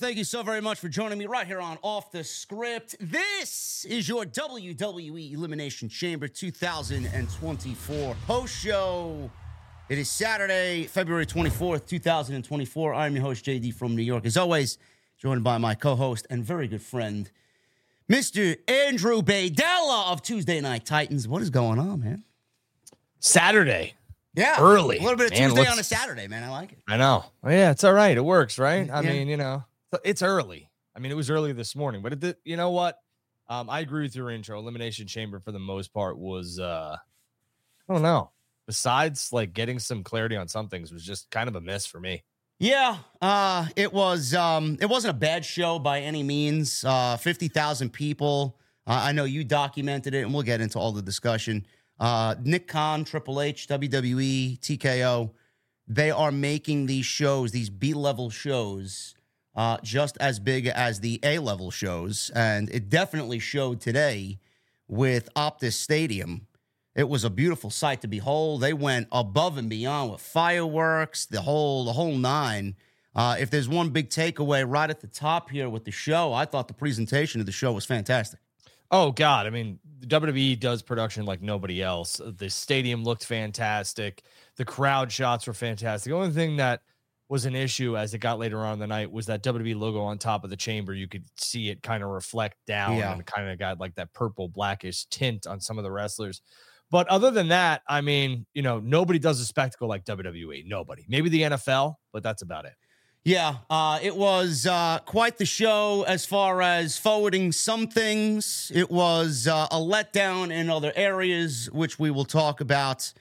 Thank you so very much for joining me right here on Off the Script. This is your WWE Elimination Chamber 2024 post show. It is Saturday, February 24th, 2024. I'm your host, JD from New York. As always, joined by my co host and very good friend, Mr. Andrew Baydala of Tuesday Night Titans. What is going on, man? Saturday. Yeah. Early. A little bit of Man, Tuesday on a Saturday, man. I like it. I know. Well, yeah, it's all right. It works, right? Mm, I Yeah. mean, you know, it's early. I mean, it was early this morning, but it you know what? Um, I agree with your intro. Elimination Chamber for the most part was uh I don't know. Besides like getting some clarity on some things was just kind of a miss for me. Yeah, uh, it was. Um, it wasn't a bad show by any means. Uh, Fifty thousand people. Uh, I know you documented it, and we'll get into all the discussion. Uh, Nick Khan, Triple H, WWE, TKO. They are making these shows, these B level shows, uh, just as big as the A level shows, and it definitely showed today with Optus Stadium. It was a beautiful sight to behold. They went above and beyond with fireworks, the whole the whole nine. Uh, if there's one big takeaway right at the top here with the show, I thought the presentation of the show was fantastic. Oh God, I mean, WWE does production like nobody else. The stadium looked fantastic. The crowd shots were fantastic. The only thing that was an issue as it got later on in the night was that WWE logo on top of the chamber. You could see it kind of reflect down Yeah. and kind of got like that purple blackish tint on some of the wrestlers. But other than that, I mean, you know, nobody does a spectacle like WWE. Nobody. Maybe the NFL, but that's about it. Yeah, uh, it was uh, quite the show as far as forwarding some things. It was uh, a letdown in other areas, which we will talk about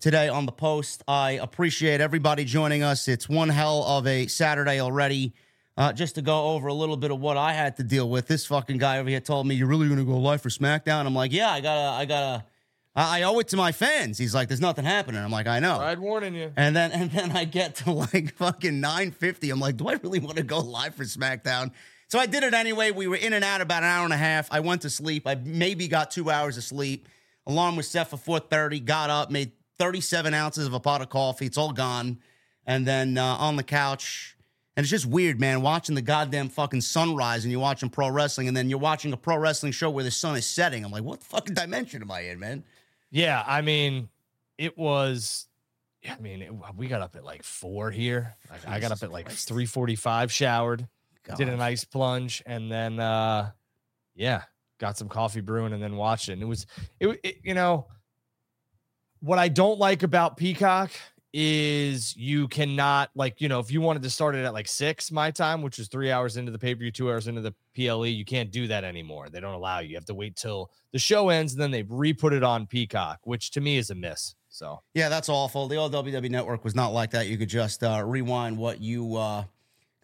today on the post. I appreciate everybody joining us. It's one hell of a Saturday already. Uh, just to go over a little bit of what I had to deal with. This fucking guy over here told me, "You're really gonna go live for SmackDown?" I'm like, "Yeah, I gotta, I gotta, I I owe it to my fans." He's like, "There's nothing happening." I'm like, "I know." I'd warning you. And then and then I get to like fucking 950. I'm like, do I really want to go live for SmackDown? So I did it anyway. We were in and out about an hour and a half. I went to sleep. I maybe got two hours of sleep. Alarm was set for 4:30. Got up, made 37 ounces of a pot of coffee. It's all gone. And then uh, on the couch. And it's just weird, man, watching the goddamn fucking sunrise and you're watching pro wrestling and then you're watching a pro wrestling show where the sun is setting. I'm like, what fucking dimension am I in, man? Yeah, I mean, it was. I mean, it, we got up at like four here. I, I got up at like three forty-five, showered, did a God. nice plunge, and then uh yeah, got some coffee brewing, and then watched it. And it was, it, it you know, what I don't like about Peacock is you cannot like you know if you wanted to start it at like six my time which is three hours into the pay-per-view two hours into the ple you can't do that anymore they don't allow you you have to wait till the show ends and then they re-put it on peacock which to me is a miss so Yeah, that's awful. The old WWE network was not like that. You could just uh, rewind what you uh,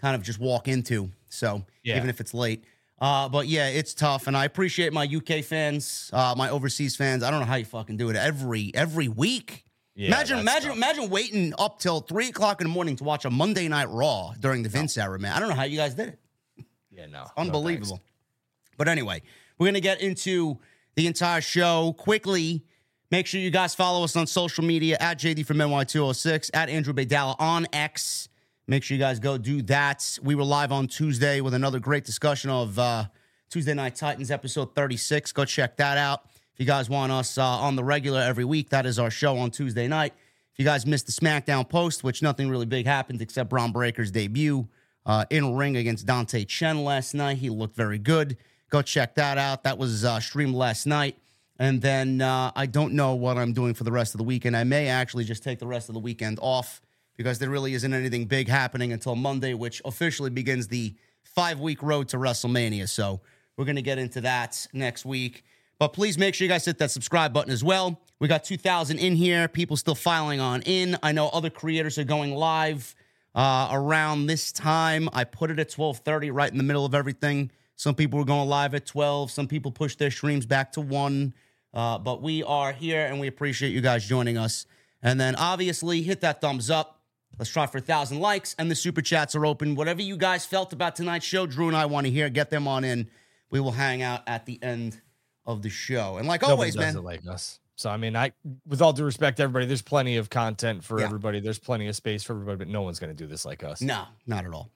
kind of just walk into. So Yeah. even if it's late. Uh, but yeah, it's tough, and I appreciate my UK fans, uh, my overseas fans. I don't know how you fucking do it every every week. yeah imagine, imagine, tough. imagine waiting up till three o'clock in the morning to watch a Monday Night Raw during the Vince era, man. I don't know how you guys did it. yeah no no Unbelievable. thanks. but anyway, we're going to get into the entire show quickly. Make sure you guys follow us on social media at JD from NY206, at Andrew Baydala on X. Make sure you guys go do that. We were live on Tuesday with another great discussion of uh, Tuesday Night Titans episode 36. Go check that out. If you guys want us uh, on the regular every week, that is our show on Tuesday night. If you guys missed the SmackDown post, which nothing really big happened except Bron Breakker's debut uh, in ring against Dante Chen last night, he looked very good. Go check that out. That was uh, streamed last night. And then uh, I don't know what I'm doing for the rest of the weekend. I may actually just take the rest of the weekend off because there really isn't anything big happening until Monday, which officially begins the five week road to WrestleMania. So we're going to get into that next week. But please make sure you guys hit that subscribe button as well. We got 2,000 in here. People still filing on in. I know other creators are going live uh, around this time. I put it at 12:30, right in the middle of everything. Some people were going live at 12. Some people pushed their streams back to one. Uh, but we are here, and we appreciate you guys joining us. And then obviously hit that thumbs up. Let's try for a thousand likes, and the super chats are open. Whatever you guys felt about tonight's show, Drew and I want to hear. Get them on in. We will hang out at the end of the show. And like Nobody always, does man, it like us. So I mean, I with all due respect, to everybody, there's plenty of content for Yeah. everybody. There's plenty of space for everybody, but no one's going to do this like us. No, not at all.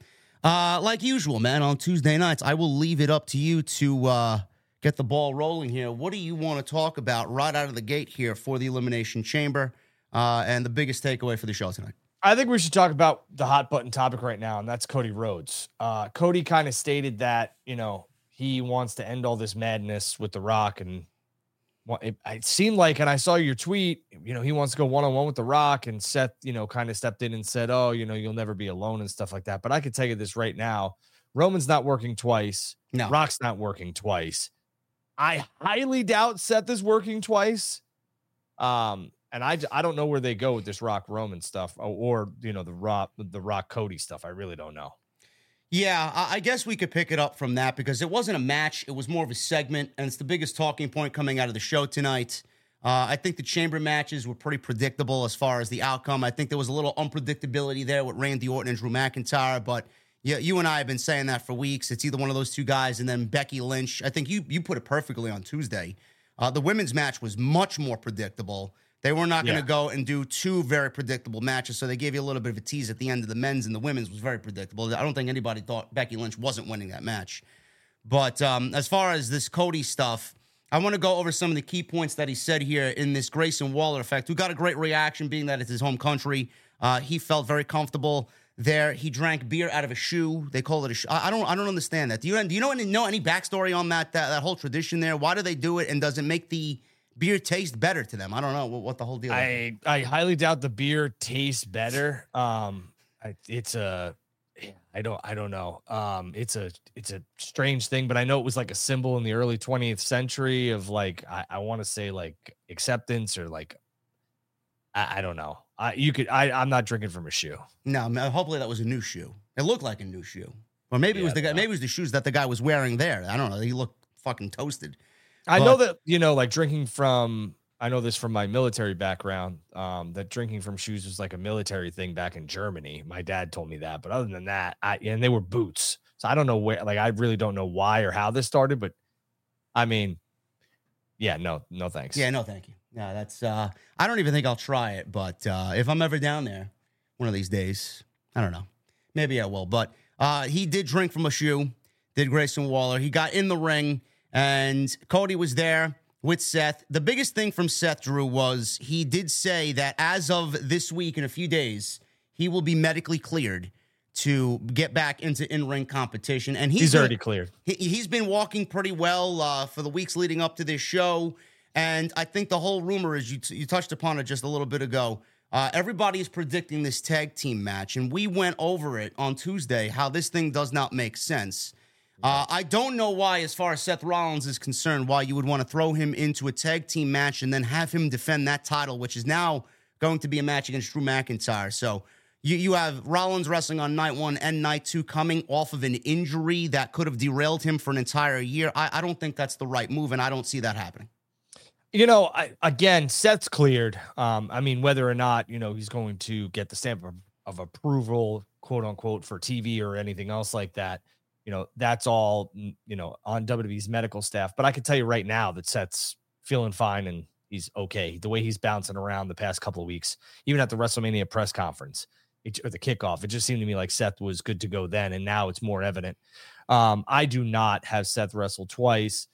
Uh, like usual, man, on Tuesday nights, I will leave it up to you to uh, get the ball rolling here. What do you want to talk about right out of the gate here for the Elimination Chamber uh, and the biggest takeaway for the show tonight? I think we should talk about the hot button topic right now, and that's Cody Rhodes. Uh, Cody kind of stated that you know he wants to end all this madness with The Rock, and it, it seemed like, and I saw your tweet. You know, he wants to go one on one with The Rock, and Seth, you know, kind of stepped in and said, "Oh, you know, you'll never be alone" and stuff like that. But I could tell you this right now: Roman's not working twice. No. Rock's not working twice. I highly doubt Seth is working twice. Um, and I, I don't know where they go with this Rock Roman stuff or, or you know the Rock the Rock Cody stuff. I really don't know. Yeah, I guess we could pick it up from that because it wasn't a match. It was more of a segment, and it's the biggest talking point coming out of the show tonight. Uh, I think the chamber matches were pretty predictable as far as the outcome. I think there was a little unpredictability there with Randy Orton and Drew McIntyre, but yeah, you and I have been saying that for weeks. It's either one of those two guys, and then Becky Lynch. I think you you put it perfectly on Tuesday. Uh, the women's match was much more predictable. They were not going to Yeah. go and do two very predictable matches, so they gave you a little bit of a tease at the end of the men's and the women's was very predictable. I don't think anybody thought Becky Lynch wasn't winning that match. But um, as far as this Cody stuff, I want to go over some of the key points that he said here in this Grayson Waller effect, We got a great reaction, being that it's his home country. Uh, he felt very comfortable there. He drank beer out of a shoe. They call it a shoe. I don't. I don't understand that. Do you? Do you know any know any backstory on that, that that whole tradition there? Why do they do it? And does it make the beer taste better to them? I don't know what, what the whole deal. is. I I highly doubt the beer tastes better. Um, I, it's a I don't I don't know. Um, it's a it's a strange thing, but I know it was like a symbol in the early 20th century of like I, I want to say like acceptance or like I, I don't know. I you could I I'm not drinking from a shoe. No, hopefully that was a new shoe. It looked like a new shoe, or maybe it was the guy. Maybe it was the shoes that the guy was wearing there. I don't know. He looked fucking toasted. I know that you know, like drinking from. I know this from my military background. Um, that drinking from shoes was like a military thing back in Germany. My dad told me that, but other than that, I and they were boots. So I don't know where. Like I really don't know why or how this started, but I mean, yeah, no, no thanks. Yeah, no, thank you. Yeah, that's. uh I don't even think I'll try it, but uh if I'm ever down there one of these days, I don't know. Maybe I will. But uh he did drink from a shoe. Did Grayson Waller? He got in the ring, and Cody was there with Seth. The biggest thing from Seth Drew was he did say that as of this week, in a few days, he will be medically cleared to get back into in-ring competition, and he's gonna- already cleared. he, he's been walking pretty well uh, for the weeks leading up to this show. And I think the whole rumor is you, t- you touched upon it just a little bit ago. Uh, everybody is predicting this tag team match, and we went over it on Tuesday how this thing does not make sense. Uh, I don't know why, as far as Seth Rollins is concerned, why you would want to throw him into a tag team match and then have him defend that title, which is now going to be a match against Drew McIntyre. So you, you have Rollins wrestling on night one and night two coming off of an injury that could have derailed him for an entire year. I, I don't think that's the right move, and I don't see that happening. You know, I, again, Seth's cleared. Um, I mean, whether or not you know he's going to get the stamp of, of approval, quote unquote, for TV or anything else like that, you know, that's all mm, you know on WWE's medical staff. But I can tell you right now that Seth's feeling fine and he's okay. The way he's bouncing around the past couple of weeks, even at the WrestleMania press conference it, or the kickoff, it just seemed to me like Seth was good to go then, and now it's more evident. Um, I do not have Seth wrestle twice.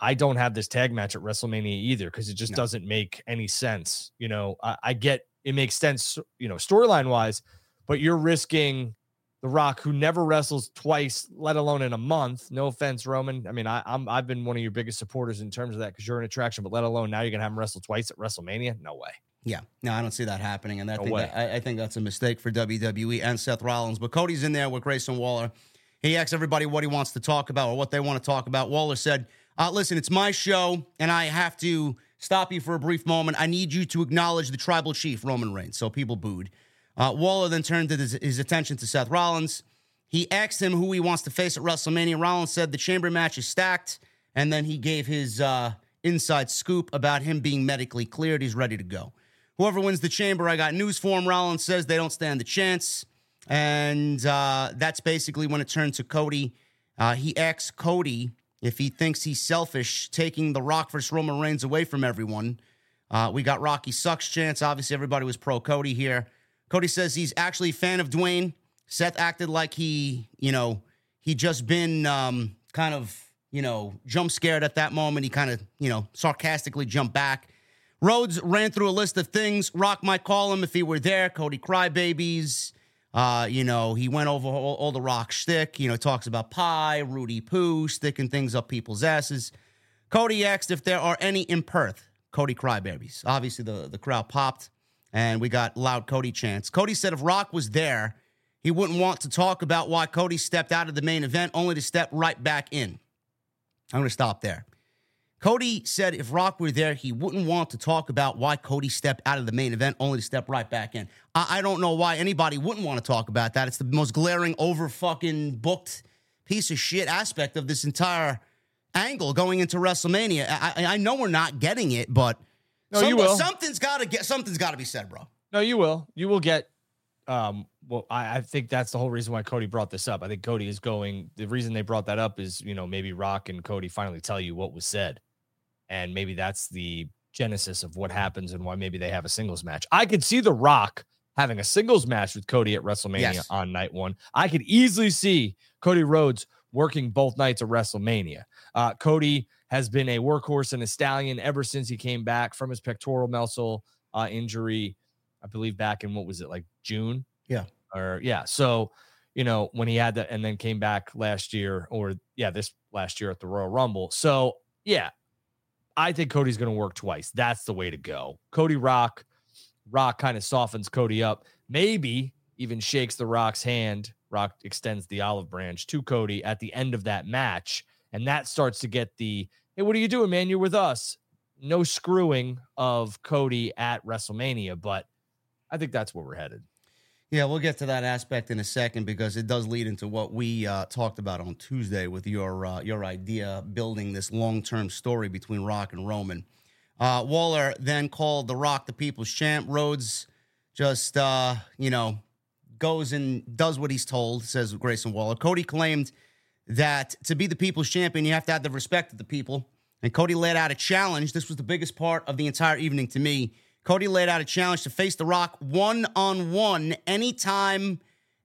I don't have this tag match at WrestleMania either because it just No. doesn't make any sense. You know, I, I get it makes sense, you know, storyline wise, but you're risking The Rock, who never wrestles twice, let alone in a month. No offense, Roman. I mean, I, I'm I've been one of your biggest supporters in terms of that because you're an attraction, but let alone now you're gonna have him wrestle twice at WrestleMania. No way. Yeah, no, I don't see that happening, and I No think that, I, I think that's a mistake for WWE and Seth Rollins. But Cody's in there with Grayson Waller. He asks everybody what he wants to talk about or what they want to talk about. Waller said, uh, "Listen, it's my show, and I have to stop you for a brief moment. I need you to acknowledge the tribal chief, Roman Reigns." So people booed. Uh, Waller then turned his, his attention to Seth Rollins. He asked him who he wants to face at WrestleMania. Rollins said the chamber match is stacked, and then he gave his uh, inside scoop about him being medically cleared. He's ready to go. Whoever wins the chamber, I got news for him. Rollins says they don't stand a chance. And uh, that's basically when it turned to Cody. Uh, he asks Cody if he thinks he's selfish taking the Rock versus Roman Reigns away from everyone. Uh, we got Rocky sucks chance. Obviously, everybody was pro Cody here. Cody says he's actually a fan of Dwayne. Seth acted like he, you know, he just been um, kind of, you know, jump scared at that moment. He kind of, you know, sarcastically jumped back. Rhodes ran through a list of things Rock might call him if he were there. Cody crybabies. Uh, you know, he went over all, all the Rock shtick. You know, talks about pie, Roody Poo, sticking things up people's asses. Cody asked if there are any in Perth. Cody crybabies. Obviously, the, the crowd popped, and we got loud Cody chants. Cody said if Rock was there, he wouldn't want to talk about why Cody stepped out of the main event, only to step right back in. I'm going to stop there. Cody said if Rock were there, he wouldn't want to talk about why Cody stepped out of the main event, only to step right back in. I, I don't know why anybody wouldn't want to talk about that. It's the most glaring, over fucking booked piece of shit aspect of this entire angle going into WrestleMania. I, I know we're not getting it, but No, you will. something's got to get something's got to be said, bro. No, you will. You will get. Um, well, I, I think that's the whole reason why Cody brought this up. I think Cody is going. The reason they brought that up is, you know, maybe Rock and Cody finally tell you what was said, and maybe that's the genesis of what happens and why maybe they have a singles match. I could see The Rock having a singles match with Cody at WrestleMania Yes. on night one. I could easily see Cody Rhodes working both nights of WrestleMania. Uh, Cody has been a workhorse and a stallion ever since he came back from his pectoral muscle uh, injury. I believe back in what was it like June? Yeah. Or yeah. So, you know, when he had that and then came back last year or yeah, this last year at the Royal Rumble. So, yeah. I think Cody's going to work twice. That's the way to go. Cody Rock, Rock kind of softens Cody up. Maybe even shakes the Rock's hand. Rock extends the olive branch to Cody at the end of that match. And that starts to get the, hey, what are you doing, man? You're with us. No screwing of Cody at WrestleMania, but I think that's where we're headed. Yeah, we'll get to that aspect in a second because it does lead into what we uh, talked about on Tuesday with your uh, your idea building this long term story between Rock and Roman. Uh, Waller then called the Rock the People's Champ. Rhodes just uh, you know goes and does what he's told. Says Grayson Waller. Cody claimed that to be the People's Champion, you have to have the respect of the people. And Cody laid out a challenge. This was the biggest part of the entire evening to me. Cody laid out a challenge to face The Rock one on one, anytime,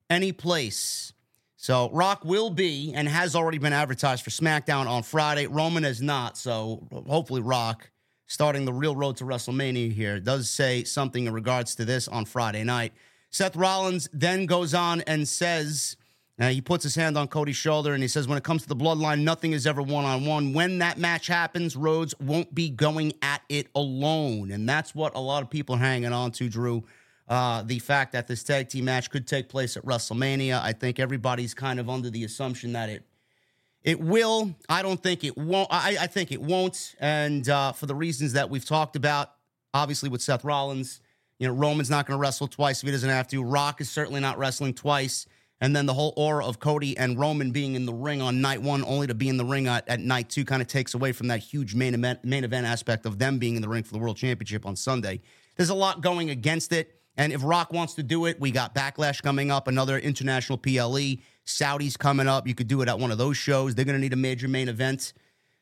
any place. So Rock will be and has already been advertised for SmackDown on Friday. Roman is not. So hopefully, Rock, starting the real road to WrestleMania here, does say something in regards to this on Friday night. Seth Rollins then goes on and says, uh, he puts his hand on Cody's shoulder and he says, when it comes to the bloodline, nothing is ever one on one. When that match happens, Rhodes won't be going at it alone. And that's what a lot of people are hanging on to, Drew. Uh, the fact that this tag team match could take place at WrestleMania. I think everybody's kind of under the assumption that it it will. I don't think it won't. I, I think it won't. And uh, for the reasons that we've talked about, obviously with Seth Rollins, you know, Roman's not going to wrestle twice if he doesn't have to. Rock is certainly not wrestling twice. And then the whole aura of Cody and Roman being in the ring on night one, only to be in the ring at, at night two, kind of takes away from that huge main event main event aspect of them being in the ring for the world championship on Sunday. There's a lot going against it. And if Rock wants to do it, we got Backlash coming up, another international PLE, Saudis coming up. You could do it at one of those shows. They're going to need a major main event.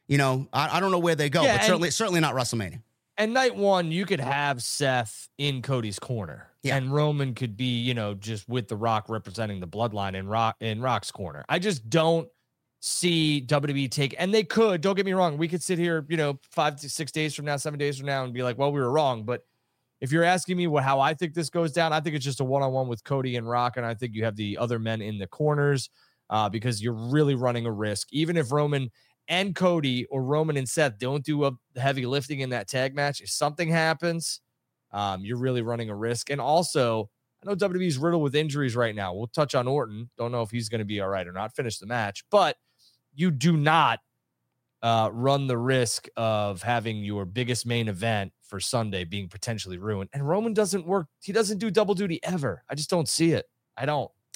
You know, I, I don't know where they go, Yeah, but certainly certainly not WrestleMania. And night one, you could have Seth in Cody's corner, Yeah. and Roman could be, you know, just with the Rock representing the bloodline in Rock in Rock's corner. I just don't see WWE take, and they could. Don't get me wrong. We could sit here, you know, five to six days from now, seven days from now, and be like, "Well, we were wrong." But if you're asking me what how I think this goes down, I think it's just a one on one with Cody and Rock, and I think you have the other men in the corners uh, because you're really running a risk. Even if Roman and Cody or Roman and Seth don't do a heavy lifting in that tag match, if something happens, um, you're really running a risk. And also, I know WWE's riddled with injuries right now. We'll touch on Orton. Don't know if he's going to be all right or not. Finish the match, but you do not uh, run the risk of having your biggest main event for Sunday being potentially ruined. And Roman doesn't work. He doesn't do double duty ever. I just don't see it. I don't.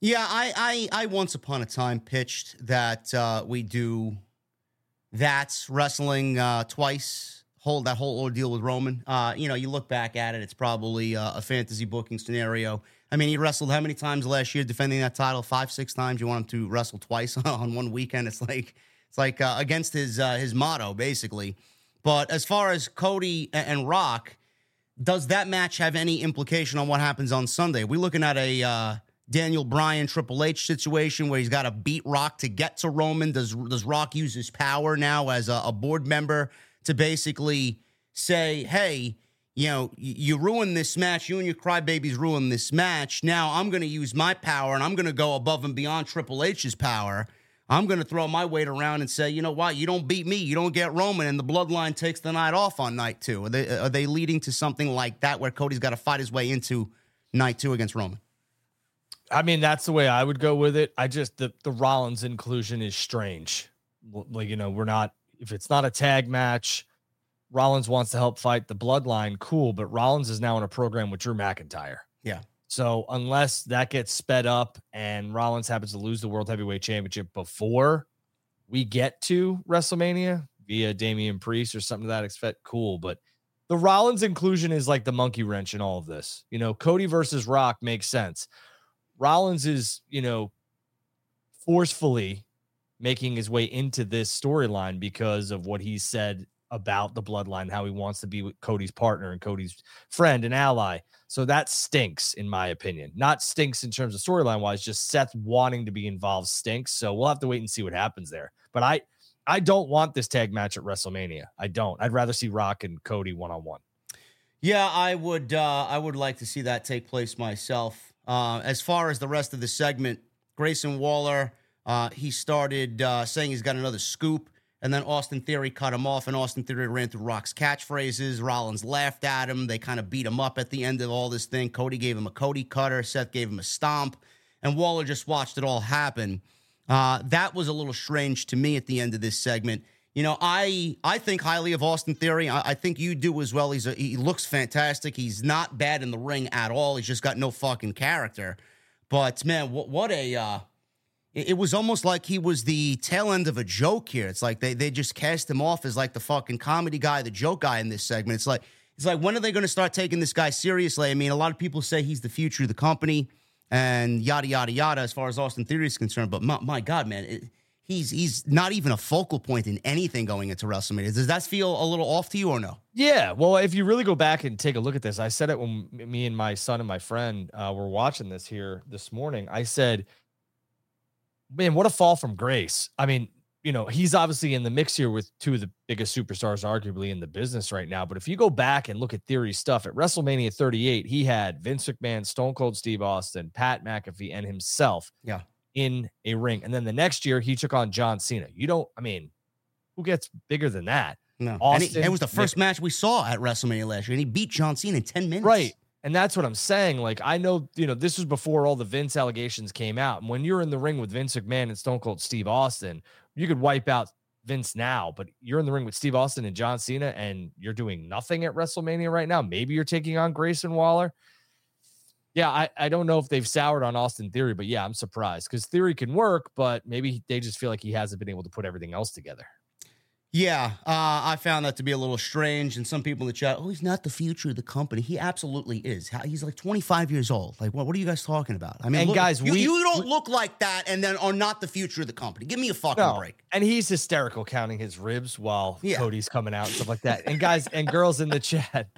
Yeah, I, I, I once upon a time pitched that uh, we do that wrestling uh, twice, hold that whole ordeal with Roman. Uh, you know, you look back at it, it's probably uh, a fantasy booking scenario. I mean, he wrestled how many times last year defending that title? Five, six times. You want him to wrestle twice on one weekend? It's like it's like uh, against his uh, his motto, basically. But as far as Cody and Rock, does that match have any implication on what happens on Sunday? Are we looking at a Daniel Bryan Triple H situation where he's got to beat Rock to get to Roman? Does does Rock use his power now as a, a board member to basically say, "Hey"? you know, you ruin this match. You and your crybabies ruin this match. Now I'm going to use my power and I'm going to go above and beyond Triple H's power. I'm going to throw my weight around and say, you know what? You don't beat me. You don't get Roman, and the bloodline takes the night off on night two. Are they, are they leading to something like that where Cody's got to fight his way into night two against Roman? I mean, that's the way I would go with it. I just the the Rollins inclusion is strange. Like you know, we're not if it's not a tag match Rollins wants to help fight the bloodline, cool, but Rollins is now in a program with Drew McIntyre. Yeah. So unless that gets sped up and Rollins happens to lose the World Heavyweight Championship before we get to WrestleMania via Damian Priest or something to that extent, cool. But the Rollins inclusion is like the monkey wrench in all of this. You know, Cody versus Rock makes sense. Rollins is, you know, forcefully making his way into this storyline because of what he said about the bloodline, how he wants to be with Cody's partner and Cody's friend and ally. So that stinks, in my opinion. Not stinks in terms of storyline wise, just Seth wanting to be involved stinks. So we'll have to wait and see what happens there. But I I don't want this tag match at WrestleMania. I don't. I'd rather see Rock and Cody one on one. Yeah, I would uh I would like to see that take place myself. Uh as far as the rest of the segment, Grayson Waller, uh he started uh saying he's got another scoop and then Austin Theory cut him off, and Austin Theory ran through Rock's catchphrases. Rollins laughed at him. They kind of beat him up at the end of all this thing. Cody gave him a Cody cutter. Seth gave him a stomp. And Waller just watched it all happen. Uh, that was a little strange to me at the end of this segment. You know, I I think highly of Austin Theory. I, I think you do as well. He's a, he looks fantastic. He's not bad in the ring at all. He's just got no fucking character. But man, what what a uh, it, it was almost like he was the tail end of a joke here. It's like they they just cast him off as like the fucking comedy guy, the joke guy in this segment. It's like it's like when are they going to start taking this guy seriously? I mean, a lot of people say he's the future of the company and yada yada yada as far as Austin Theory is concerned. But my, my God, man. It, he's he's not even a focal point in anything going into WrestleMania. Does that feel a little off to you or no? Yeah. Well, if you really go back and take a look at this, I said it when me and my son and my friend uh, were watching this here this morning. I said, man, what a fall from grace. I mean, you know, he's obviously in the mix here with two of the biggest superstars, arguably in the business right now. But if you go back and look at Theory stuff at WrestleMania 38, he had Vince McMahon, Stone Cold Steve Austin, Pat McAfee, and himself. Yeah in a ring. And then the next year he took on John Cena. You don't, I mean, who gets bigger than that? No. Austin, and he, it was the first Nick, match we saw at WrestleMania last year, and he beat John Cena in 10 minutes. Right. And that's what I'm saying. Like, I know, you know, this was before all the Vince allegations came out. And when you're in the ring with Vince McMahon and Stone Cold Steve Austin, you could wipe out Vince now, but you're in the ring with Steve Austin and John Cena, and you're doing nothing at WrestleMania right now. Maybe you're taking on Grayson Waller. Yeah, I, I don't know if they've soured on Austin Theory, but yeah, I'm surprised because Theory can work, but maybe they just feel like he hasn't been able to put everything else together. Yeah, uh, I found that to be a little strange. And some people in the chat, oh, he's not the future of the company. He absolutely is. He's like 25 years old. Like, what, what are you guys talking about? I mean, and look, guys, you, we, you don't look like that and then are not the future of the company. Give me a fucking no. break. And he's hysterical counting his ribs while yeah. Cody's coming out and stuff like that. And guys and girls in the chat,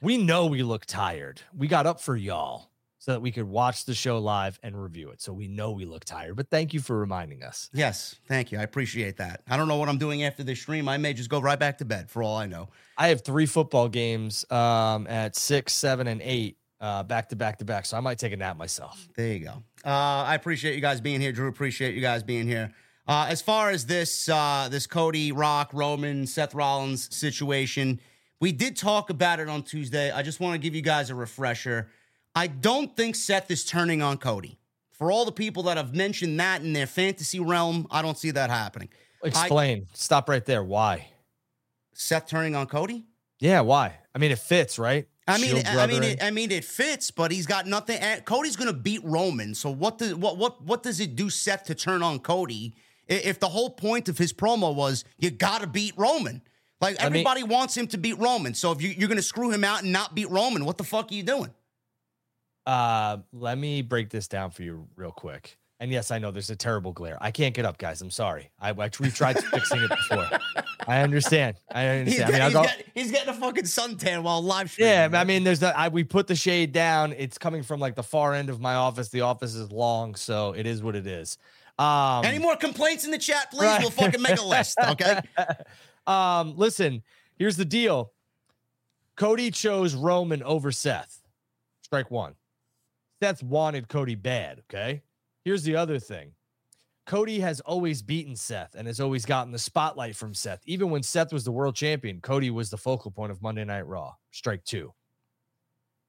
we know we look tired. We got up for y'all so that we could watch the show live and review it. So we know we look tired, but thank you for reminding us. Yes, thank you. I appreciate that. I don't know what I'm doing after this stream. I may just go right back to bed for all I know. I have three football games um, at six, seven, and eight uh, back to back to back. So I might take a nap myself. There you go. Uh, I appreciate you guys being here. Drew, appreciate you guys being here. Uh, as far as this uh, this Cody Rock Roman Seth Rollins situation, we did talk about it on Tuesday. I just want to give you guys a refresher. I don't think Seth is turning on Cody. For all the people that have mentioned that in their fantasy realm, I don't see that happening. Explain. I, Stop right there. Why? Seth turning on Cody? Yeah, why? I mean, it fits, right? I mean, I mean, it, I mean, it fits, but he's got nothing. Cody's going to beat Roman, so what does what what what does it do Seth to turn on Cody? If the whole point of his promo was you got to beat Roman, like everybody wants him to beat Roman, so if you, you're going to screw him out and not beat Roman, what the fuck are you doing? Uh, let me break this down for you real quick. And yes, I know there's a terrible glare. I can't get up, guys. I'm sorry. I, I we tried fixing it before. I understand. I understand. He's, I mean, he's, go, get, he's, getting a fucking suntan while live streaming. Yeah, I mean, there's the, I, we put the shade down. It's coming from like the far end of my office. The office is long, so it is what it is. Um, Any more complaints in the chat, please? Right. We'll fucking make a list. Okay. um, listen. Here's the deal. Cody chose Roman over Seth. Strike one. Seth wanted Cody bad. Okay. Here's the other thing Cody has always beaten Seth and has always gotten the spotlight from Seth. Even when Seth was the world champion, Cody was the focal point of Monday Night Raw. Strike two.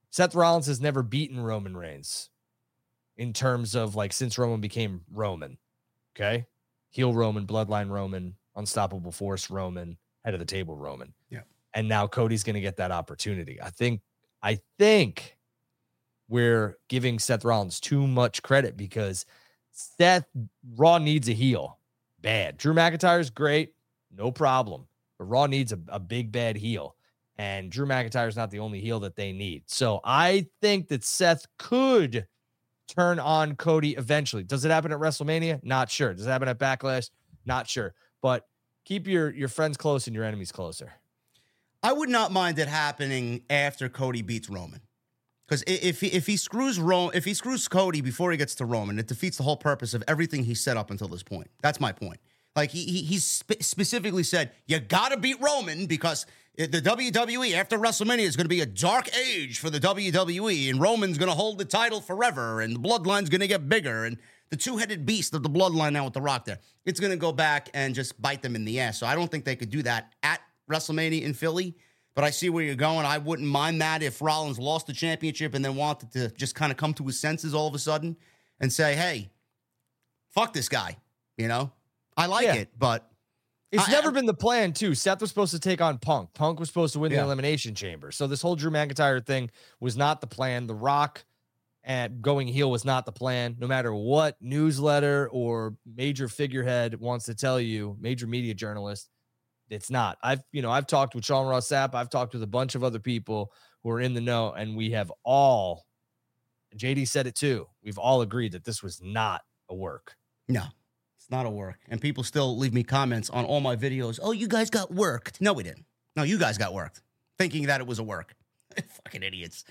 Seth Rollins has never beaten Roman Reigns in terms of like since Roman became Roman. Okay. Heel Roman, bloodline Roman, unstoppable force Roman, head of the table Roman. Yeah. And now Cody's going to get that opportunity. I think, I think we're giving Seth Rollins too much credit because Seth Raw needs a heel bad. Drew McIntyre's great, no problem, but Raw needs a, a big bad heel. And Drew McIntyre's not the only heel that they need. So I think that Seth could turn on Cody eventually. Does it happen at WrestleMania? Not sure. Does it happen at Backlash? Not sure. But keep your your friends close and your enemies closer. I would not mind it happening after Cody beats Roman. Because if he, if he screws Rome, if he screws Cody before he gets to Roman, it defeats the whole purpose of everything he set up until this point. That's my point. Like he, he he's spe- specifically said, you got to beat Roman because the WWE after WrestleMania is going to be a dark age for the WWE, and Roman's going to hold the title forever, and the bloodline's going to get bigger, and the two-headed beast of the bloodline now with the Rock there, it's going to go back and just bite them in the ass. So I don't think they could do that at WrestleMania in Philly but I see where you're going. I wouldn't mind that if Rollins lost the championship and then wanted to just kind of come to his senses all of a sudden and say, hey, fuck this guy. You know, I like yeah. it, but It's I- never I- been the plan, too. Seth was supposed to take on Punk. Punk was supposed to win Yeah. the Elimination Chamber. So this whole Drew McIntyre thing was not the plan. The Rock and going heel was not the plan. No matter what newsletter or major figurehead wants to tell you, major media journalist, it's not. I've you know I've talked with Sean Ross Sapp. I've talked with a bunch of other people who are in the know, and we have all. JD said it too. We've all agreed that this was not a work. No, it's not a work. And people still leave me comments on all my videos. Oh, you guys got worked. No, we didn't. No, you guys got worked, thinking that it was a work. Fucking idiots.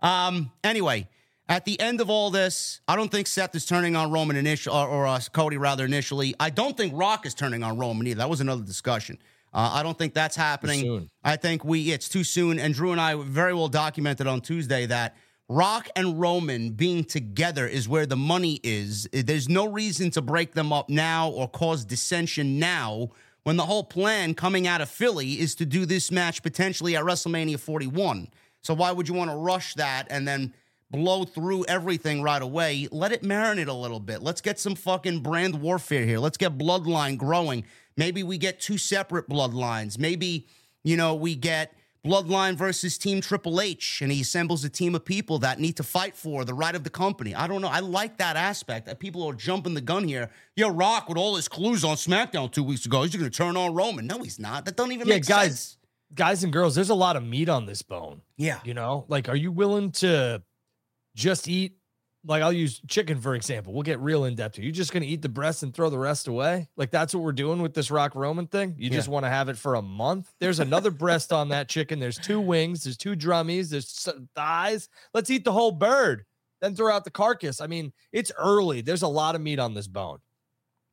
Um. Anyway, at the end of all this, I don't think Seth is turning on Roman initial or, or uh, Cody rather initially. I don't think Rock is turning on Roman either. That was another discussion. Uh, I don't think that's happening. soon. I think we it's too soon. And Drew and I very well documented on Tuesday that Rock and Roman being together is where the money is. There's no reason to break them up now or cause dissension now when the whole plan coming out of Philly is to do this match potentially at WrestleMania 41. So why would you want to rush that and then blow through everything right away? Let it marinate a little bit. Let's get some fucking brand warfare here. Let's get bloodline growing. Maybe we get two separate bloodlines. Maybe, you know, we get Bloodline versus Team Triple H, and he assembles a team of people that need to fight for the right of the company. I don't know. I like that aspect. That people are jumping the gun here. Yo, Rock with all his clues on SmackDown two weeks ago, he's going to turn on Roman. No, he's not. That don't even Yeah, make guys. sense. Guys and girls, there's a lot of meat on this bone. Yeah, You know, like, are you willing to just eat? Like, I'll use chicken for example. We'll get real in depth. You're just going to eat the breast and throw the rest away? Like, that's what we're doing with this Rock Roman thing? You just want to have it for a month? There's another breast on that chicken. There's two wings. There's two drummies. There's thighs. Let's eat the whole bird, then throw out the carcass. I mean, it's early. There's a lot of meat on this bone.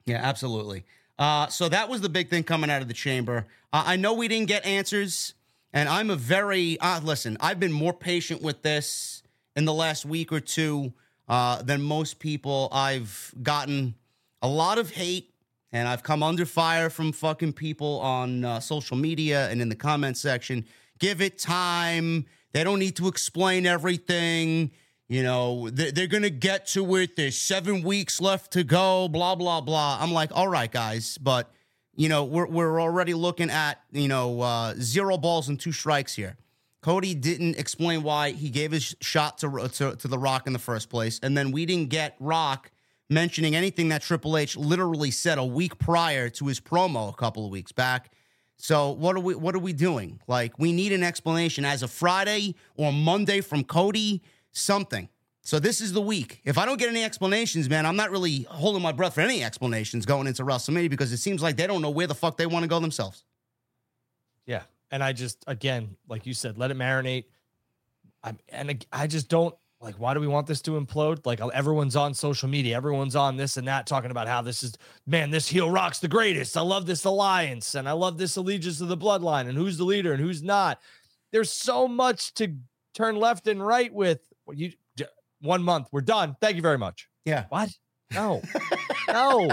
Yeah, absolutely. Uh, so that was the big thing coming out of the chamber. Uh, I know we didn't get answers, and I'm a very uh, listen. I've been more patient with this in the last week or two uh, than most people. I've gotten a lot of hate, and I've come under fire from fucking people on uh, social media and in the comment section. Give it time. They don't need to explain everything. You know, they- they're going to get to it. There's seven weeks left to go, blah, blah, blah. I'm like, all right, guys. But, you know, we're, we're already looking at, you know, uh, zero balls and two strikes here. Cody didn't explain why he gave his shot to, uh, to, to The Rock in the first place. And then we didn't get Rock mentioning anything that Triple H literally said a week prior to his promo a couple of weeks back. So what are we what are we doing? Like we need an explanation as of Friday or Monday from Cody, something. So this is the week. If I don't get any explanations, man, I'm not really holding my breath for any explanations going into WrestleMania because it seems like they don't know where the fuck they want to go themselves. And I just, again, like you said, let it marinate. I'm, and I just don't like, why do we want this to implode? Like, everyone's on social media, everyone's on this and that, talking about how this is, man, this heel rock's the greatest. I love this alliance and I love this allegiance to the bloodline and who's the leader and who's not. There's so much to turn left and right with. You, one month, we're done. Thank you very much. Yeah. What? No, no,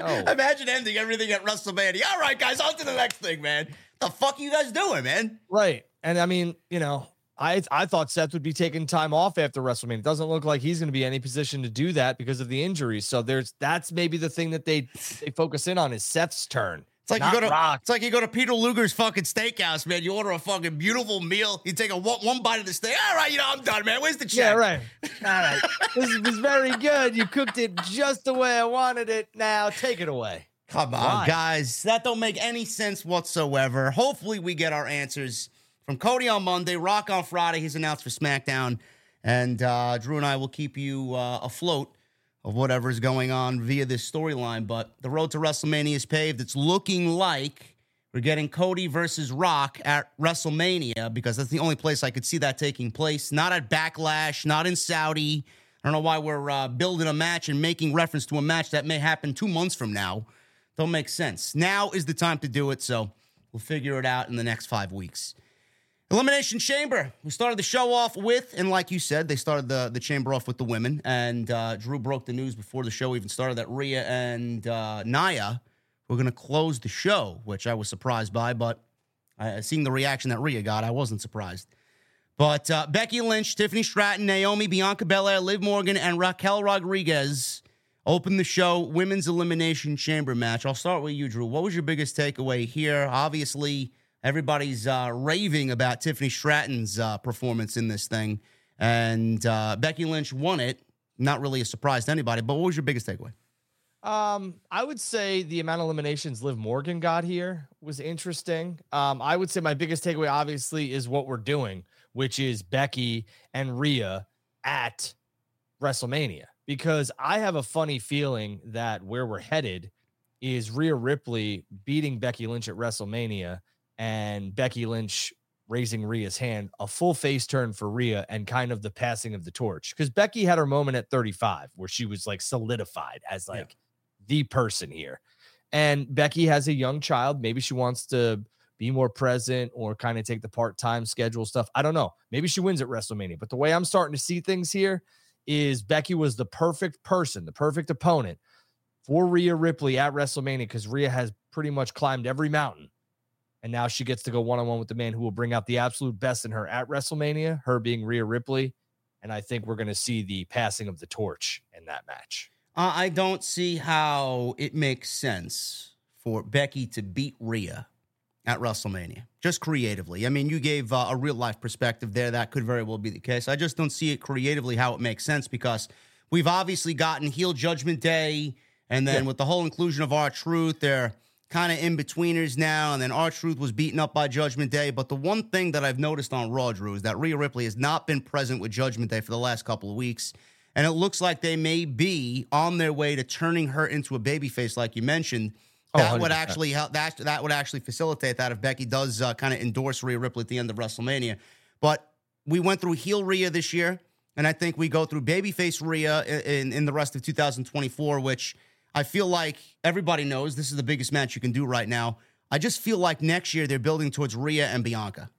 no. Imagine ending everything at WrestleMania. All right, guys, on to the next thing, man. The fuck you guys doing, man? Right. And I mean, you know, I I thought Seth would be taking time off after WrestleMania. It doesn't look like he's going to be in any position to do that because of the injuries. So there's that's maybe the thing that they they focus in on is Seth's turn. It's like Not you go to Rock. it's like you go to Peter Luger's fucking steakhouse, man. You order a fucking beautiful meal. You take a one, one bite of the steak. All right, you know I'm done, man. Where's the check? Yeah, right. All right. this was very good. You cooked it just the way I wanted it. Now take it away. Come on, Why? guys. That don't make any sense whatsoever. Hopefully, we get our answers from Cody on Monday, Rock on Friday. He's announced for SmackDown, and uh, Drew and I will keep you uh, afloat of whatever's going on via this storyline. But the road to WrestleMania is paved. It's looking like we're getting Cody versus Rock at WrestleMania because that's the only place I could see that taking place. Not at Backlash, not in Saudi. I don't know why we're uh, building a match and making reference to a match that may happen two months from now. Don't make sense. Now is the time to do it. So we'll figure it out in the next five weeks. Elimination Chamber. We started the show off with, and like you said, they started the, the chamber off with the women. And uh, Drew broke the news before the show even started that Rhea and uh, Nia were going to close the show, which I was surprised by. But uh, seeing the reaction that Rhea got, I wasn't surprised. But uh, Becky Lynch, Tiffany Stratton, Naomi, Bianca Belair, Liv Morgan, and Raquel Rodriguez Open the show, women's elimination chamber match. I'll start with you, Drew. What was your biggest takeaway here? Obviously, everybody's uh, raving about Tiffany Stratton's uh, performance in this thing, and uh, Becky Lynch won it. Not really a surprise to anybody, but what was your biggest takeaway? Um, I would say the amount of eliminations Liv Morgan got here was interesting. Um, I would say my biggest takeaway, obviously, is what we're doing, which is Becky and Rhea at WrestleMania. Because I have a funny feeling that where we're headed is Rhea Ripley beating Becky Lynch at WrestleMania and Becky Lynch raising Rhea's hand, a full face turn for Rhea and kind of the passing of the torch. Because Becky had her moment at 35 where she was like solidified as like, yeah the person here. And Becky has a young child. Maybe she wants to be more present or kind of take the part time schedule stuff. I don't know. Maybe she wins at WrestleMania. But the way I'm starting to see things here is Becky was the perfect person, the perfect opponent for Rhea Ripley at WrestleMania because Rhea has pretty much climbed every mountain. And now she gets to go one on one with the man who will bring out the absolute best in her at WrestleMania, her being Rhea Ripley. And I think we're going to see the passing of the torch in that match. I don't see how it makes sense for Becky to beat Rhea at WrestleMania, just creatively. I mean, you gave uh, a real life perspective there. That could very well be the case. I just don't see it creatively how it makes sense because we've obviously gotten heel Judgment Day, and then yeah. with the whole inclusion of R-Truth, they're kind of in betweeners now. And then R-Truth was beaten up by Judgment Day. But the one thing that I've noticed on Raw, Drew, is that Rhea Ripley has not been present with Judgment Day for the last couple of weeks. And it looks like they may be on their way to turning her into a babyface, like you mentioned. Oh, that oh, would actually help. That that would actually facilitate that if Becky does uh, kind of endorse Rhea Ripley at the end of WrestleMania. But we went through heel Rhea this year, and I think we go through babyface Rhea in, in the rest of 2024, which I feel like everybody knows this is the biggest match you can do right now. I just feel like next year they're building towards Rhea and Bianca.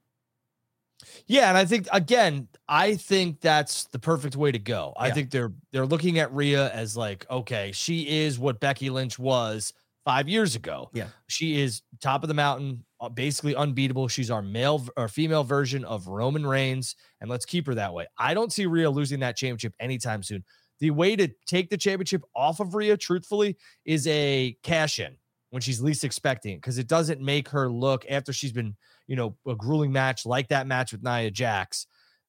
Yeah, and I think again, I think that's the perfect way to go. I think they're they're looking at Rhea as like, okay, she is what Becky Lynch was five years ago. Yeah, she is top of the mountain, uh, basically unbeatable. She's our male or female version of Roman Reigns, and let's keep her that way. I don't see Rhea losing that championship anytime soon. The way to take the championship off of Rhea, truthfully, is a cash in when she's least expecting it because it doesn't make her look after she's been you know, a grueling match like that match with Nia Jax,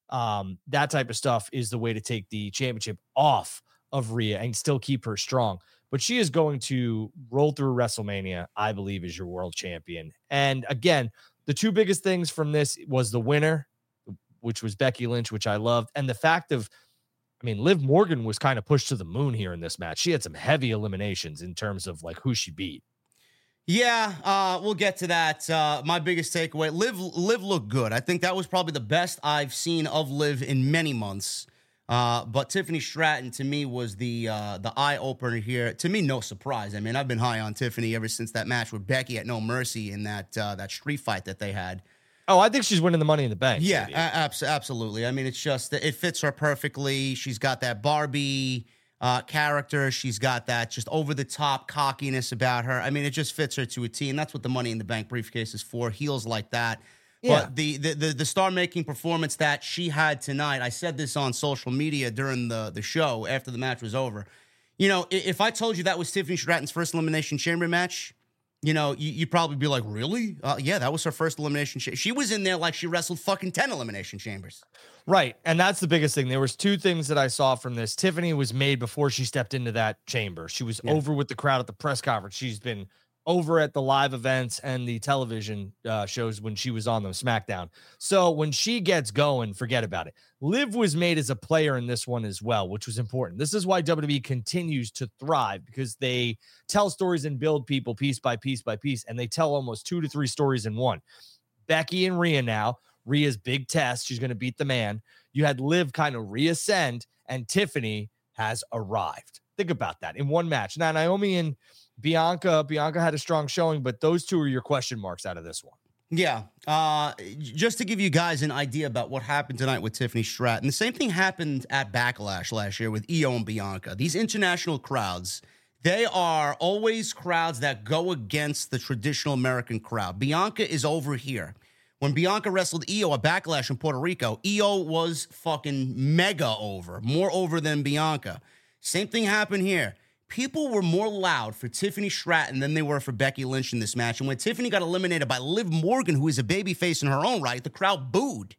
um, that type of stuff is the way to take the championship off of Rhea and still keep her strong. But she is going to roll through WrestleMania, I believe, as your world champion. And again, the two biggest things from this was the winner, which was Becky Lynch, which I loved, and the fact of I mean, Liv Morgan was kind of pushed to the moon here in this match. She had some heavy eliminations in terms of like who she beat. Yeah, uh, we'll get to that. Uh, my biggest takeaway: Liv, Liv looked good. I think that was probably the best I've seen of Liv in many months. Uh, but Tiffany Stratton to me was the uh, the eye opener here. To me, no surprise. I mean, I've been high on Tiffany ever since that match with Becky at No Mercy in that uh, that street fight that they had. Oh, I think she's winning the Money in the Bank. Yeah, a- absolutely. I mean, it's just it fits her perfectly. She's got that Barbie uh, character. She's got that just over the top cockiness about her. I mean, it just fits her to a T, and that's what the Money in the Bank briefcase is for. Heels like that. Yeah. But the the the, the star making performance that she had tonight, I said this on social media during the the show after the match was over. You know, if I told you that was Tiffany Stratton's first elimination chamber match, you know, you, would probably be like, really? Uh, yeah, that was her first elimination. Cha- she was in there like she wrestled fucking 10 elimination chambers. Right. And that's the biggest thing. There was two things that I saw from this. Tiffany was made before she stepped into that chamber. She was yeah. over with the crowd at the press conference. She's been over at the live events and the television uh, shows when she was on them, SmackDown. So when she gets going, forget about it. Liv was made as a player in this one as well, which was important. This is why WWE continues to thrive because they tell stories and build people piece by piece by piece, and they tell almost two to three stories in one. Becky and Rhea now. Rhea's big test. She's going to beat the man. You had Liv kind of reascend, and Tiffany has arrived. Think about that in one match. Now, Naomi and Bianca, Bianca had a strong showing, but those two are your question marks out of this one. Yeah. Uh, just to give you guys an idea about what happened tonight with Tiffany Stratton, the same thing happened at Backlash last year with Io and Bianca. These international crowds, they are always crowds that go against the traditional American crowd. Bianca is over here. When Bianca wrestled Io at Backlash in Puerto Rico, Io was fucking mega over, more over than Bianca. Same thing happened here people were more loud for Tiffany Stratton than they were for Becky Lynch in this match. And when Tiffany got eliminated by Liv Morgan, who is a babyface in her own right, the crowd booed.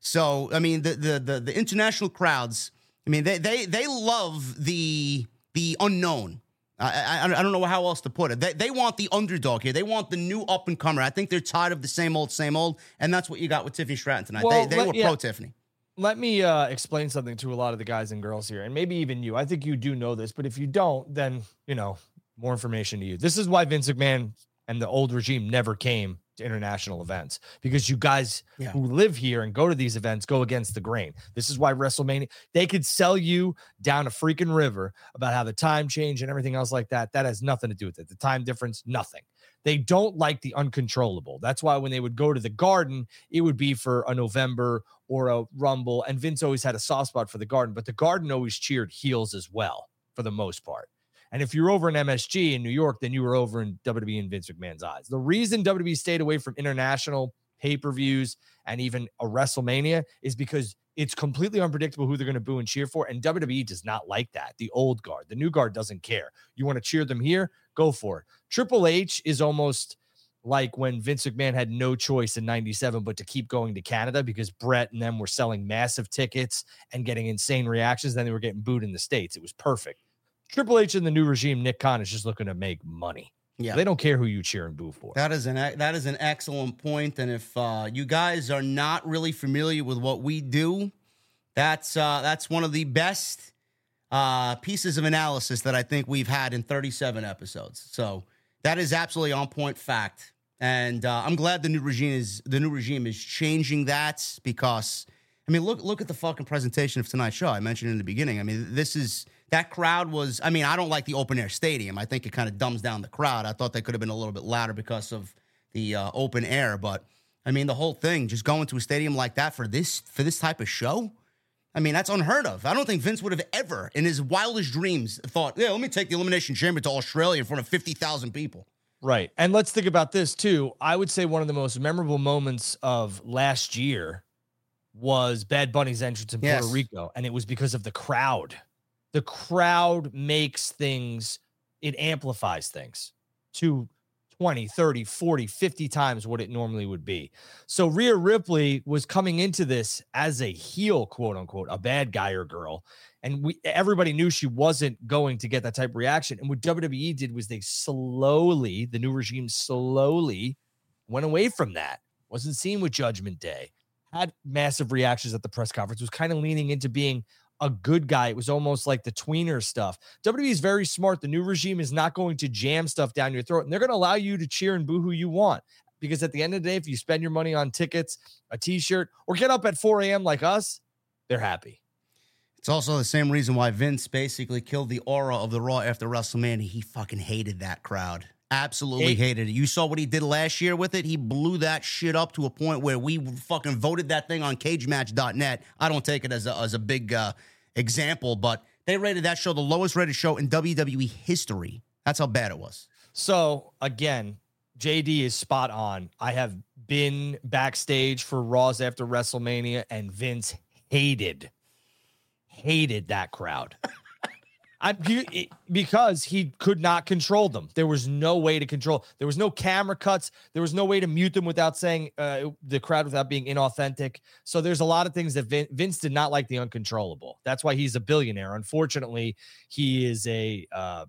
So I mean, the the the, the international crowds. I mean, they they they love the the unknown. I, I, I don't know how else to put it. They, they want the underdog here. They want the new up and comer. I think they're tired of the same old, same old, and that's what you got with Tiffany Stratton tonight. Well, they they let- were yeah. pro Tiffany. Let me uh, explain something to a lot of the guys and girls here, and maybe even you. I think you do know this, but if you don't, then you know more information to you. This is why Vince McMahon and the old regime never came to international events because you guys Yeah. who live here and go to these events go against the grain. This is why WrestleMania they could sell you down a freaking river about how the time change and everything else like that. That has nothing to do with it. The time difference, nothing. They don't like the uncontrollable. That's why when they would go to the garden, it would be for a November or a Rumble. And Vince always had a soft spot for the Garden, but the Garden always cheered heels as well for the most part. And if you're over in MSG in New York, then you were over in WWE and Vince McMahon's eyes. The reason WWE stayed away from international pay per views and even a WrestleMania is because it's completely unpredictable who they're going to boo and cheer for. And WWE does not like that. The old guard, the new guard doesn't care. You want to cheer them here? Go for it. Triple H is almost like when Vince McMahon had no choice in 97 but to keep going to Canada because Brett and them were selling massive tickets and getting insane reactions. Then they were getting booed in the States. It was perfect. Triple H and the new regime, Nick Khan, is just looking to make money. Yeah. They don't care who you cheer and boo for. That is an that is an excellent point. point, and if uh, you guys are not really familiar with what we do, that's uh, that's one of the best uh, pieces of analysis that I think we've had in 37 episodes. So that is absolutely on point fact, and uh, I'm glad the new regime is the new regime is changing that because I mean look look at the fucking presentation of tonight's show. I mentioned in the beginning. I mean this is that crowd was. I mean I don't like the open air stadium. I think it kind of dumbs down the crowd. I thought they could have been a little bit louder because of the uh, open air, but I mean the whole thing just going to a stadium like that for this for this type of show. I mean, that's unheard of. I don't think Vince would have ever, in his wildest dreams, thought, yeah, let me take the Elimination Chamber to Australia in front of 50,000 people. Right. And let's think about this too. I would say one of the most memorable moments of last year was Bad Bunny's entrance in Yes. Puerto Rico. And it was because of the crowd. The crowd makes things, it amplifies things to 20, 30, 40, 50 times what it normally would be. So Rhea Ripley was coming into this as a heel, quote unquote, a bad guy or girl. And we everybody knew she wasn't going to get that type of reaction. And what WWE did was they slowly, the new regime slowly went away from that. Wasn't seen with Judgment Day. Had massive reactions at the press conference, was kind of leaning into being a good guy. It was almost like the tweener stuff. WWE is very smart. The new regime is not going to jam stuff down your throat, and they're going to allow you to cheer and boo who you want. Because at the end of the day, if you spend your money on tickets, a t-shirt, or get up at 4 a.m. like us, they're happy. It's also the same reason why Vince basically killed the aura of the Raw after WrestleMania. He fucking hated that crowd. Absolutely Hate- hated it. You saw what he did last year with it. He blew that shit up to a point where we fucking voted that thing on cagematch.net. I don't take it as a, as a big uh, example, but they rated that show the lowest rated show in WWE history. That's how bad it was. So again, JD is spot on. I have been backstage for Raws after WrestleMania, and Vince hated, hated that crowd. I because he could not control them. There was no way to control. There was no camera cuts. There was no way to mute them without saying uh, the crowd without being inauthentic. So there's a lot of things that Vin, Vince did not like the uncontrollable. That's why he's a billionaire. Unfortunately, he is a uh,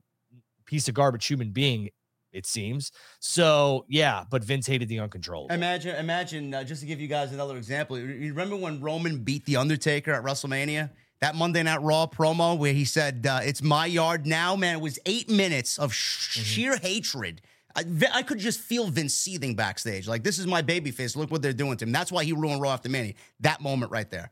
piece of garbage human being. It seems so. Yeah, but Vince hated the uncontrollable. Imagine, imagine, uh, just to give you guys another example. You remember when Roman beat The Undertaker at WrestleMania? That Monday Night Raw promo where he said, uh, It's my yard now, man. It was eight minutes of sh- sheer hatred. I, I could just feel Vince seething backstage. Like, this is my baby face. Look what they're doing to him. That's why he ruined Raw after Mania. That moment right there.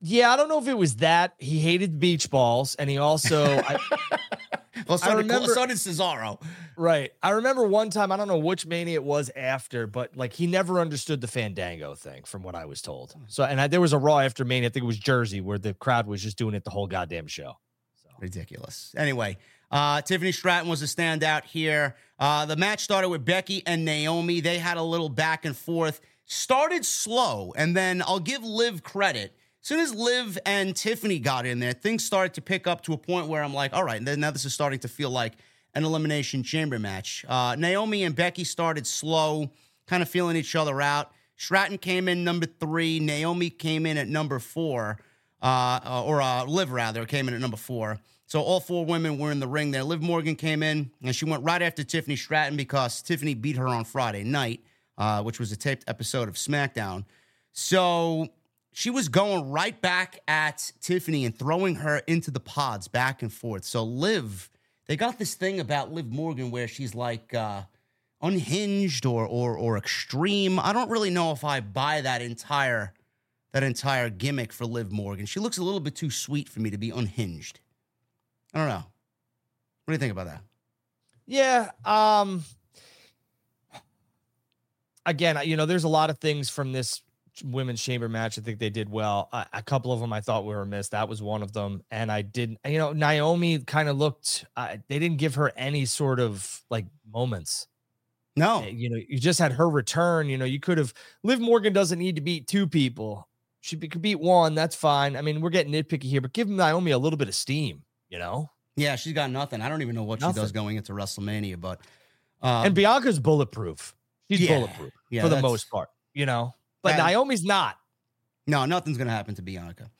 yeah, I don't know if it was that he hated beach balls, and he also I, Well, so, did, remember- so did Cesaro. Right. I remember one time, I don't know which mania it was after, but like he never understood the Fandango thing, from what I was told. So, and I, there was a Raw after mania, I think it was Jersey, where the crowd was just doing it the whole goddamn show. So. Ridiculous. Anyway, uh, Tiffany Stratton was a standout here. Uh, the match started with Becky and Naomi. They had a little back and forth. Started slow, and then I'll give Liv credit soon as Liv and Tiffany got in there, things started to pick up to a point where I'm like, all right, now this is starting to feel like an elimination chamber match. Uh, Naomi and Becky started slow, kind of feeling each other out. Stratton came in number three. Naomi came in at number four, uh, or uh, Liv rather came in at number four. So all four women were in the ring there. Liv Morgan came in and she went right after Tiffany Stratton because Tiffany beat her on Friday night, uh, which was a taped episode of SmackDown. So she was going right back at Tiffany and throwing her into the pods back and forth. So Liv, they got this thing about Liv Morgan where she's like uh, unhinged or or or extreme. I don't really know if I buy that entire that entire gimmick for Liv Morgan. She looks a little bit too sweet for me to be unhinged. I don't know. What do you think about that? Yeah. Um again, you know, there's a lot of things from this women's chamber match. I think they did well. A, a couple of them I thought were missed. That was one of them. And I didn't, you know, Naomi kind of looked, uh, they didn't give her any sort of like moments. No. Uh, You know, you just had her return. You know, you could have, Liv Morgan doesn't need to beat two people. She be- could beat one. That's fine. I mean, we're getting nitpicky here, but give Naomi a little bit of steam, you know? Yeah, she's got nothing. I don't even know what she does going into WrestleMania, but um, and Bianca's bulletproof. She's yeah, bulletproof yeah, for the most part, you know. But Naomi's not. No, nothing's going to happen to Bianca.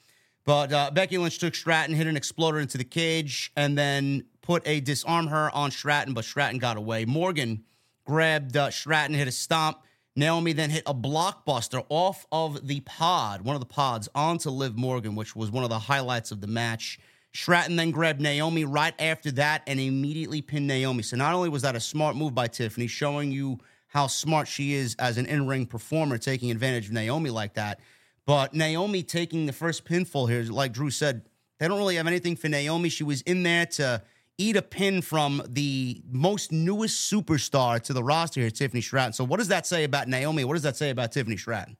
But uh, Becky Lynch took Stratton, hit an exploder into the cage, and then put a disarm her on Stratton, but Stratton got away. Morgan grabbed uh, Stratton, hit a stomp. Naomi then hit a blockbuster off of the pod, one of the pods, onto Liv Morgan, which was one of the highlights of the match. Stratton then grabbed Naomi right after that and immediately pinned Naomi. So not only was that a smart move by Tiffany, showing you how smart she is as an in-ring performer, taking advantage of Naomi like that, but Naomi taking the first pinfall here, like Drew said, they don't really have anything for Naomi. She was in there to eat a pin from the most newest superstar to the roster here, Tiffany Stratton. So what does that say about Naomi? What does that say about Tiffany Stratton?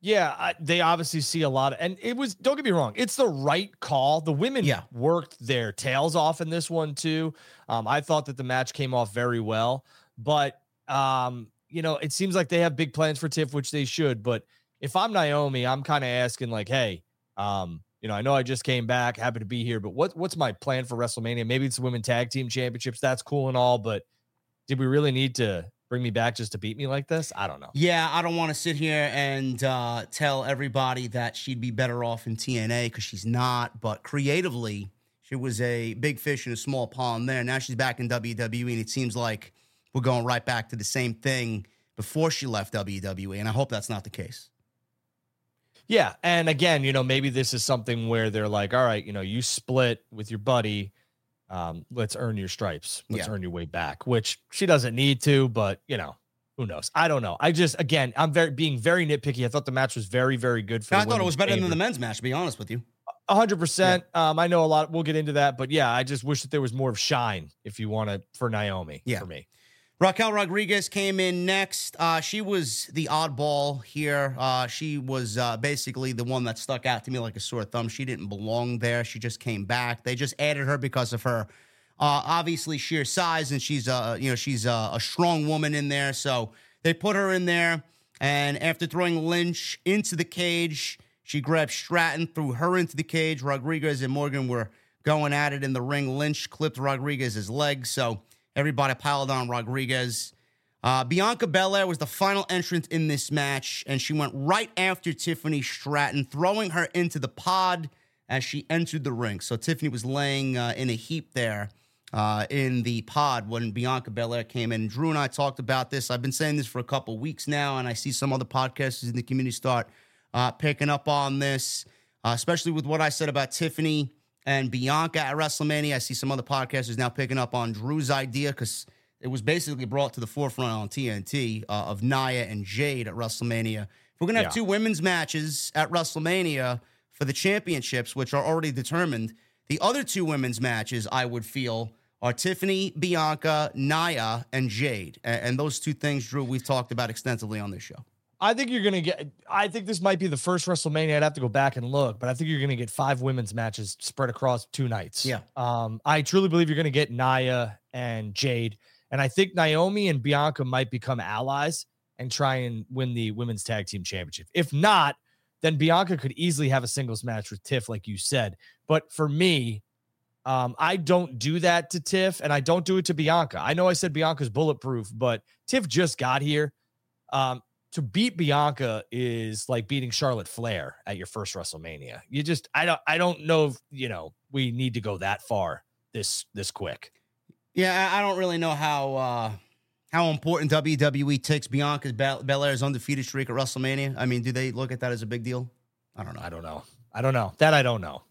Yeah, I, they obviously see a lot of, and it was. Don't get me wrong, it's the right call. The women Yeah. worked their tails off in this one too. Um, I thought that the match came off very well, but um, you know, it seems like they have big plans for Tiff, which they should. But if I'm Naomi, I'm kind of asking like, hey, um, you know, I know I just came back, happy to be here, but what what's my plan for WrestleMania? Maybe it's the women tag team championships. That's cool and all, but did we really need to bring me back just to beat me like this? I don't know. Yeah, I don't want to sit here and uh, tell everybody that she'd be better off in TNA because she's not. But creatively, she was a big fish in a small pond there. Now she's back in WWE, and it seems like we're going right back to the same thing before she left WWE. And I hope that's not the case. Yeah. And again, you know, maybe this is something where they're like, all right, you know, you split with your buddy. Um, let's earn your stripes. Let's Yeah. earn your way back, which she doesn't need to, but you know, who knows? I don't know. I just again, I'm very being very nitpicky. I thought the match was very, very good for I thought it was better than the men's match, to be honest with you. A hundred percent. Um, I know a lot. We'll get into that, but yeah, I just wish that there was more of shine, if you want to, for Naomi. Yeah. for me. Raquel Rodriguez came in next. Uh, she was the oddball here. Uh, she was uh, basically the one that stuck out to me like a sore thumb. She didn't belong there. She just came back. They just added her because of her uh, obviously sheer size, and she's a you know she's a, a strong woman in there. So they put her in there, and after throwing Lynch into the cage, she grabbed Stratton, threw her into the cage. Rodriguez and Morgan were going at it in the ring. Lynch clipped Rodriguez's leg, so everybody piled on Rodriguez. Uh, Bianca Belair was the final entrant in this match, and she went right after Tiffany Stratton, throwing her into the pod as she entered the ring. So Tiffany was laying uh, in a heap there uh, in the pod when Bianca Belair came in. Drew and I talked about this. I've been saying this for a couple weeks now, and I see some other podcasters in the community start uh, picking up on this, uh, especially with what I said about Tiffany and Bianca at WrestleMania. I see some other podcasters now picking up on Drew's idea because it was basically brought to the forefront on TNT uh, of Nia and Jade at WrestleMania. If we're gonna have Yeah. two women's matches at WrestleMania for the championships, which are already determined, the other two women's matches I would feel are Tiffany, Bianca, Nia, and Jade. And, those two things, Drew, we've talked about extensively on this show. I think you're gonna get. I think this might be the first WrestleMania. I'd have to go back and look, but I think you're gonna get five women's matches spread across two nights. Yeah. Um, I truly believe you're gonna get Nia and Jade, and I think Naomi and Bianca might become allies and try and win the women's tag team championship. If not, then Bianca could easily have a singles match with Tiff, like you said. But for me, um, I don't do that to Tiff, and I don't do it to Bianca. I know I said Bianca's bulletproof, but Tiff just got here. Um, to beat Bianca is like beating Charlotte Flair at your first WrestleMania. You just I don't I don't know if you know we need to go that far this this quick. Yeah, I don't really know how uh how important WWE takes Bianca's Bel- Belair's undefeated streak at WrestleMania. I mean, do they look at that as a big deal? I don't know. I don't know. I don't know. That I don't know.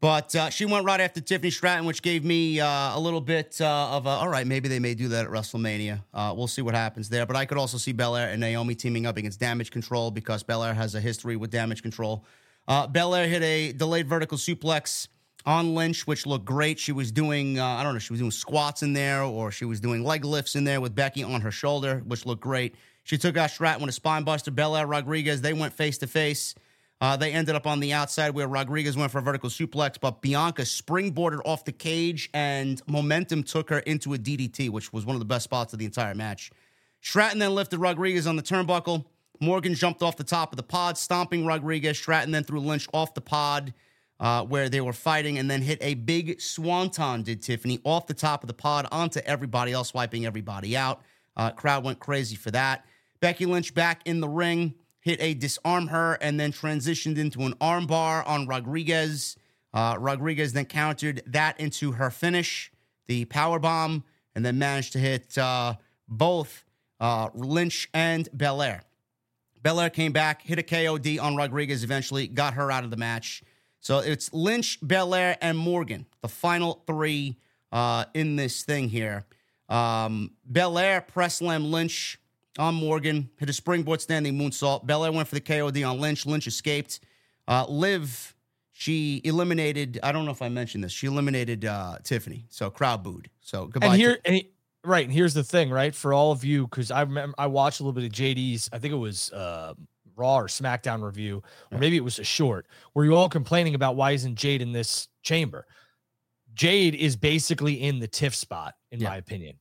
But uh, she went right after Tiffany Stratton, which gave me uh, a little bit uh, of a, all right, maybe they may do that at WrestleMania. Uh, we'll see what happens there. But I could also see Belair and Naomi teaming up against Damage Control because Belair has a history with Damage Control. Uh, Belair hit a delayed vertical suplex on Lynch, which looked great. She was doing, uh, I don't know, she was doing squats in there or she was doing leg lifts in there with Becky on her shoulder, which looked great. She took out Stratton with a spine buster. Belair Rodriguez, they went face to face. Uh, they ended up on the outside where Rodriguez went for a vertical suplex, but Bianca springboarded off the cage and momentum took her into a DDT, which was one of the best spots of the entire match. Stratton then lifted Rodriguez on the turnbuckle. Morgan jumped off the top of the pod, stomping Rodriguez. Stratton then threw Lynch off the pod uh, where they were fighting and then hit a big swanton, did Tiffany, off the top of the pod onto everybody else, wiping everybody out. Uh, crowd went crazy for that. Becky Lynch back in the ring hit a disarm her, and then transitioned into an armbar on Rodriguez. Uh, Rodriguez then countered that into her finish, the power bomb, and then managed to hit uh, both uh, Lynch and Belair. Belair came back, hit a KOD on Rodriguez eventually, got her out of the match. So it's Lynch, Belair, and Morgan, the final three uh, in this thing here. Um, Belair press slam Lynch on Morgan, hit a springboard standing moonsault. Belair went for the KOD on Lynch. Lynch escaped. Uh, Liv, she eliminated. I don't know if I mentioned this. She eliminated uh, Tiffany. So crowd booed. So goodbye. And here, and he, right. And here's the thing, right? For all of you, because I remember I watched a little bit of JD's. I think it was uh, Raw or SmackDown review, or maybe it was a short, where you all complaining about why isn't Jade in this chamber? Jade is basically in the Tiff spot, in yeah. my opinion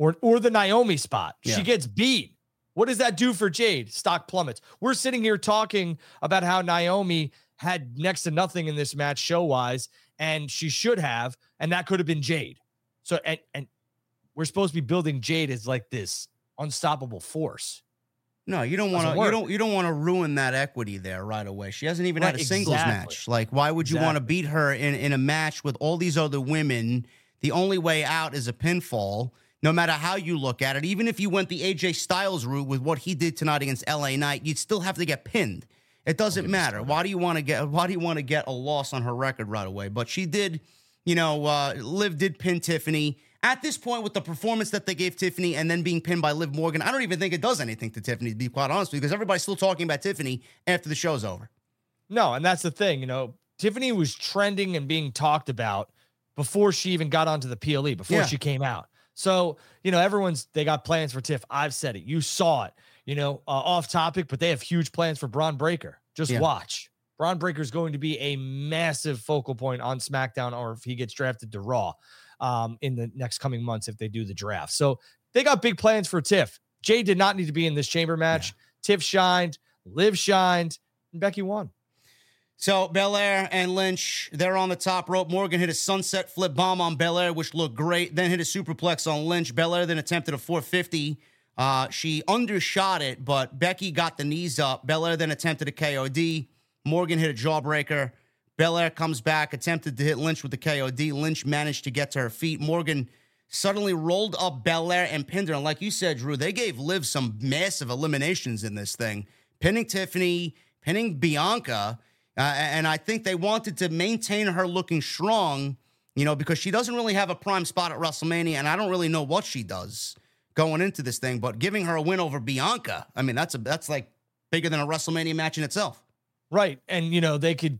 or or the Naomi spot. Yeah. She gets beat. What does that do for Jade? Stock plummets. We're sitting here talking about how Naomi had next to nothing in this match show wise, and she should have, and that could have been Jade. So and and we're supposed to be building Jade as like this unstoppable force. No, you don't want to. You don't. You don't want to ruin that equity there right away. She hasn't even right, had a singles exactly. match. Like, why would you exactly. want to beat her in in a match with all these other women? The only way out is a pinfall no matter how you look at it. Even if you went the AJ Styles route with what he did tonight against LA Knight, you'd still have to get pinned. It doesn't matter. Why do you want to get why do you want to get a loss on her record right away? But she did, you know, uh Liv did pin Tiffany. At this point, with the performance that they gave Tiffany and then being pinned by Liv Morgan, I don't even think it does anything to Tiffany, to be quite honest, you, because everybody's still talking about Tiffany after the show's over. No, and that's the thing, you know, Tiffany was trending and being talked about before she even got onto the PLE, before yeah. she came out. So, you know, everyone's they got plans for Tiff. I've said it. You saw it. You know, uh, off topic, but they have huge plans for Bron Breakker. Just yeah. watch. Bron Breakker is going to be a massive focal point on SmackDown, or if he gets drafted to Raw um, in the next coming months if they do the draft. So they got big plans for Tiff. Jay did not need to be in this chamber match. Yeah. Tiff shined, Liv shined, and Becky won. So Belair and Lynch, they're on the top rope. Morgan hit a sunset flip bomb on Belair, which looked great. Then hit a superplex on Lynch. Belair then attempted a 450. Uh, she undershot it, but Becky got the knees up. Belair then attempted a KOD. Morgan hit a jawbreaker. Belair comes back, attempted to hit Lynch with the KOD. Lynch managed to get to her feet. Morgan suddenly rolled up Belair and pinned her. And like you said, Drew, they gave Liv some massive eliminations in this thing, pinning Tiffany, pinning Bianca. Uh, and I think they wanted to maintain her looking strong, you know, because she doesn't really have a prime spot at WrestleMania, and I don't really know what she does going into this thing. But giving her a win over Bianca, I mean, that's a that's like bigger than a WrestleMania match in itself. Right, and you know they could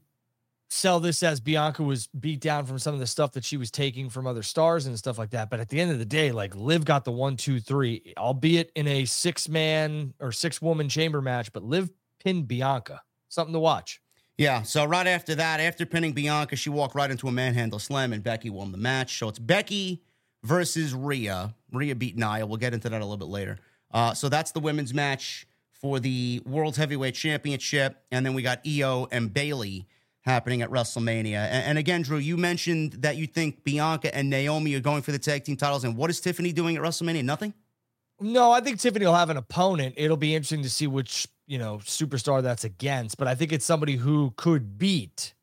sell this as Bianca was beat down from some of the stuff that she was taking from other stars and stuff like that. But at the end of the day, like Liv got the one, two, three, albeit in a six man or six woman chamber match, but Liv pinned Bianca. Something to watch. Yeah, so right after that, after pinning Bianca, she walked right into a manhandle slam, and Becky won the match. So it's Becky versus Rhea. Rhea beat Nia. We'll get into that a little bit later. Uh, so that's the women's match for the World Heavyweight Championship, and then we got Io and Bayley happening at WrestleMania. And, and, again, Drew, you mentioned that you think Bianca and Naomi are going for the tag team titles. And what is Tiffany doing at WrestleMania? Nothing. No, I think Tiffany will have an opponent. It'll be interesting to see which you know superstar that's against, but I think it's somebody who could beat,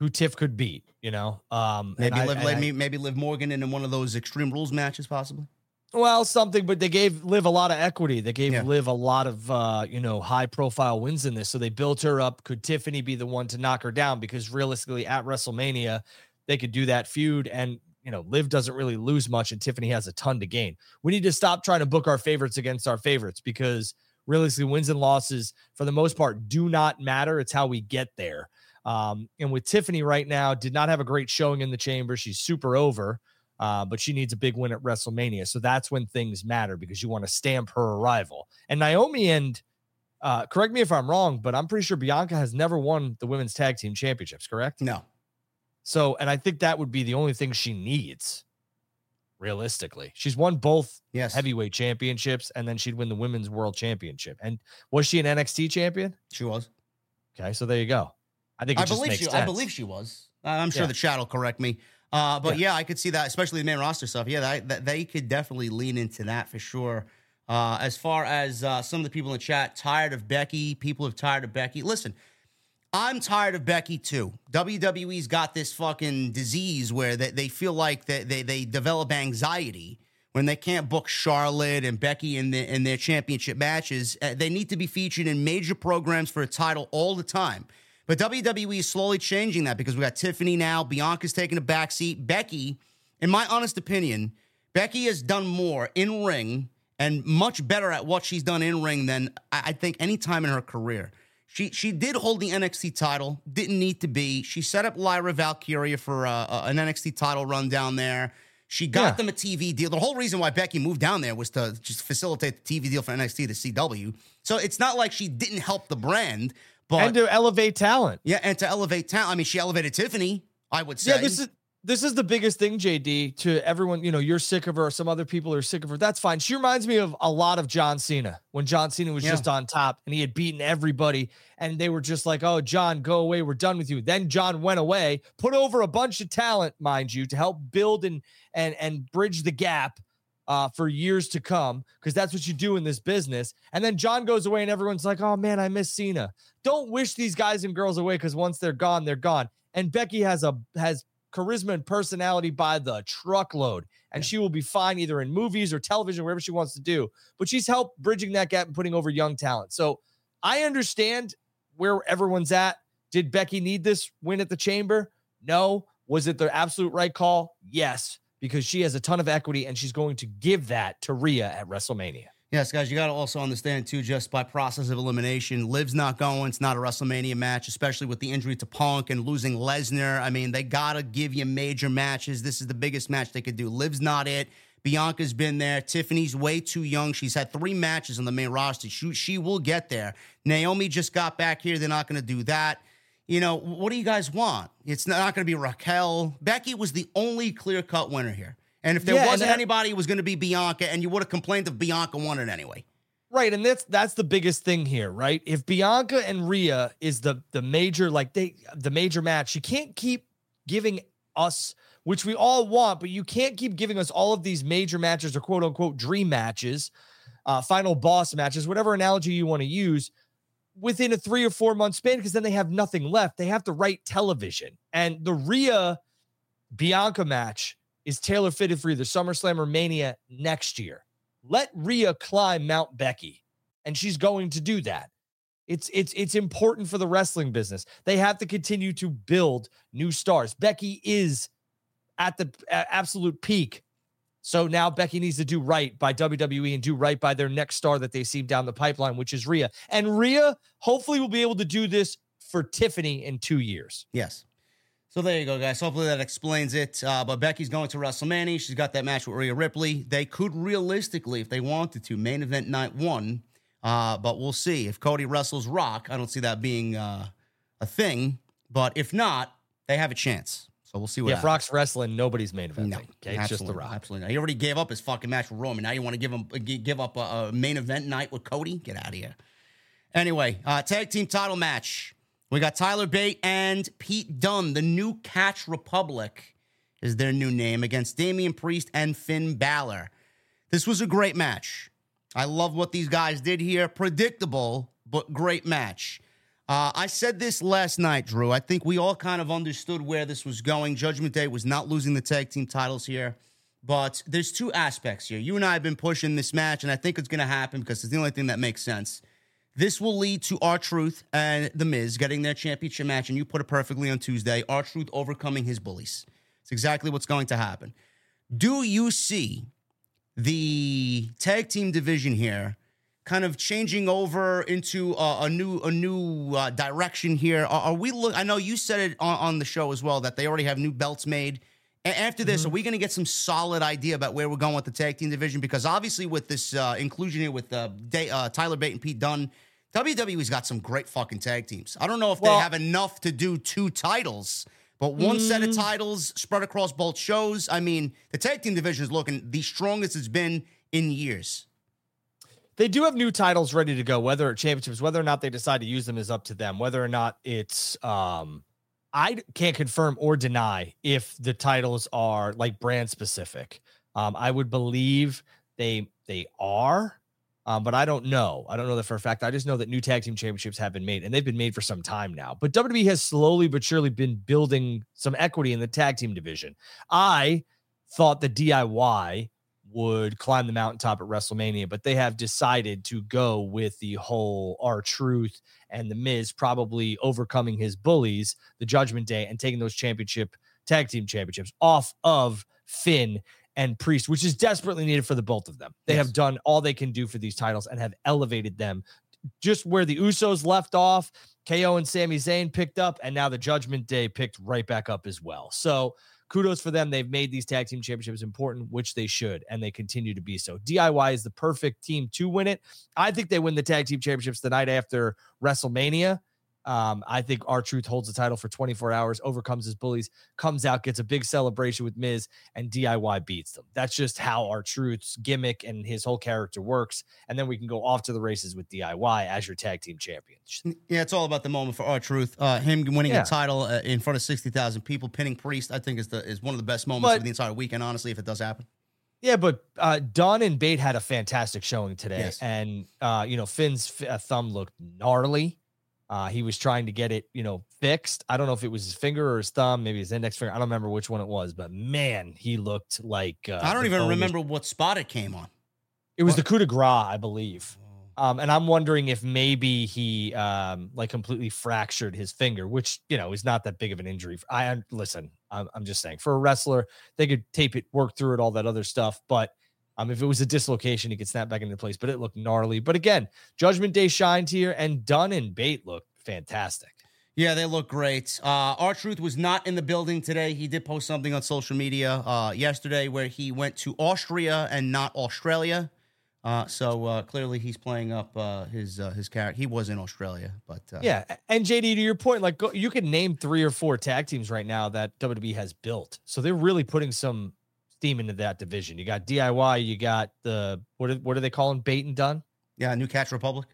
who Tiff could beat. You know, um, maybe Liv, I, maybe, maybe Liv Morgan in one of those Extreme Rules matches, possibly. Well, something, but they gave Liv a lot of equity. They gave yeah. Liv a lot of uh, you know high profile wins in this, so they built her up. Could Tiffany be the one to knock her down? Because realistically, at WrestleMania, they could do that feud, and you know, Liv doesn't really lose much, and Tiffany has a ton to gain. We need to stop trying to book our favorites against our favorites because realistically, wins and losses for the most part do not matter. It's how we get there. Um, and with Tiffany right now, did not have a great showing in the chamber. She's super over uh, but she needs a big win at WrestleMania. So that's when things matter because you want to stamp her arrival. And Naomi and uh, correct me if I'm wrong, but I'm pretty sure Bianca has never won the women's tag team championships, correct? No. So, and I think that would be the only thing she needs realistically. She's won both yes. heavyweight championships and then she'd win the women's world championship. And was she an NXT champion? She was. Okay, so there you go. I think I believe she sense. I believe she was. I'm sure yeah. the chat will correct me. Uh, but yeah. yeah. I could see that, especially the main roster stuff. Yeah, that, that they could definitely lean into that for sure. Uh, as far as uh, some of the people in the chat, tired of Becky, people have tired of Becky. Listen, I'm tired of Becky too. WWE's got this fucking disease where they, they feel like they, they, they develop anxiety when they can't book Charlotte and Becky in, the, in their championship matches. Uh, they need to be featured in major programs for a title all the time. But WWE is slowly changing that because we got Tiffany now. Bianca's taking a backseat. Becky, in my honest opinion, Becky has done more in ring and much better at what she's done in ring than I think any time in her career. She she did hold the NXT title, didn't need to be. She set up Lyra Valkyria for uh, uh an NXT title run down there. She got yeah. them a TV deal. The whole reason why Becky moved down there was to just facilitate the TV deal for NXT to CW. So it's not like she didn't help the brand. But and to elevate talent. Yeah, and to elevate talent. I mean, she elevated Tiffany, I would say. Yeah, this is this is the biggest thing, JD, to everyone. You know, you're sick of her, some other people are sick of her. That's fine. She reminds me of a lot of John Cena when John Cena was yeah. just on top and he had beaten everybody. And they were just like, oh, John, go away. We're done with you. Then John went away, put over a bunch of talent, mind you, to help build and and and bridge the gap uh, for years to come because that's what you do in this business. And then John goes away, and everyone's like, "Oh man, I miss Cena." Don't wish these guys and girls away because once they're gone, they're gone. And Becky has a has charisma and personality by the truckload, and yeah. she will be fine either in movies or television, wherever she wants to do. But she's helped bridging that gap and putting over young talent. So I understand where everyone's at. Did Becky need this win at the Chamber? No. Was it the absolute right call? Yes because she has a ton of equity and she's going to give that to Rhea at WrestleMania. Yes, guys, you got to also understand too, just by process of elimination, Liv's not going. It's not a WrestleMania match, especially with the injury to Punk and losing Lesnar. I mean, they got to give you major matches. This is the biggest match they could do. Liv's not it. Bianca's been there. Tiffany's way too young. She's had three matches on the main roster. She, she will get there. Naomi just got back here. They're not going to do that you know, what do you guys want? It's not going to be Raquel. Becky was the only clear cut winner here. And if there yeah, wasn't that, anybody, it was going to be Bianca, and you would have complained if Bianca won it anyway. Right, and that's that's the biggest thing here, right? If Bianca and Rhea is the the major like they the major match, you can't keep giving us which we all want, but you can't keep giving us all of these major matches or quote unquote dream matches, uh, final boss matches, whatever analogy you want to use within a three or four month span because then they have nothing left. They have to write television. And the Rhea Bianca match is tailor fitted for either SummerSlam or Mania next year. Let Rhea climb Mount Becky, and she's going to do that. It's it's it's important for the wrestling business. They have to continue to build new stars. Becky is at the absolute peak so now Becky needs to do right by WWE and do right by their next star that they see down the pipeline, which is Rhea. And Rhea hopefully will be able to do this for Tiffany in two years. Yes. So there you go, guys. Hopefully that explains it. Uh, but Becky's going to WrestleMania. She's got that match with Rhea Ripley. They could realistically, if they wanted to, main event night one. Uh, but we'll see. If Cody wrestles Rock, I don't see that being uh, a thing. But if not, they have a chance. So we'll see what. Yeah, if Rock's wrestling, nobody's main event. No, okay, it's just the Rock. Absolutely, not. he already gave up his fucking match with Roman. Now you want to give him give up a, a, main event night with Cody? Get out of here. Anyway, uh, tag team title match. We got Tyler Bate and Pete Dunne, the new Catch Republic is their new name, against Damian Priest and Finn Balor. This was a great match. I love what these guys did here. Predictable, but great match. Uh, I said this last night, Drew. I think we all kind of understood where this was going. Judgment Day was not losing the tag team titles here, but there's two aspects here. You and I have been pushing this match, and I think it's going to happen because it's the only thing that makes sense. This will lead to R-Truth and The Miz getting their championship match, and you put it perfectly on Tuesday. R-Truth overcoming his bullies. It's exactly what's going to happen. Do you see the tag team division here kind of changing over into a, a new a new uh, direction here? Are, are we look? I know you said it on, on, the show as well that they already have new belts made. After this, mm-hmm. are we going to get some solid idea about where we're going with the tag team division? Because obviously, with this uh, inclusion here with uh, Day, uh, Tyler Bate and Pete Dunne, WWE's got some great fucking tag teams. I don't know if well, they have enough to do two titles, but one mm. set of mm. titles spread across both shows. I mean, the tag team division is looking the strongest it's been in years. They do have new titles ready to go, whether it championships, whether or not they decide to use them is up to them. Whether or not it's um I can't confirm or deny if the titles are like brand specific. Um, I would believe they they are. Um, but I don't know. I don't know that for a fact. I just know that new tag team championships have been made and they've been made for some time now. But WWE has slowly but surely been building some equity in the tag team division. I thought the DIY would climb the mountaintop at WrestleMania, but they have decided to go with the whole R-Truth and the Miz probably overcoming his bullies, the Judgment Day, and taking those championship tag team championships off of Finn and Priest, which is desperately needed for the both of them. They yes. have done all they can do for these titles and have elevated them just where the Usos left off. KO and Sami Zayn picked up, and now the Judgment Day picked right back up as well. So kudos for them. They've made these tag team championships important, which they should, and they continue to be so. DIY is the perfect team to win it. I think they win the tag team championships the night after WrestleMania. Um, I think R-Truth holds the title for 24 hours, overcomes his bullies, comes out, gets a big celebration with Miz, and DIY beats them. That's just how R-Truth's gimmick and his whole character works. And then we can go off to the races with DIY as your tag team champions. Yeah, it's all about the moment for R-Truth. Uh, him winning yeah. the title uh, in front of 60,000 people, pinning Priest, I think is the is one of the best moments but, of the entire weekend, honestly, if it does happen. Yeah, but uh, Dunne and Bate had a fantastic showing today. Yes. And, uh, you know, Finn's f- uh, thumb looked gnarly. Uh, he was trying to get it, you know, fixed. I don't know if it was his finger or his thumb, maybe his index finger. I don't remember which one it was, but man, he looked like. Uh, I don't even remember what spot it came on. It was what? the coup de grace, I believe. Um, and I'm wondering if maybe he um, like completely fractured his finger, which you know is not that big of an injury. I listen. I'm, I'm just saying for a wrestler, they could tape it, work through it, all that other stuff, but um, if it was a dislocation, he could snap back into place, but it looked gnarly. But again, Judgment Day shined here, and Dunne and Bate looked fantastic. Yeah, they look great. Uh, R-Truth was not in the building today. He did post something on social media uh, yesterday where he went to Austria and not Australia. Uh, so uh, clearly he's playing up uh, his uh, his character. He was in Australia, but uh, yeah. And JD, to your point, like go, you can name three or four tag teams right now that WWE has built. So they're really putting some steam into that division. You got DIY, you got the what are, what are they calling Bate and Dunne? Yeah, New Catch Republic,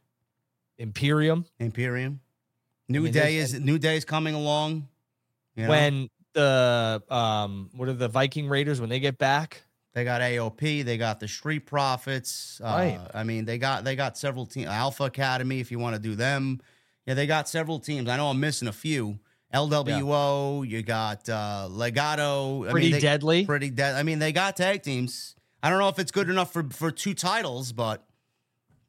Imperium, Imperium. New I mean, Day is New Day is coming along. You know? When the um, what are the Viking Raiders when they get back? They got AOP. They got the Street Profits. Uh, right. I mean, they got they got several teams. Alpha Academy, if you want to do them. Yeah, they got several teams. I know I'm missing a few. LWO, yeah. you got uh, Legado. I pretty mean, they, deadly. Pretty dead. I mean, they got tag teams. I don't know if it's good enough for for two titles, but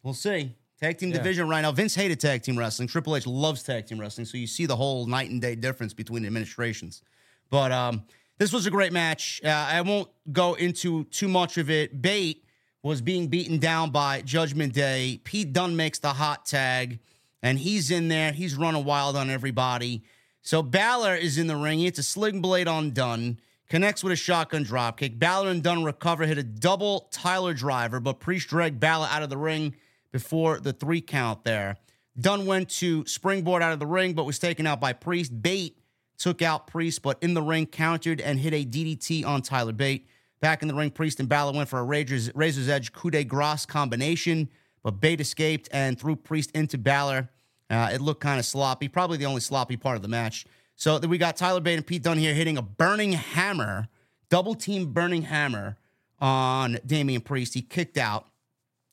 we'll see. Tag team yeah. division right now. Vince hated tag team wrestling. Triple H loves tag team wrestling, so you see the whole night and day difference between administrations. But um, this was a great match. Uh, I won't go into too much of it. Bate was being beaten down by Judgment Day. Pete Dunne makes the hot tag, and he's in there. He's running wild on everybody. So Balor is in the ring. He hits a sling blade on Dunne, connects with a shotgun dropkick. Balor and Dunne recover, hit a double Tyler driver, but Priest dragged Balor out of the ring before the three count there. Dunne went to springboard out of the ring, but was taken out by Priest. Bate took out Priest, but in the ring countered and hit a DDT on Tyler Bate. Back in the ring, Priest and Balor went for a Razor's, Razor's Edge coup de grace combination, but Bate escaped and threw Priest into Balor. Uh, it looked kind of sloppy, probably the only sloppy part of the match. So then we got Tyler Bate and Pete Dunne here hitting a burning hammer, double team burning hammer on Damian Priest. He kicked out.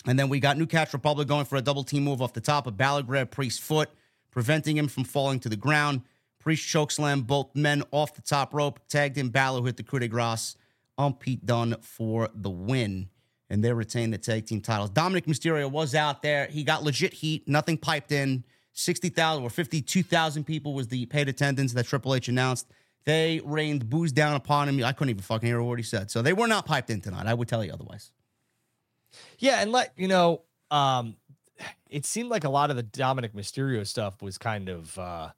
And then we got New Catch Republic going for a double team move off the top of Balor grabbed Priest's foot, preventing him from falling to the ground. Priest chokeslam both men off the top rope, tagged in Balor, hit the coup de grace on Pete Dunne for the win. And they retain the tag team titles. Dominic Mysterio was out there. He got legit heat, nothing piped in. 60,000 or 52,000 people was the paid attendance that Triple H announced. They rained booze down upon him. I couldn't even fucking hear what he said. So they were not piped in tonight. I would tell you otherwise. Yeah, and let you know, um, it seemed like a lot of the Dominic Mysterio stuff was kind of uh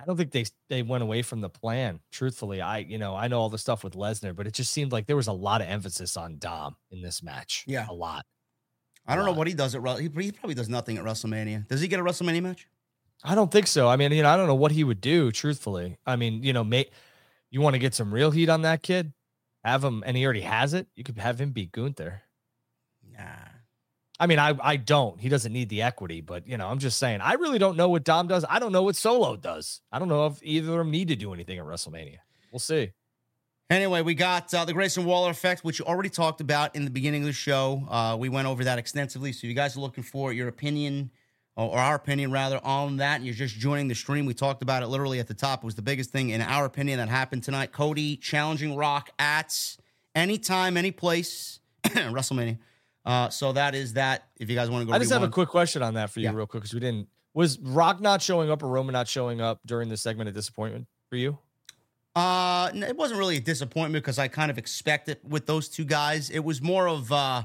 I don't think they they went away from the plan. Truthfully, I you know I know all the stuff with Lesnar, but it just seemed like there was a lot of emphasis on Dom in this match. Yeah, a lot. I don't know what he does at he, he probably does nothing at WrestleMania. Does he get a WrestleMania match? I don't think so. I mean, you know, I don't know what he would do. Truthfully, I mean, you know, may, you want to get some real heat on that kid, have him, and he already has it. You could have him beat Gunther. Nah. I mean, I I don't. He doesn't need the equity, but you know, I'm just saying. I really don't know what Dom does. I don't know what Solo does. I don't know if either of them need to do anything at WrestleMania. We'll see. Anyway, we got uh, the Grayson Waller effect, which you already talked about in the beginning of the show. Uh, we went over that extensively. So, if you guys are looking for your opinion, or our opinion rather, on that, and you're just joining the stream, we talked about it literally at the top. It was the biggest thing, in our opinion, that happened tonight. Cody challenging Rock at any time, any place, WrestleMania. Uh, so that is that. If you guys want to go, I just have a quick question on that for you, yeah. real quick, because we didn't. Was Rock not showing up or Roman not showing up during this segment a disappointment for you? Uh, it wasn't really a disappointment because I kind of expected with those two guys. It was more of uh,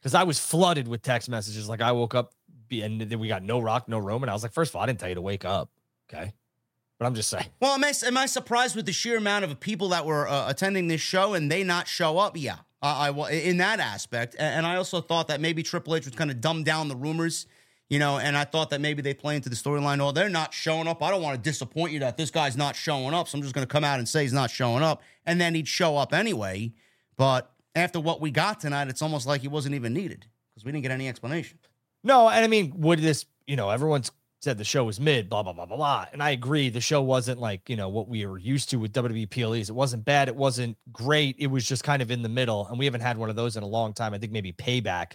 because I was flooded with text messages. Like I woke up and then we got no Rock, no Roman. I was like, first of all, I didn't tell you to wake up. Okay. But I'm just saying. Well, am I, am I surprised with the sheer amount of people that were uh, attending this show and they not show up? Yeah, I, I in that aspect, and I also thought that maybe Triple H would kind of dumb down the rumors, you know. And I thought that maybe they play into the storyline. Oh, they're not showing up. I don't want to disappoint you that this guy's not showing up, so I'm just going to come out and say he's not showing up, and then he'd show up anyway. But after what we got tonight, it's almost like he wasn't even needed because we didn't get any explanation. No, and I mean, would this, you know, everyone's said the show was mid, blah, blah, blah, blah, blah. And I agree. The show wasn't like, you know, what we were used to with WWE PLEs. It wasn't bad. It wasn't great. It was just kind of in the middle. And we haven't had one of those in a long time. I think maybe payback.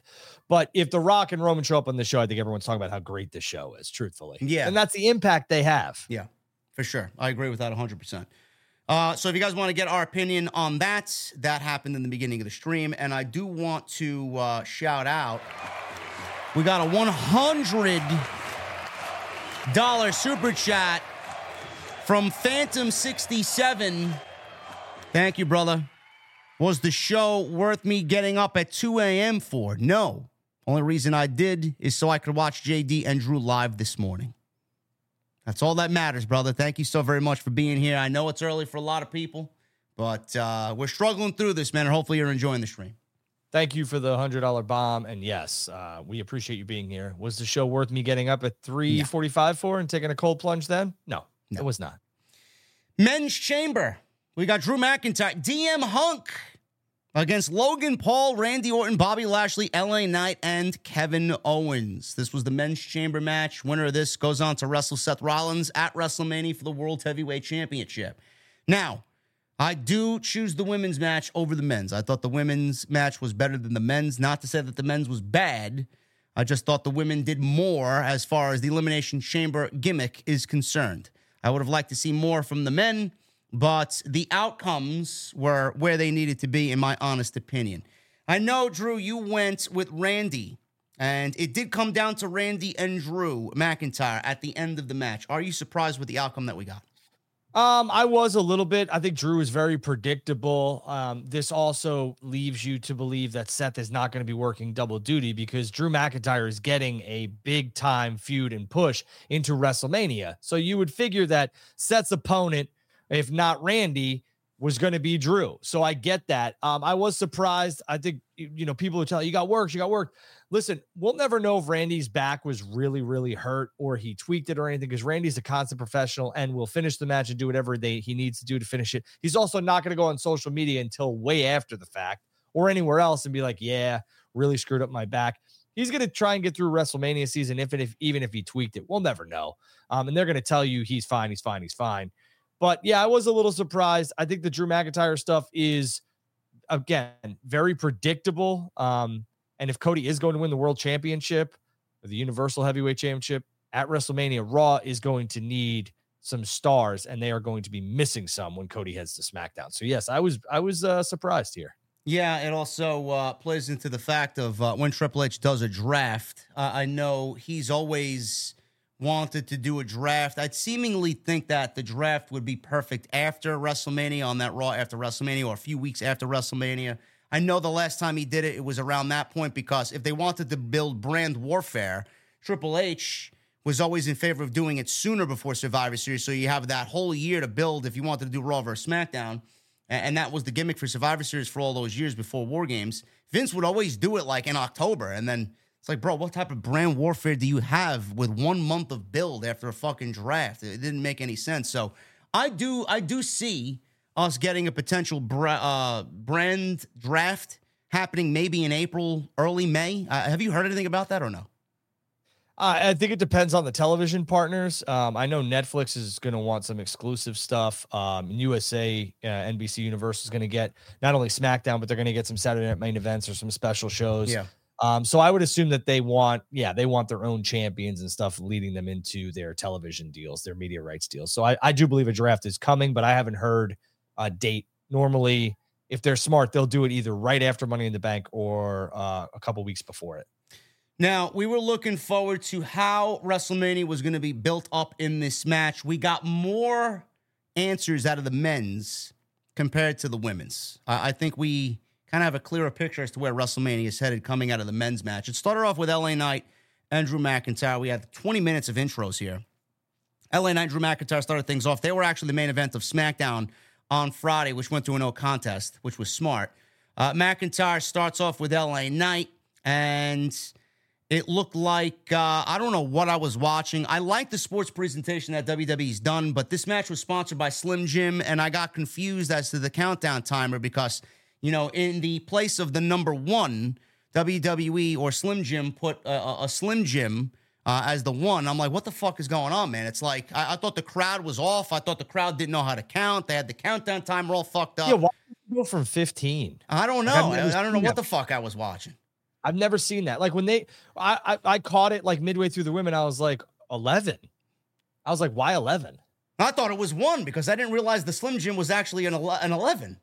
But if The Rock and Roman show up on the show, I think everyone's talking about how great the show is, truthfully. Yeah. And that's the impact they have. Yeah, for sure. I agree with that 100%. Uh, so if you guys want to get our opinion on that, that happened in the beginning of the stream. And I do want to uh, shout out. We got a 100 dollar super chat from Phantom 67. Thank you, brother. Was the show worth me getting up at 2 a.m. for? No. Only reason I did is so I could watch JD and Drew live this morning. That's all that matters, brother. Thank you so very much for being here. I know it's early for a lot of people, but uh, we're struggling through this, man, and hopefully you're enjoying the stream. Thank you for the hundred dollar bomb, and yes, uh, we appreciate you being here. Was the show worth me getting up at three forty five for and taking a cold plunge? Then no, no, it was not. Men's Chamber. We got Drew McIntyre, DM Hunk against Logan Paul, Randy Orton, Bobby Lashley, LA Knight, and Kevin Owens. This was the Men's Chamber match. Winner of this goes on to wrestle Seth Rollins at WrestleMania for the World Heavyweight Championship. Now, I do choose the women's match over the men's. I thought the women's match was better than the men's. Not to say that the men's was bad. I just thought the women did more as far as the Elimination Chamber gimmick is concerned. I would have liked to see more from the men, but the outcomes were where they needed to be, in my honest opinion. I know, Drew, you went with Randy, and it did come down to Randy and Drew McIntyre at the end of the match. Are you surprised with the outcome that we got? Um, I was a little bit. I think Drew is very predictable. Um, this also leaves you to believe that Seth is not going to be working double duty because Drew McIntyre is getting a big time feud and push into WrestleMania. So you would figure that Seth's opponent, if not Randy, was going to be Drew. So I get that. Um, I was surprised. I think you know people are telling you got work, you got work. Listen, we'll never know if Randy's back was really, really hurt or he tweaked it or anything because Randy's a constant professional and will finish the match and do whatever they he needs to do to finish it. He's also not going to go on social media until way after the fact or anywhere else and be like, yeah, really screwed up my back. he's going to try and get through WrestleMania season, if, if even if he tweaked it. We'll never know. Um, and they're going to tell you he's fine, he's fine, he's fine. But yeah, I was a little surprised. I think the Drew McIntyre stuff is again very predictable. Um, and if Cody is going to win the world championship the Universal Heavyweight Championship at WrestleMania, Raw is going to need some stars, and they are going to be missing some when Cody heads to SmackDown. So yes, I was I was uh, surprised here. Yeah, it also uh, plays into the fact of uh, when Triple H does a draft. Uh, I know he's always wanted to do a draft. I'd seemingly think that the draft would be perfect after WrestleMania on that Raw after WrestleMania or a few weeks after WrestleMania. I know the last time he did it, it was around that point because if they wanted to build brand warfare, Triple H was always in favor of doing it sooner before Survivor Series. So you have that whole year to build if you wanted to do Raw versus SmackDown. And that was the gimmick for Survivor Series for all those years before War Games. Vince would always do it like in October. And then it's like, bro, what type of brand warfare do you have with one month of build after a fucking draft? It didn't make any sense. So I do, I do see us getting a potential bra- uh, brand draft happening maybe in April, early May. Uh, have you heard anything about that or no? Uh, I think it depends on the television partners. Um, I know Netflix is going to want some exclusive stuff. Um, USA, uh, NBC Universal is going to get not only SmackDown, but they're going to get some Saturday Night main events or some special shows. Yeah. Um, so I would assume that they want, yeah, they want their own champions and stuff leading them into their television deals, their media rights deals. So I, I do believe a draft is coming, but I haven't heard a date. Normally, if they're smart, they'll do it either right after Money in the Bank or uh, a couple weeks before it. Now, we were looking forward to how WrestleMania was going to be built up in this match. We got more answers out of the men's compared to the women's. Uh, I think we kind of have a clearer picture as to where WrestleMania is headed coming out of the men's match. It started off with LA Knight and Drew McIntyre. We had 20 minutes of intros here. LA Knight, Drew McIntyre started things off. They were actually the main event of SmackDown on Friday, which went to a no contest, which was smart. Uh, McIntyre starts off with LA Knight, and it looked like uh, I don't know what I was watching. I like the sports presentation that WWE's done, but this match was sponsored by Slim Jim, and I got confused as to the countdown timer because you know, in the place of the number one, WWE or Slim Jim put a, a Slim Jim uh, as the one. I'm like, what the fuck is going on, man? It's like I, I, thought the crowd was off. I thought the crowd didn't know how to count. They had the countdown timer all fucked up. Yeah, why go from 15? I don't know. Like, I, I, don't know what the fuck I was watching. I've never seen that. Like when they, I, I, I caught it like midway through the women. I was like 11. I was like, why 11? I thought it was one because I didn't realize the Slim Jim was actually an, an 11.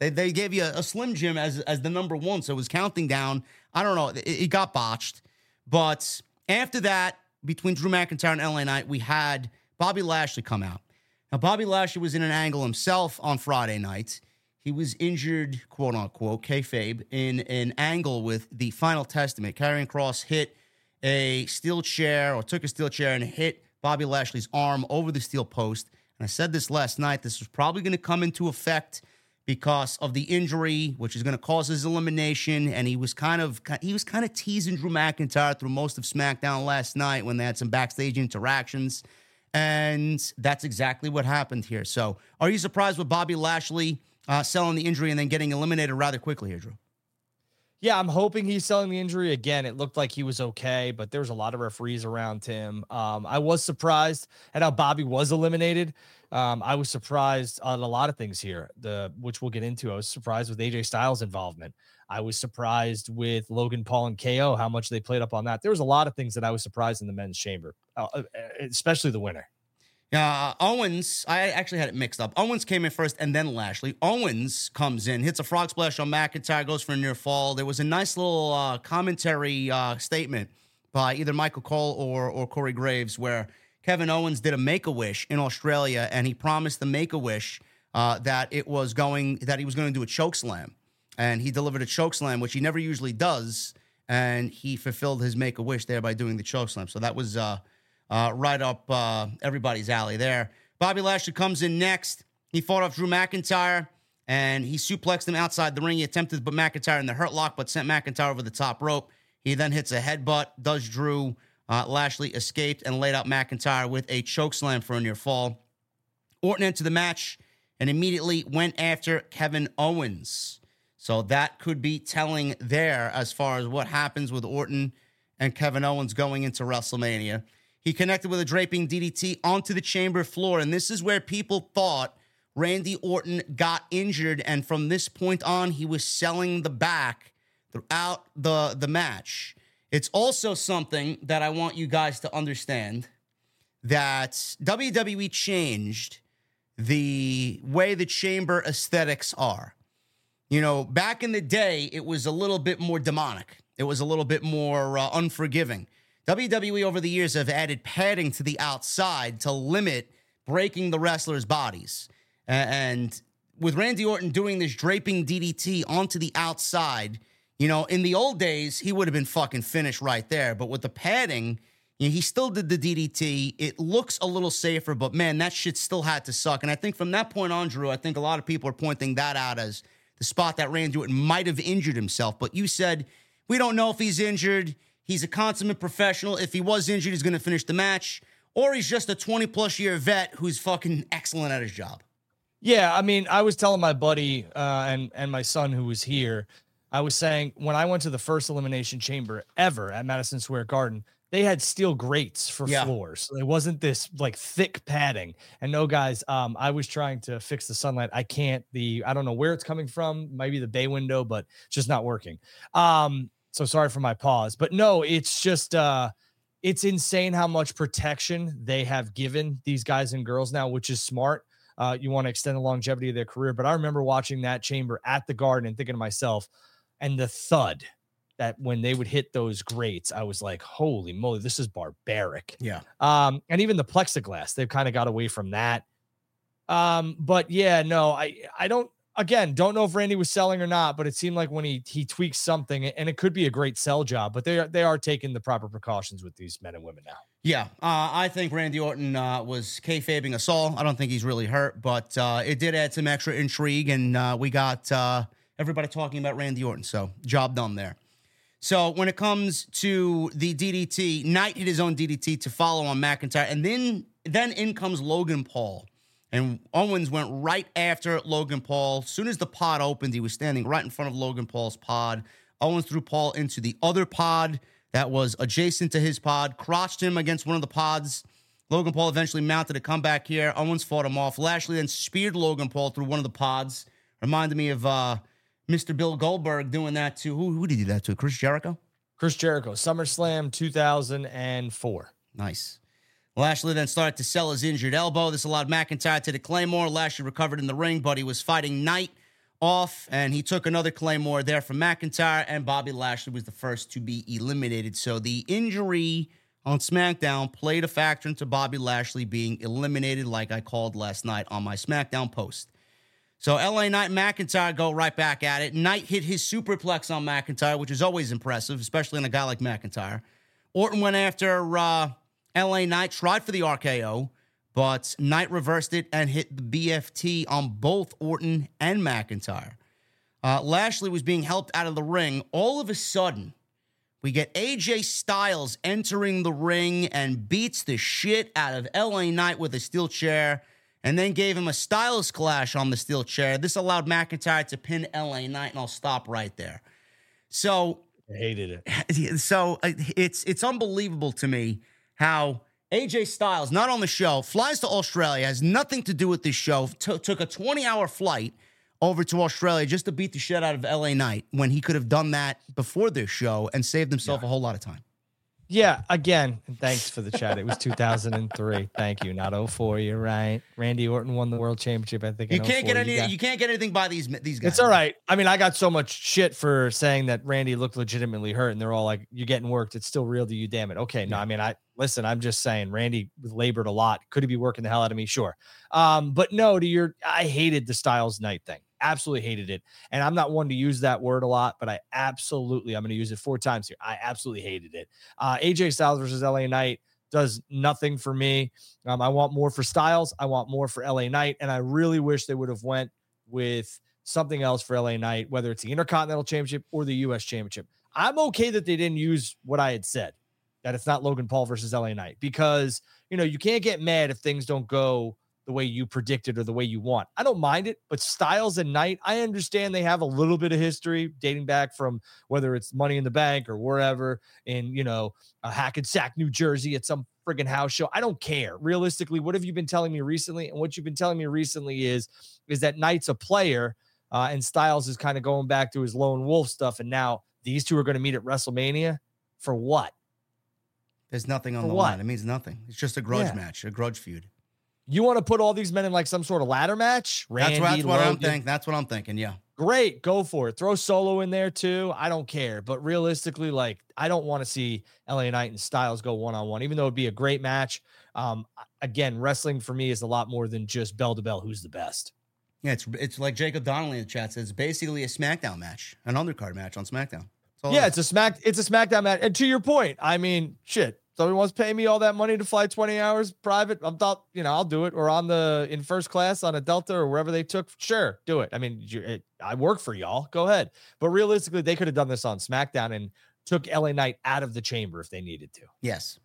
They, they gave you a, a, Slim Jim as, as the number one, so it was counting down. I don't know. It, it, got botched. But after that, between Drew McIntyre and LA Knight, we had Bobby Lashley come out. Now, Bobby Lashley was in an angle himself on Friday night. He was injured, quote unquote, kayfabe, in an angle with the final testament. Karrion Kross hit a steel chair or took a steel chair and hit Bobby Lashley's arm over the steel post. And I said this last night. This was probably going to come into effect because of the injury, which is going to cause his elimination. And he was kind of he was kind of teasing Drew McIntyre through most of SmackDown last night when they had some backstage interactions. And that's exactly what happened here. So, are you surprised with Bobby Lashley uh, selling the injury and then getting eliminated rather quickly here, Drew? Yeah, I'm hoping he's selling the injury again. It looked like he was okay, but there was a lot of referees around him. Um, I was surprised at how Bobby was eliminated. Um, I was surprised on a lot of things here, the which we'll get into. I was surprised with AJ Styles' involvement. I was surprised with Logan Paul and KO how much they played up on that. There was a lot of things that I was surprised in the men's chamber, uh, uh especially the winner. Yeah, uh, Owens. I actually had it mixed up. Owens came in first, and then Lashley. Owens comes in, hits a frog splash on McIntyre, goes for a near fall. There was a nice little uh, commentary uh, statement by either Michael Cole or or Corey Graves where Kevin Owens did a Make a Wish in Australia, and he promised the Make a Wish uh, that it was going that he was going to do a choke slam, and he delivered a choke slam, which he never usually does, and he fulfilled his Make a Wish there by doing the choke slam. So that was uh, uh, right up uh, everybody's alley there. Bobby Lashley comes in next. He fought off Drew McIntyre and he suplexed him outside the ring. He attempted to put McIntyre in the hurt lock, but sent McIntyre over the top rope. He then hits a headbutt, does Drew. Uh, Lashley escaped and laid out McIntyre with a choke slam for a near fall. Orton entered the match and immediately went after Kevin Owens. So that could be telling there as far as what happens with Orton and Kevin Owens going into WrestleMania. He connected with a draping DDT onto the chamber floor, and this is where people thought Randy Orton got injured, and from this point on, he was selling the back throughout the, the match. It's also something that I want you guys to understand that WWE changed the way the chamber aesthetics are. You know, back in the day, it was a little bit more demonic. It was a little bit more uh, unforgiving. WWE over the years have added padding to the outside to limit breaking the wrestlers' bodies. And with Randy Orton doing this draping DDT onto the outside, you know, in the old days, he would have been fucking finished right there. But with the padding, you know, he still did the DDT. It looks a little safer, but man, that shit still had to suck. And I think from that point on, Drew, I think a lot of people are pointing that out as the spot that Randy Orton might have injured himself. But you said, we don't know if he's injured. He's a consummate professional. If he was injured, he's going to finish the match. Or he's just a 20 plus year vet who's fucking excellent at his job. Yeah, I mean, I was telling my buddy uh, and and my son who was here, I was saying when I went to the first elimination chamber ever at Madison Square Garden, they had steel grates for yeah. floors. It wasn't this like thick padding. And no, guys, um, I was trying to fix the sunlight. I can't. The I don't know where it's coming from. Maybe the bay window, but it's just not working. Um, so sorry for my pause. But no, it's just uh, it's insane how much protection they have given these guys and girls now, which is smart uh, you want to extend the longevity of their career. But I remember watching that chamber at the Garden and thinking to myself, and the thud that when they would hit those grates, I was like, holy moly, this is barbaric. Yeah. Um, and even the plexiglass, they've kind of got away from that. Um, but yeah, no, I I don't again, don't know if Randy was selling or not, but it seemed like when he he tweaks something, and it could be a great sell job, but they are they are taking the proper precautions with these men and women now. Yeah, uh, I think Randy Orton uh, was kayfabing us all. I don't think he's really hurt, but uh, it did add some extra intrigue, and uh, we got uh, everybody talking about Randy Orton. So job done there. So when it comes to the DDT, Knight hit his own DDT to follow on McIntyre, and then then in comes Logan Paul. And Owens went right after Logan Paul. As soon as the pod opened, he was standing right in front of Logan Paul's pod. Owens threw Paul into the other pod that was adjacent to his pod, crotched him against one of the pods. Logan Paul eventually mounted a comeback here. Owens fought him off. Lashley then speared Logan Paul through one of the pods. Reminded me of uh, Mr. Bill Goldberg doing that to who? Who did he do that to? Chris Jericho. Chris Jericho, SummerSlam 2004. Nice. Lashley then started to sell his injured elbow. This allowed McIntyre to the Claymore. Lashley recovered in the ring, but he was fighting Knight off, and he took another Claymore there from McIntyre, and Bobby Lashley was the first to be eliminated. So the injury on SmackDown played a factor into Bobby Lashley being eliminated, like I called last night on my SmackDown post. So LA Knight McIntyre go right back at it. Knight hit his superplex on McIntyre, which is always impressive, especially in a guy like McIntyre. Orton went after uh, LA Knight, tried for the RKO, but Knight reversed it and hit the BFT on both Orton and McIntyre. Uh, Lashley was being helped out of the ring. All of a sudden, we get AJ Styles entering the ring and beats the shit out of LA Knight with a steel chair and then gave him a Styles clash on the steel chair. This allowed McIntyre to pin LA Knight, and I'll stop right there. So I hated it. So uh, it's it's unbelievable to me how AJ Styles, not on the show, flies to Australia, has nothing to do with this show, t- took a 20 hour flight over to Australia just to beat the shit out of LA Knight when he could have done that before this show and saved himself yeah. a whole lot of time. Yeah, again, thanks for the chat. It was 2003. Thank you, not 04. You're right. Randy Orton won the world championship. I think you can't get any. You, got, you, can't get anything by these these guys. It's all right. I mean, I got so much shit for saying that Randy looked legitimately hurt, and they're all like, "You're getting worked. It's still real to you. Damn it." Okay, no, I mean, I listen. I'm just saying, Randy labored a lot. Could he be working the hell out of me? Sure. Um, but no, to your, I hated the Styles Knight thing absolutely hated it. And I'm not one to use that word a lot, but I absolutely, I'm going to use it four times here. I absolutely hated it. Uh, AJ Styles versus LA Knight does nothing for me. Um, I want more for Styles. I want more for LA Knight. And I really wish they would have went with something else for LA Knight, whether it's the Intercontinental Championship or the US Championship. I'm okay that they didn't use what I had said, that it's not Logan Paul versus LA Knight, because, you know, you can't get mad if things don't go the way you predicted or the way you want. I don't mind it, but Styles and Knight, I understand they have a little bit of history dating back from whether it's Money in the Bank or wherever in, you know, a Hackensack, New Jersey at some friggin' house show. I don't care. Realistically, what have you been telling me recently? And what you've been telling me recently is is that Knight's a player uh, and Styles is kind of going back to his lone wolf stuff. And now these two are going to meet at WrestleMania for what? There's nothing on For the what? line. It means nothing. It's just a grudge Yeah. match, a grudge feud. You want to put all these men in like some sort of ladder match? Randy, that's what, that's what I'm thinking. That's what I'm thinking. Yeah. Great, go for it. Throw Solo in there too. I don't care. But realistically, like I don't want to see LA Knight and Styles go one on one, even though it'd be a great match. Um, again, wrestling for me is a lot more than just bell to bell. Who's the best? Yeah, it's it's like Jacob Donnelly in the chat says, basically a SmackDown match, an undercard match on SmackDown. Yeah, it's a smack. It's a SmackDown match. And to your point, I mean, shit. Somebody wants to pay me all that money to fly 20 hours private. I'm thought, you know, I'll do it. Or on the in first class on a Delta or wherever they took. Sure, do it. I mean, it, eh, I work for y'all. Go ahead. But realistically, they could have done this on SmackDown and took LA Knight out of the chamber if they needed to. Yes.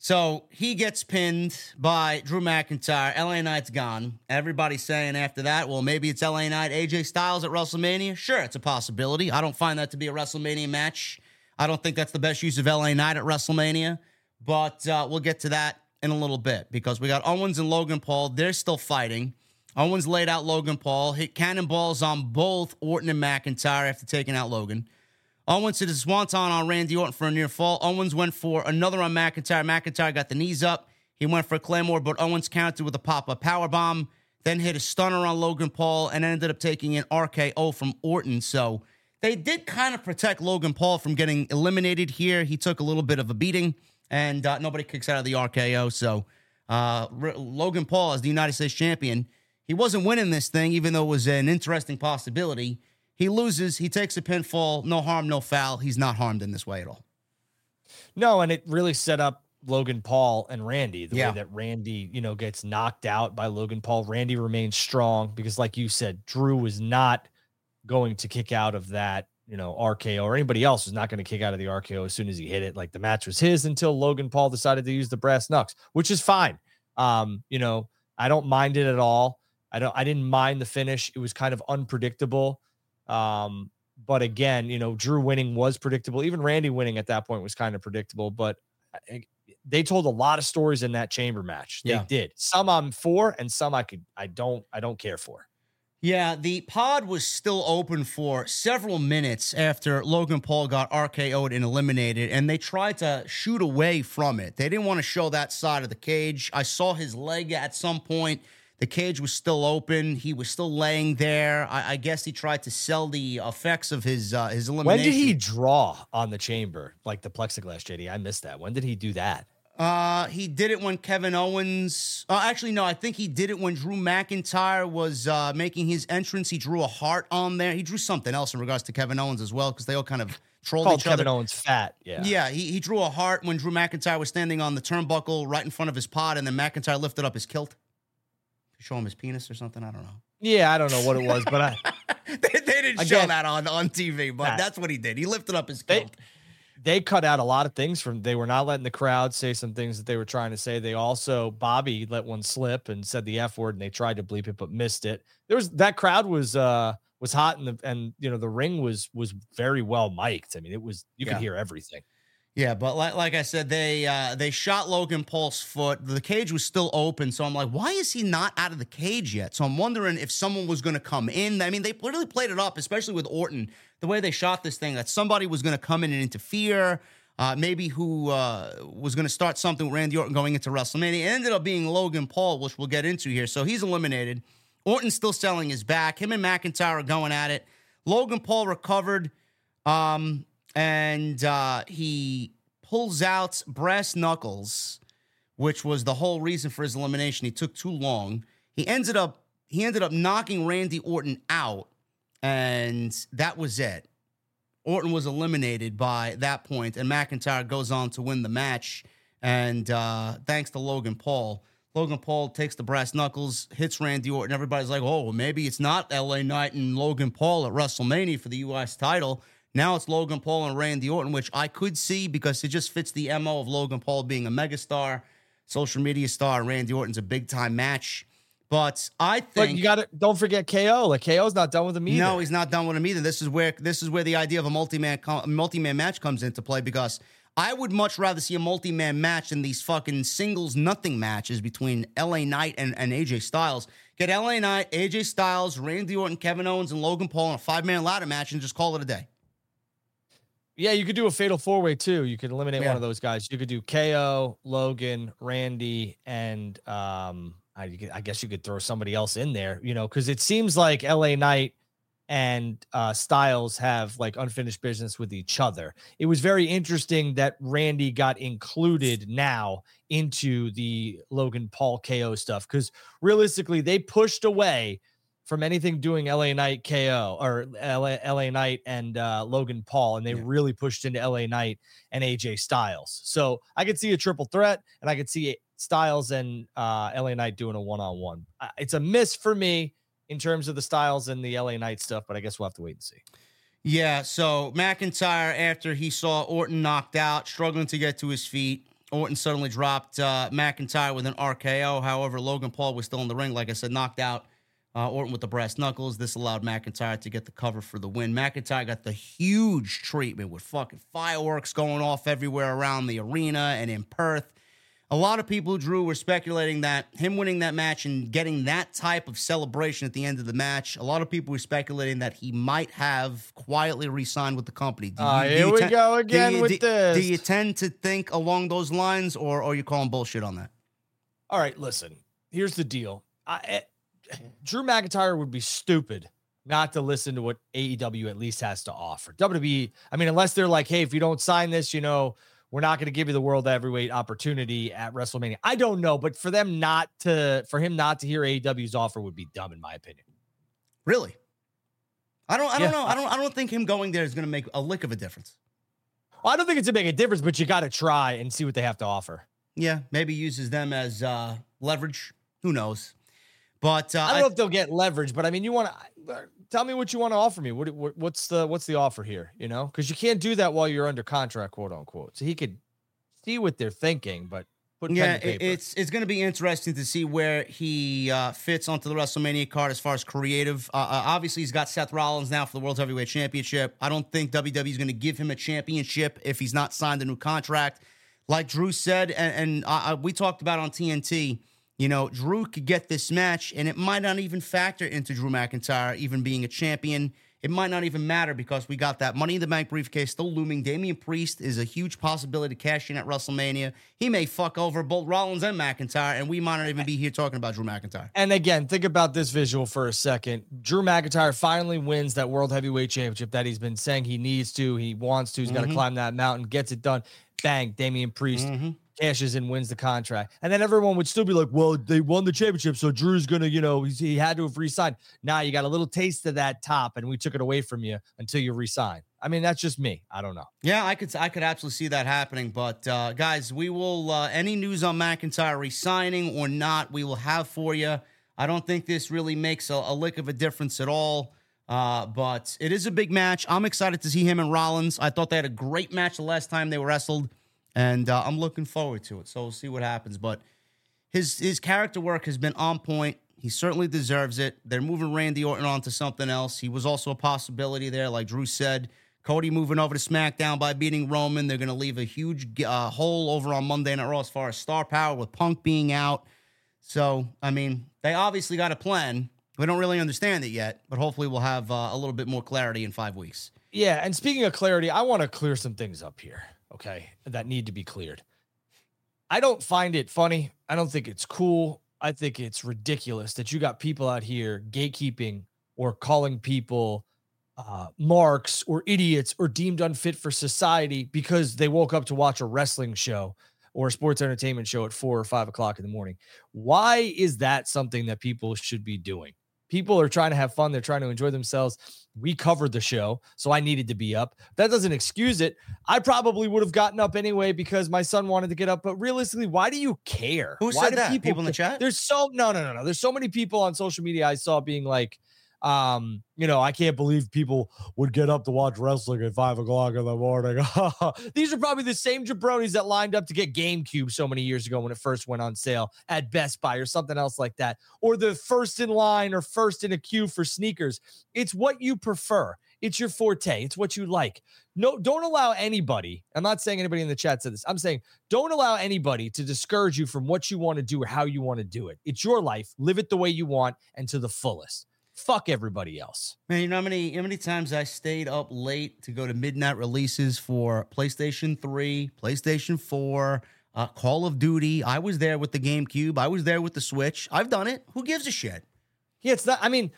So he gets pinned by Drew McIntyre. LA Knight's gone. Everybody's saying after that, well, maybe it's LA Knight, AJ Styles at WrestleMania. Sure, it's a possibility. I don't find that to be a WrestleMania match. I don't think that's the best use of LA Knight at WrestleMania, but uh, we'll get to that in a little bit because we got Owens and Logan Paul. They're still fighting. Owens laid out Logan Paul, hit cannonballs on both Orton and McIntyre after taking out Logan. Owens hit a swanton on Randy Orton for a near fall. Owens went for another on McIntyre. McIntyre got the knees up. He went for a Claymore, but Owens countered with a pop-up power bomb. Then hit a stunner on Logan Paul and ended up taking an RKO from Orton. So they did kind of protect Logan Paul from getting eliminated here. He took a little bit of a beating, and uh, nobody kicks out of the RKO. So uh, R- Logan Paul, as the United States champion, he wasn't winning this thing, even though it was an interesting possibility. He loses. He takes a pinfall. No harm, no foul. He's not harmed in this way at all. No, and it really set up Logan Paul and Randy. The Yeah. way that Randy, you know, gets knocked out by Logan Paul. Randy remains strong because, like you said, Drew was not going to kick out of that, you know, RKO or anybody else was not going to kick out of the RKO as soon as he hit it. Like the match was his until Logan Paul decided to use the brass knucks, which is fine. Um, you know, I don't mind it at all. I don't I didn't mind the finish. It was kind of unpredictable. Um, but again, you know, Drew winning was predictable. Even Randy winning at that point was kind of predictable. But they told a lot of stories in that chamber match. They Yeah. did. Some I'm for, and some I could I don't I don't care for. Yeah, the pod was still open for several minutes after Logan Paul got RKO'd and eliminated, and they tried to shoot away from it. They didn't want to show that side of the cage. I saw his leg at some point. The cage was still open. He was still laying there. I, I guess he tried to sell the effects of his uh, his elimination. When did he draw on the chamber, like the plexiglass, JD? I missed that. When did he do that? Uh, he did it when Kevin Owens. Uh, actually, no, I think he did it when Drew McIntyre was uh, making his entrance. He drew a heart on there. He drew something else in regards to Kevin Owens as well because they all kind of trolled Called each Kevin other. Owens fat. Yeah. Yeah, he, he drew a heart when Drew McIntyre was standing on the turnbuckle right in front of his pod, and then McIntyre lifted up his kilt to show him his penis or something. I don't know. Yeah, I don't know what it was, but I they, they didn't show that on, on TV, but Nah. that's what he did. He lifted up his kilt. they cut out a lot of things from they were not letting the crowd say some things that they were trying to say. They also Bobby let one slip and said the F word and they tried to bleep it but missed it. There was that crowd was uh was hot and the and you know the ring was was very well mic'd. I mean it was you Yeah. could hear everything. Yeah, but like, like I said, they uh, they shot Logan Paul's foot. The cage was still open, so I'm like, why is he not out of the cage yet? So I'm wondering if someone was going to come in. I mean, they literally played it up, especially with Orton, the way they shot this thing, that somebody was going to come in and interfere. Uh, maybe who uh, was going to start something with Randy Orton going into WrestleMania. It ended up being Logan Paul, which we'll get into here. So he's eliminated. Orton's still selling his back. Him and McIntyre are going at it. Logan Paul recovered. Um, and uh, he pulls out brass knuckles, which was the whole reason for his elimination. He took too long. He ended up he ended up knocking Randy Orton out, and that was it. Orton was eliminated by that point, and McIntyre goes on to win the match. And uh, thanks to Logan Paul, Logan Paul takes the brass knuckles, hits Randy Orton. Everybody's like, oh, well, maybe it's not LA Knight and Logan Paul at WrestleMania for the U.S. title. Now it's Logan Paul and Randy Orton, which I could see because it just fits the MO of Logan Paul being a megastar, social media star. and Randy Orton's a big time match. But I think But you got to don't forget KO. Like KO's not done with him either. No, he's not done with him either. This is where this is where the idea of a multi-man multi-man match comes into play because I would much rather see a multi-man match than these fucking singles nothing matches between LA Knight and, and AJ Styles. Get LA Knight, AJ Styles, Randy Orton, Kevin Owens, and Logan Paul in a five-man ladder match and just call it a day. Yeah, you could do a fatal four way too. You could eliminate Yeah. one of those guys. You could do KO, Logan, Randy, and um, I, I guess you could throw somebody else in there. You know, because it seems like LA Knight and uh, Styles have like unfinished business with each other. It was very interesting that Randy got included now into the Logan Paul KO stuff because realistically, they pushed away from anything doing LA Knight KO or LA, LA Knight and uh, Logan Paul, and they Yeah. really pushed into LA Knight and AJ Styles. So I could see a triple threat, and I could see Styles and uh, LA Knight doing a one on one. It's a miss for me in terms of the Styles and the LA Knight stuff, but I guess we'll have to wait and see. Yeah, so McIntyre, after he saw Orton knocked out, struggling to get to his feet, Orton suddenly dropped uh, McIntyre with an RKO. However, Logan Paul was still in the ring, like I said, knocked out uh, Orton with the brass knuckles. This allowed McIntyre to get the cover for the win. McIntyre got the huge treatment with fucking fireworks going off everywhere around the arena and in Perth. A lot of people, Drew, were speculating that him winning that match and getting that type of celebration at the end of the match, a lot of people were speculating that he might have quietly re signed with the company. Do Ah, you- do here you we go do again you- with do- this. Do you tend to think along those lines, or, or are you calling bullshit on that? All right, listen. Here's the deal. I, eh, Drew McIntyre would be stupid not to listen to what AEW at least has to offer. WWE, I mean, unless they're like, hey, if you don't sign this, you know, we're not going to give you the world heavyweight opportunity at WrestleMania. I don't know, but for them not to, for him not to hear AEW's offer would be dumb, in my opinion. Really? I don't. I don't Yeah. know. I don't. I don't think him going there is going to make a lick of a difference. Well, I don't think it's going to make a difference, but you got to try and see what they have to offer. Yeah, maybe uses them as uh, leverage. Who knows? But uh, I don't know if they'll get leverage, but I mean, you want to tell me what you want to offer me. What, what what's the what's the offer here? You know, because you can't do that while you're under contract, quote unquote. So he could see what they're thinking, but put yeah, to it- paper. it's it's going to be interesting to see where he uh, fits onto the WrestleMania card as far as creative. Uh, uh, obviously, he's got Seth Rollins now for the World Heavyweight Championship. I don't think WWE is going to give him a championship if he's not signed a new contract. Like Drew said, and, and uh, uh, we talked about on TNT. You know, Drew could get this match, and it might not even factor into Drew McIntyre even being a champion. It might not even matter because we got that Money in the Bank briefcase still looming. Damian Priest is a huge possibility to cash in at WrestleMania. He may fuck over both Rollins and McIntyre, and we might not even be here talking about Drew McIntyre. and again, think about this visual for a second. Drew McIntyre finally wins that World Heavyweight Championship that he's been saying he needs to, he wants to, he's got to climb that mountain, gets it done. Bang, Damian Priest Mhm. Cashes in, wins the contract. And then everyone would still be like, well, they won the championship. So Drew's going to, you know, he had to have re signed. Now you got a little taste of that top, and we took it away from you until you re sign. I mean, that's just me. I don't know. Yeah, I could I could absolutely see that happening. But uh, guys, we will uh, any news on McIntyre resigning or not, we will have for you. I don't think this really makes a, a lick of a difference at all. Uh, but it is a big match. I'm excited to see him and Rollins. I thought they had a great match the last time they wrestled, and uh, I'm looking forward to it. So we'll see what happens. But his his character work has been on point. He certainly deserves it. They're moving Randy Orton on to something else. He was also a possibility there, like Drew said. Cody moving over to SmackDown by beating Roman. They're going to leave a huge uh, hole over on Monday Night Raw as far as star power with Punk being out. So, I mean, they obviously got a plan. We don't really understand it yet, but hopefully we'll have uh, a little bit more clarity in five weeks. Yeah. And speaking of clarity, I want to clear some things up here, okay, that need to be cleared. I don't find it funny. I don't think it's cool. I think it's ridiculous that you got people out here gatekeeping or calling people uh, marks or idiots or deemed unfit for society because they woke up to watch a wrestling show or a sports entertainment show at four or five o'clock in the morning. Why is that something that people should be doing? People are trying to have fun. They're trying to enjoy themselves. We covered the show, so I needed to be up. That doesn't excuse it. I probably would have gotten up anyway because my son wanted to get up. But realistically, why do you care? Who why said do that? People in the chat? There's so no, no, no, no. There's so many people on social media I saw being like, um, you know, I can't believe people would get up to watch wrestling at five o'clock in the morning. These are probably the same jabronis that lined up to get GameCube so many years ago when it first went on sale at Best Buy or something else like that, or the first in line or first in a queue for sneakers. It's what you prefer. It's your forte. It's what you like. No, don't allow anybody. I'm not saying anybody in the chat said this. I'm saying don't allow anybody to discourage you from what you want to do or how you want to do it. It's your life. Live it the way you want and to the fullest. Fuck everybody else. Man, you know how many how many times I stayed up late to go to midnight releases for PlayStation 3, PlayStation 4, uh, Call of Duty. I was there with the GameCube. I was there with the Switch. I've done it. Who gives a shit? Yeah, it's not. I mean,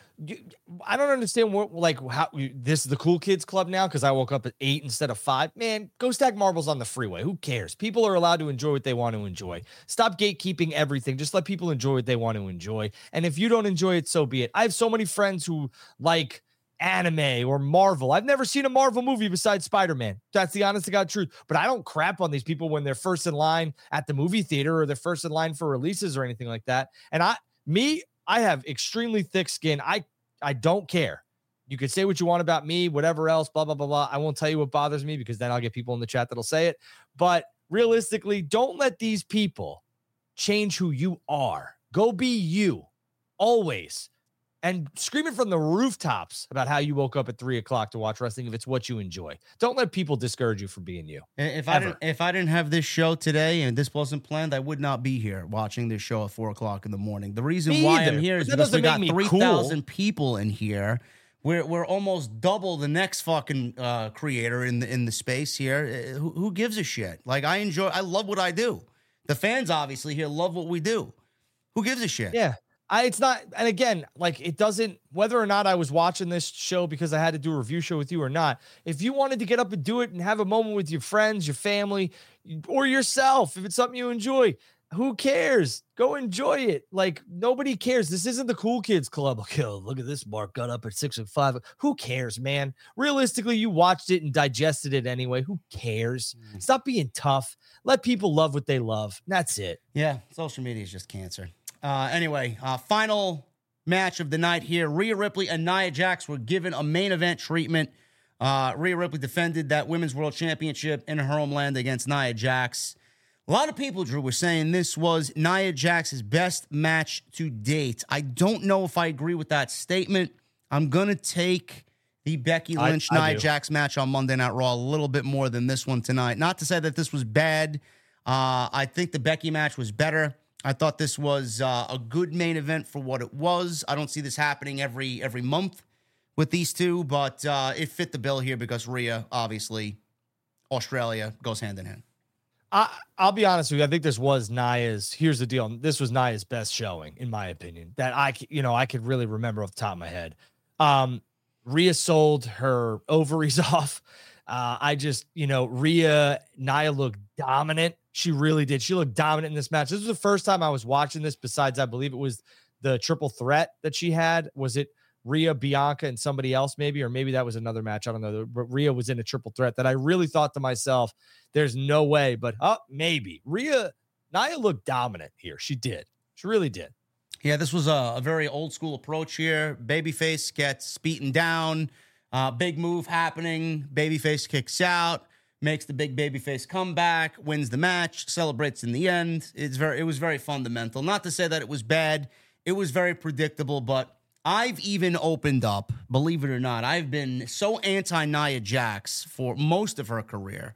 I don't understand what like how this is the cool kids club now because I woke up at eight instead of five. Man, go stack marbles on the freeway. Who cares? People are allowed to enjoy what they want to enjoy. Stop gatekeeping everything. Just let people enjoy what they want to enjoy. And if you don't enjoy it, so be it. I have so many friends who like anime or Marvel. I've never seen a Marvel movie besides Spider Man. That's the honest to God truth. But I don't crap on these people when they're first in line at the movie theater or they're first in line for releases or anything like that. And I, me, I have extremely thick skin. I I don't care. You could say what you want about me, whatever else, blah blah blah blah. I won't tell you what bothers me because then I'll get people in the chat that'll say it. But realistically, don't let these people change who you are. Go be you always and screaming from the rooftops about how you woke up at three o'clock to watch wrestling if it's what you enjoy. Don't let people discourage you from being you. If I didn't, if I didn't have this show today and this wasn't planned, I would not be here watching this show at four o'clock in the morning. The reason Me why either, I'm here is because we got three thousand cool. people in here. We're we're almost double the next fucking uh, creator in the in the space here. Uh, Who, who gives a shit? Like I enjoy, I love what I do. The fans obviously here love what we do. Who gives a shit? Yeah. I, it's not, and again, like it doesn't, whether or not I was watching this show because I had to do a review show with you or not, if you wanted to get up and do it and have a moment with your friends, your family, or yourself, if it's something you enjoy, who cares? Go enjoy it. Like nobody cares. This isn't the cool kids club. Okay, look at this. Mark got up at six and five. Who cares, man? Realistically, you watched it and digested it anyway. Who cares? Mm. Stop being tough. Let people love what they love. That's it. Yeah, social media is just cancer. Uh, anyway, uh, final match of the night here. Rhea Ripley and Nia Jax were given a main event treatment. Uh, Rhea Ripley defended that Women's World Championship in her homeland against Nia Jax. A lot of people, Drew, were saying this was Nia Jax's best match to date. I don't know if I agree with that statement. I'm going to take the Becky I- Lynch I Nia do. Jax match on Monday Night Raw a little bit more than this one tonight. Not to say that this was bad. Uh, I think the Becky match was better. I thought this was uh, a good main event for what it was. I don't see this happening every every month with these two, but uh, it fit the bill here because Rhea, obviously, Australia goes hand in hand. I, I'll be honest with you. I think this was Nia's. Here's the deal. This was Nia's best showing, in my opinion. That I you know, I could really remember off the top of my head. Um, Rhea sold her ovaries off. Uh, I just, you know, Rhea Nia looked dominant. She really did. She looked dominant in this match. This was the first time I was watching this. Besides, I believe it was the triple threat that she had. Was it Rhea, Bianca, and somebody else, maybe, or maybe that was another match. I don't know. But Rhea was in a triple threat that I really thought to myself, there's no way, but oh, maybe. Rhea, Nia looked dominant here. She did. She really did. Yeah, this was a, a very old school approach here. Babyface gets beaten down. Uh, big move happening. Babyface kicks out, makes the big babyface comeback, wins the match, celebrates in the end. It's very, it was very fundamental. Not to say that it was bad. It was very predictable, but I've even opened up, believe it or not. I've been so anti Nia Jax for most of her career.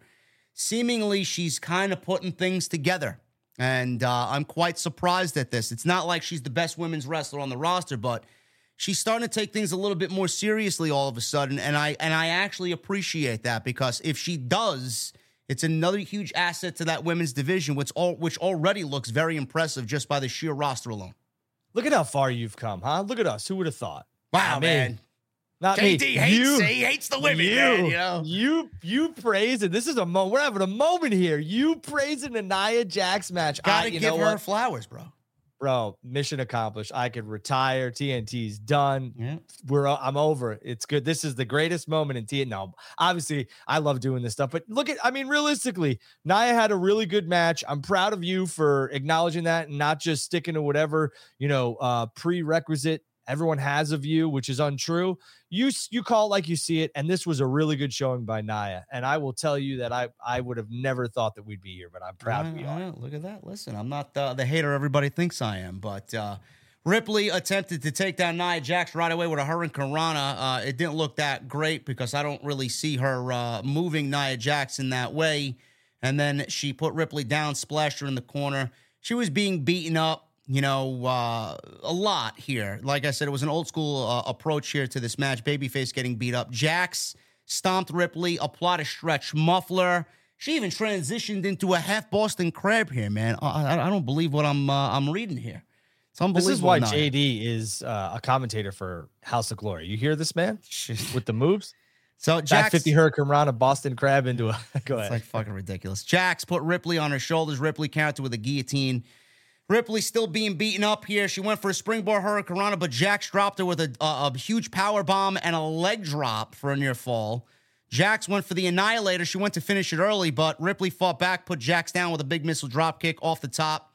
Seemingly, she's kind of putting things together. And uh, I'm quite surprised at this. It's not like she's the best women's wrestler on the roster, but she's starting to take things a little bit more seriously all of a sudden. And I and I actually appreciate that because if she does, it's another huge asset to that women's division, which all which already looks very impressive just by the sheer roster alone. Look at how far you've come, huh? Look at us. Who would have thought? Wow, Not me. man. Not JD me. hates you, he hates the women, you, man, you know. you, you praise, and this is a moment. We're having a moment here. You praising the Nia Jax match. I- Gotta you give her flowers, bro. Bro. Mission accomplished. I could retire. TNT's done. Yeah. We're I'm over. it. It's good. This is the greatest moment in TNT. No, obviously I love doing this stuff, but look at. I mean, realistically, Nia had a really good match. I'm proud of you for acknowledging that and not just sticking to whatever you know uh, prerequisite everyone has a view, which is untrue. You you call it like you see it, and this was a really good showing by Nia. And I will tell you that I I would have never thought that we'd be here, but I'm proud to be on. Look at that. Listen, I'm not uh, the hater everybody thinks I am, but uh, Ripley attempted to take down Nia Jax right away with a hurricanrana. Uh, it didn't look that great because I don't really see her uh, moving Nia Jax in that way. And then she put Ripley down, splashed her in the corner. She was being beaten up you know, uh, a lot here. Like I said, it was an old school uh, approach here to this match. Babyface getting beat up. Jax stomped Ripley, applied a stretch muffler. She even transitioned into a half Boston crab here, man. I, I, don't believe what I'm uh, I'm reading here. It's unbelievable. This is why JD is uh, a commentator for House of Glory. You hear this man with the moves? So Jax 50 Hurricane round a Boston crab into a go ahead. It's like fucking ridiculous. Jax put Ripley on her shoulders. Ripley countered with a guillotine. Ripley still being beaten up here. She went for a springboard hurricanrana, but Jax dropped her with a, a, a, huge power bomb and a leg drop for a near fall. Jax went for the annihilator. She went to finish it early, but Ripley fought back, put Jax down with a big missile drop kick off the top.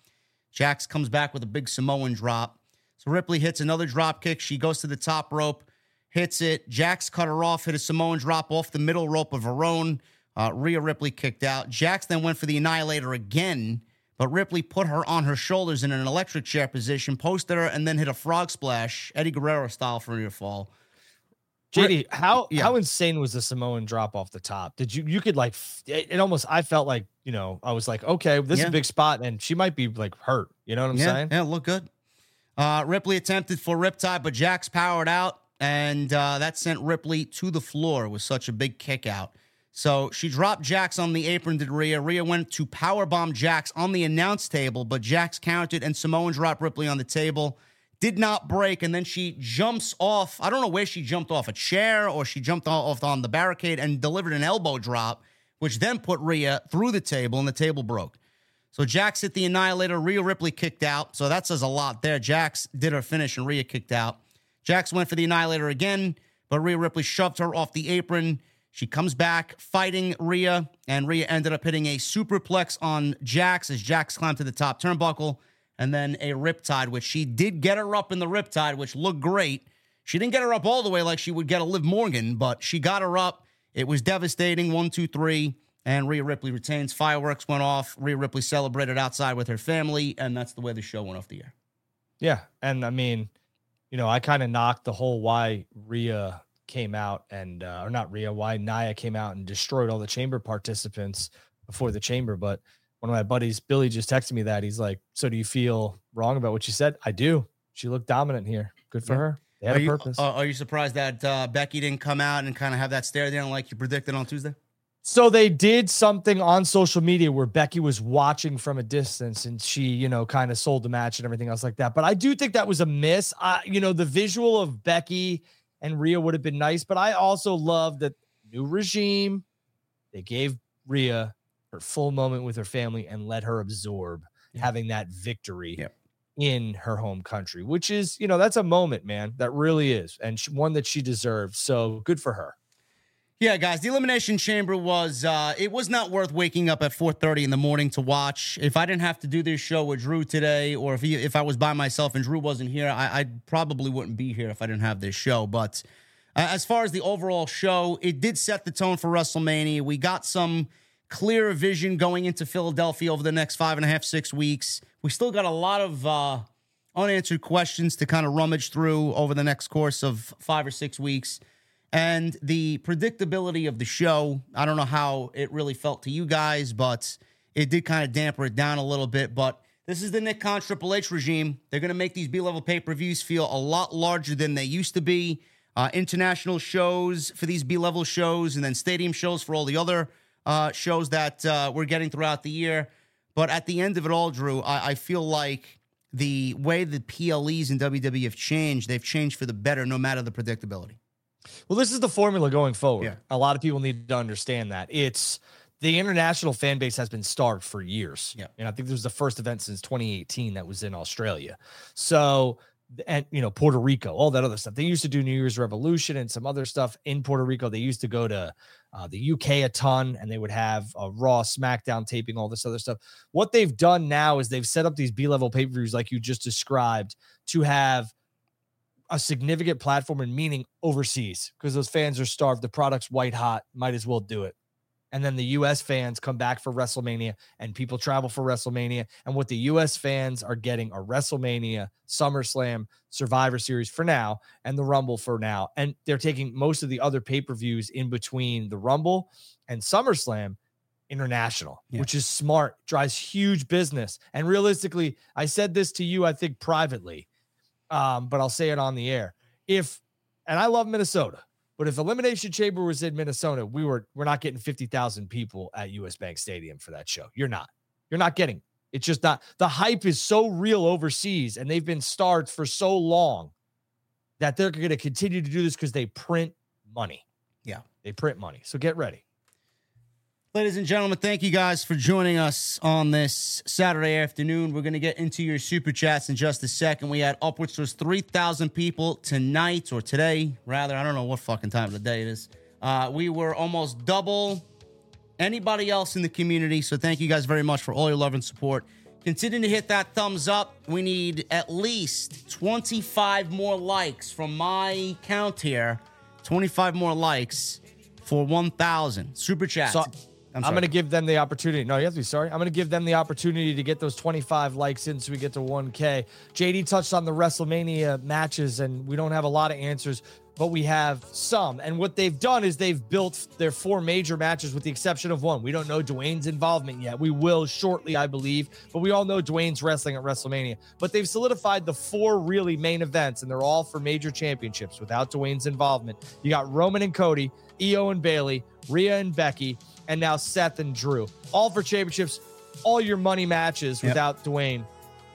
Jax comes back with a big Samoan drop. So Ripley hits another drop kick. She goes to the top rope, hits it. Jax cut her off, hit a Samoan drop off the middle rope of her own. Uh, Rhea Ripley kicked out. Jax then went for the annihilator again but Ripley put her on her shoulders in an electric chair position, posted her, and then hit a frog splash, Eddie Guerrero style for your fall. JD, how yeah. how insane was the Samoan drop off the top? Did you you could like it, it almost I felt like you know I was like okay this yeah. is a big spot and she might be like hurt you know what I'm yeah, saying yeah look good. Uh, Ripley attempted for Riptide but Jax powered out and uh, that sent Ripley to the floor. It was such a big kick out. So she dropped Jax on the apron to Rhea. Rhea went to powerbomb Jax on the announce table, but Jax counted and Samoan dropped Ripley on the table. Did not break, and then she jumps off. I don't know where she jumped off a chair or she jumped off on the barricade and delivered an elbow drop, which then put Rhea through the table, and the table broke. So Jax hit the Annihilator. Rhea Ripley kicked out. So that says a lot there. Jax did her finish, and Rhea kicked out. Jax went for the Annihilator again, but Rhea Ripley shoved her off the apron. She comes back fighting Rhea, and Rhea ended up hitting a superplex on Jax as Jax climbed to the top turnbuckle, and then a riptide, which she did get her up in the riptide, which looked great. She didn't get her up all the way like she would get a Liv Morgan, but she got her up. It was devastating. One, two, three. And Rhea Ripley retains. Fireworks went off. Rhea Ripley celebrated outside with her family, and that's the way the show went off the air. Yeah. And I mean, you know, I kind of knocked the whole why Rhea came out and uh, or not Rhea, why Nia came out and destroyed all the chamber participants before the chamber. But one of my buddies, Billy, just texted me that he's like, "So do you feel wrong about what she said?" I do. She looked dominant here. Good for yeah. her. They had are a you, purpose. Uh, are you surprised that uh, Becky didn't come out and kind of have that stare down like you predicted on Tuesday? So they did something on social media where Becky was watching from a distance and she, you know, kind of sold the match and everything else like that. But I do think that was a miss. Uh, you know, the visual of Becky and Rhea would have been nice. But I also love that new regime, they gave Rhea her full moment with her family and let her absorb yeah. having that victory yeah. in her home country, which is, you know, that's a moment, man. That really is. And she, one that she deserves. So good for her. Yeah, guys, the Elimination Chamber was uh it was not worth waking up at 4:30 in the morning to watch. If I didn't have to do this show with Drew today, or if he, if I was by myself and Drew wasn't here, I, I probably wouldn't be here if I didn't have this show. But uh, as far as the overall show, it did set the tone for WrestleMania. We got some clear vision going into Philadelphia over the next five and a half, six weeks. We still got a lot of uh, unanswered questions to kind of rummage through over the next course of five or six weeks and the predictability of the show. I don't know how it really felt to you guys, but it did kind of damper it down a little bit. But this is the Nick Khan Triple H regime. They're going to make these B level pay per views feel a lot larger than they used to be. Uh, international shows for these B level shows, and then stadium shows for all the other uh, shows that uh, we're getting throughout the year. But at the end of it all, Drew, I, I feel like the way the PLEs in WWE have changed, they've changed for the better, no matter the predictability. Well, this is the formula going forward. Yeah. A lot of people need to understand that. It's the international fan base has been starved for years. Yeah. And I think this was the first event since 2018 that was in Australia. So, and you know, Puerto Rico, all that other stuff. They used to do New Year's Revolution and some other stuff in Puerto Rico. They used to go to uh, the UK a ton and they would have a Raw, SmackDown taping, all this other stuff. What they've done now is they've set up these B level pay per views, like you just described, to have a significant platform and meaning overseas because those fans are starved. The product's white hot. Might as well do it. And then the US fans come back for WrestleMania and people travel for WrestleMania. And what the US fans are getting are WrestleMania, SummerSlam, Survivor Series for now, and the Rumble for now. And they're taking most of the other pay per views in between the Rumble and SummerSlam international, yeah. which is smart, drives huge business. And realistically, I said this to you, I think privately, um, but I'll say it on the air. If, and I love Minnesota. But if Elimination Chamber was in Minnesota, we were we're not getting 50,000 people at US Bank Stadium for that show. You're not. You're not getting. It's just not. The hype is so real overseas and they've been starved for so long that they're going to continue to do this because they print money. Yeah. They print money. So get ready. Ladies and gentlemen, thank you guys for joining us on this Saturday afternoon. We're going to get into your super chats in just a second. We had upwards to 3,000 people tonight or today, rather. I don't know what fucking time of the day it is. Uh, we were almost double anybody else in the community. So thank you guys very much for all your love and support. Continue to hit that thumbs up. We need at least 25 more likes from my count here. 25 more likes for 1,000 super chats. So- I'm, I'm going to give them the opportunity. No, you have to be sorry. I'm going to give them the opportunity to get those 25 likes in so we get to 1K. JD touched on the WrestleMania matches, and we don't have a lot of answers, but we have some. And what they've done is they've built their four major matches with the exception of one. We don't know Dwayne's involvement yet. We will shortly, I believe, but we all know Dwayne's wrestling at WrestleMania. But they've solidified the four really main events, and they're all for major championships without Dwayne's involvement. You got Roman and Cody, Io and Bayley, Rhea and Becky and now Seth and Drew. All for championships, all your money matches yep. without Dwayne.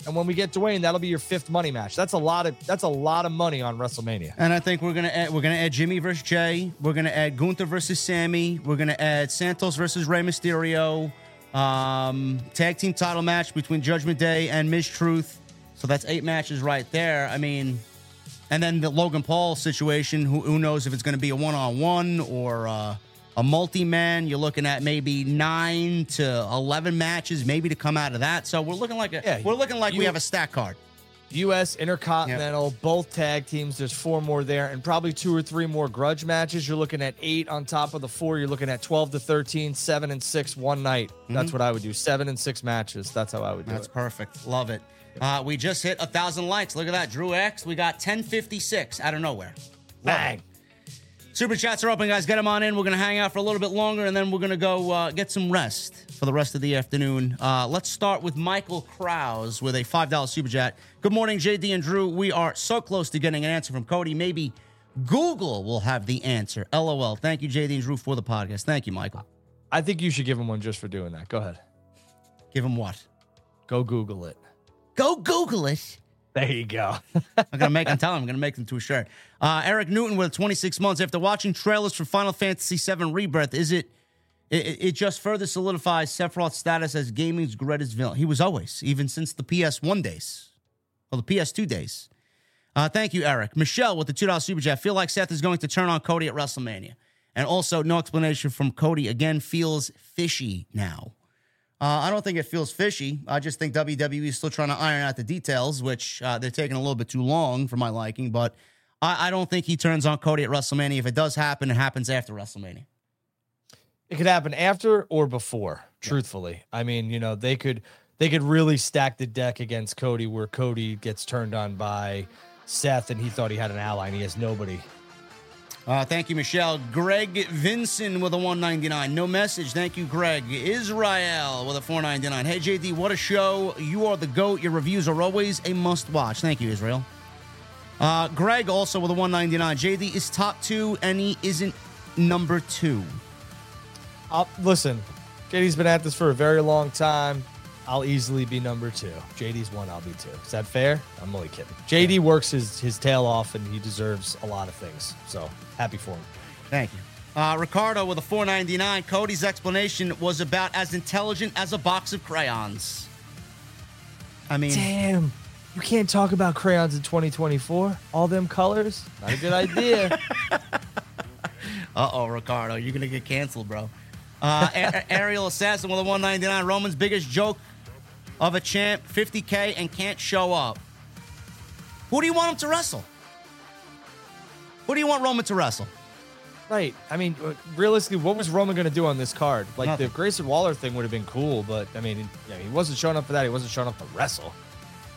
And when we get Dwayne, that'll be your fifth money match. That's a lot of that's a lot of money on WrestleMania. And I think we're gonna add, we're gonna add Jimmy versus Jay. We're gonna add Gunther versus Sami. We're gonna add Santos versus Rey Mysterio. Um, tag team title match between Judgment Day and Miz Truth. So that's eight matches right there. I mean, and then the Logan Paul situation. Who, who knows if it's going to be a one on one or. Uh, a multi-man. You're looking at maybe nine to eleven matches, maybe to come out of that. So we're looking like a yeah, we're looking like you, we have a stack card. U.S. Intercontinental, yep. both tag teams. There's four more there, and probably two or three more grudge matches. You're looking at eight on top of the four. You're looking at 12 to 13, seven and six one night. Mm-hmm. That's what I would do. Seven and six matches. That's how I would do That's it. That's perfect. Love it. Uh, we just hit a thousand likes. Look at that, Drew X. We got 1056 out of nowhere. Bang. Super chats are open, guys. Get them on in. We're going to hang out for a little bit longer, and then we're going to go uh, get some rest for the rest of the afternoon. Uh, let's start with Michael Krause with a $5 super chat. Good morning, JD and Drew. We are so close to getting an answer from Cody. Maybe Google will have the answer. LOL. Thank you, JD and Drew, for the podcast. Thank you, Michael. I think you should give him one just for doing that. Go ahead. Give him what? Go Google it. Go Google it. There you go. I'm gonna make. I'm telling. Him, I'm gonna make them to a shirt. Uh, Eric Newton with 26 months after watching trailers for Final Fantasy VII Rebirth. Is it? It, it just further solidifies Sephiroth's status as gaming's greatest villain. He was always, even since the PS1 days, or the PS2 days. Uh, thank you, Eric. Michelle with the two dollar super chat. Feel like Seth is going to turn on Cody at WrestleMania, and also no explanation from Cody. Again, feels fishy now. Uh, I don't think it feels fishy. I just think WWE is still trying to iron out the details, which uh, they're taking a little bit too long for my liking. But I, I, don't think he turns on Cody at WrestleMania. If it does happen, it happens after WrestleMania. It could happen after or before. Truthfully, yeah. I mean, you know, they could they could really stack the deck against Cody, where Cody gets turned on by Seth, and he thought he had an ally, and he has nobody. Uh, thank you, Michelle. Greg Vinson with a 199. No message. Thank you, Greg. Israel with a 499. Hey, JD, what a show. You are the GOAT. Your reviews are always a must watch. Thank you, Israel. Uh, Greg also with a 199. JD is top two, and he isn't number two. Uh, listen, JD's been at this for a very long time. I'll easily be number two. JD's one, I'll be two. Is that fair? I'm only kidding. JD works his, his tail off and he deserves a lot of things. So happy for him. Thank you. Uh, Ricardo with a 499. Cody's explanation was about as intelligent as a box of crayons. I mean, damn. You can't talk about crayons in 2024. All them colors. Not a good idea. uh oh, Ricardo. You're going to get canceled, bro. Uh, a- Ariel Assassin with a 199. Roman's biggest joke of a champ, 50K, and can't show up. Who do you want him to wrestle? Who do you want Roman to wrestle? Right. I mean, uh, realistically, what was Roman going to do on this card? Like Nothing. the Grayson Waller thing would have been cool, but I mean, yeah, he wasn't showing up for that. He wasn't showing up to wrestle.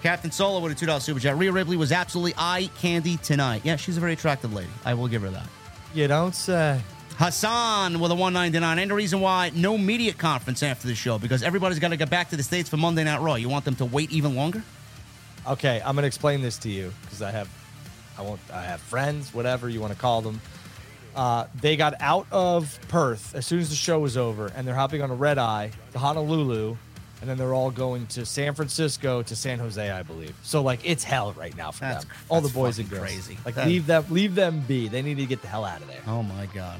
Captain Solo with a two dollar super chat. Rhea Ripley was absolutely eye candy tonight. Yeah, she's a very attractive lady. I will give her that. You don't say. Hassan with a 199. And the reason why no media conference after the show because everybody's got to get back to the states for Monday Night Raw. You want them to wait even longer? Okay, I'm gonna explain this to you because I have, I won't, I have friends, whatever you want to call them. Uh, they got out of Perth as soon as the show was over, and they're hopping on a red eye to Honolulu, and then they're all going to San Francisco to San Jose, I believe. So like it's hell right now for That's- them. All the boys and girls. crazy. Like That- leave them, leave them be. They need to get the hell out of there. Oh my God.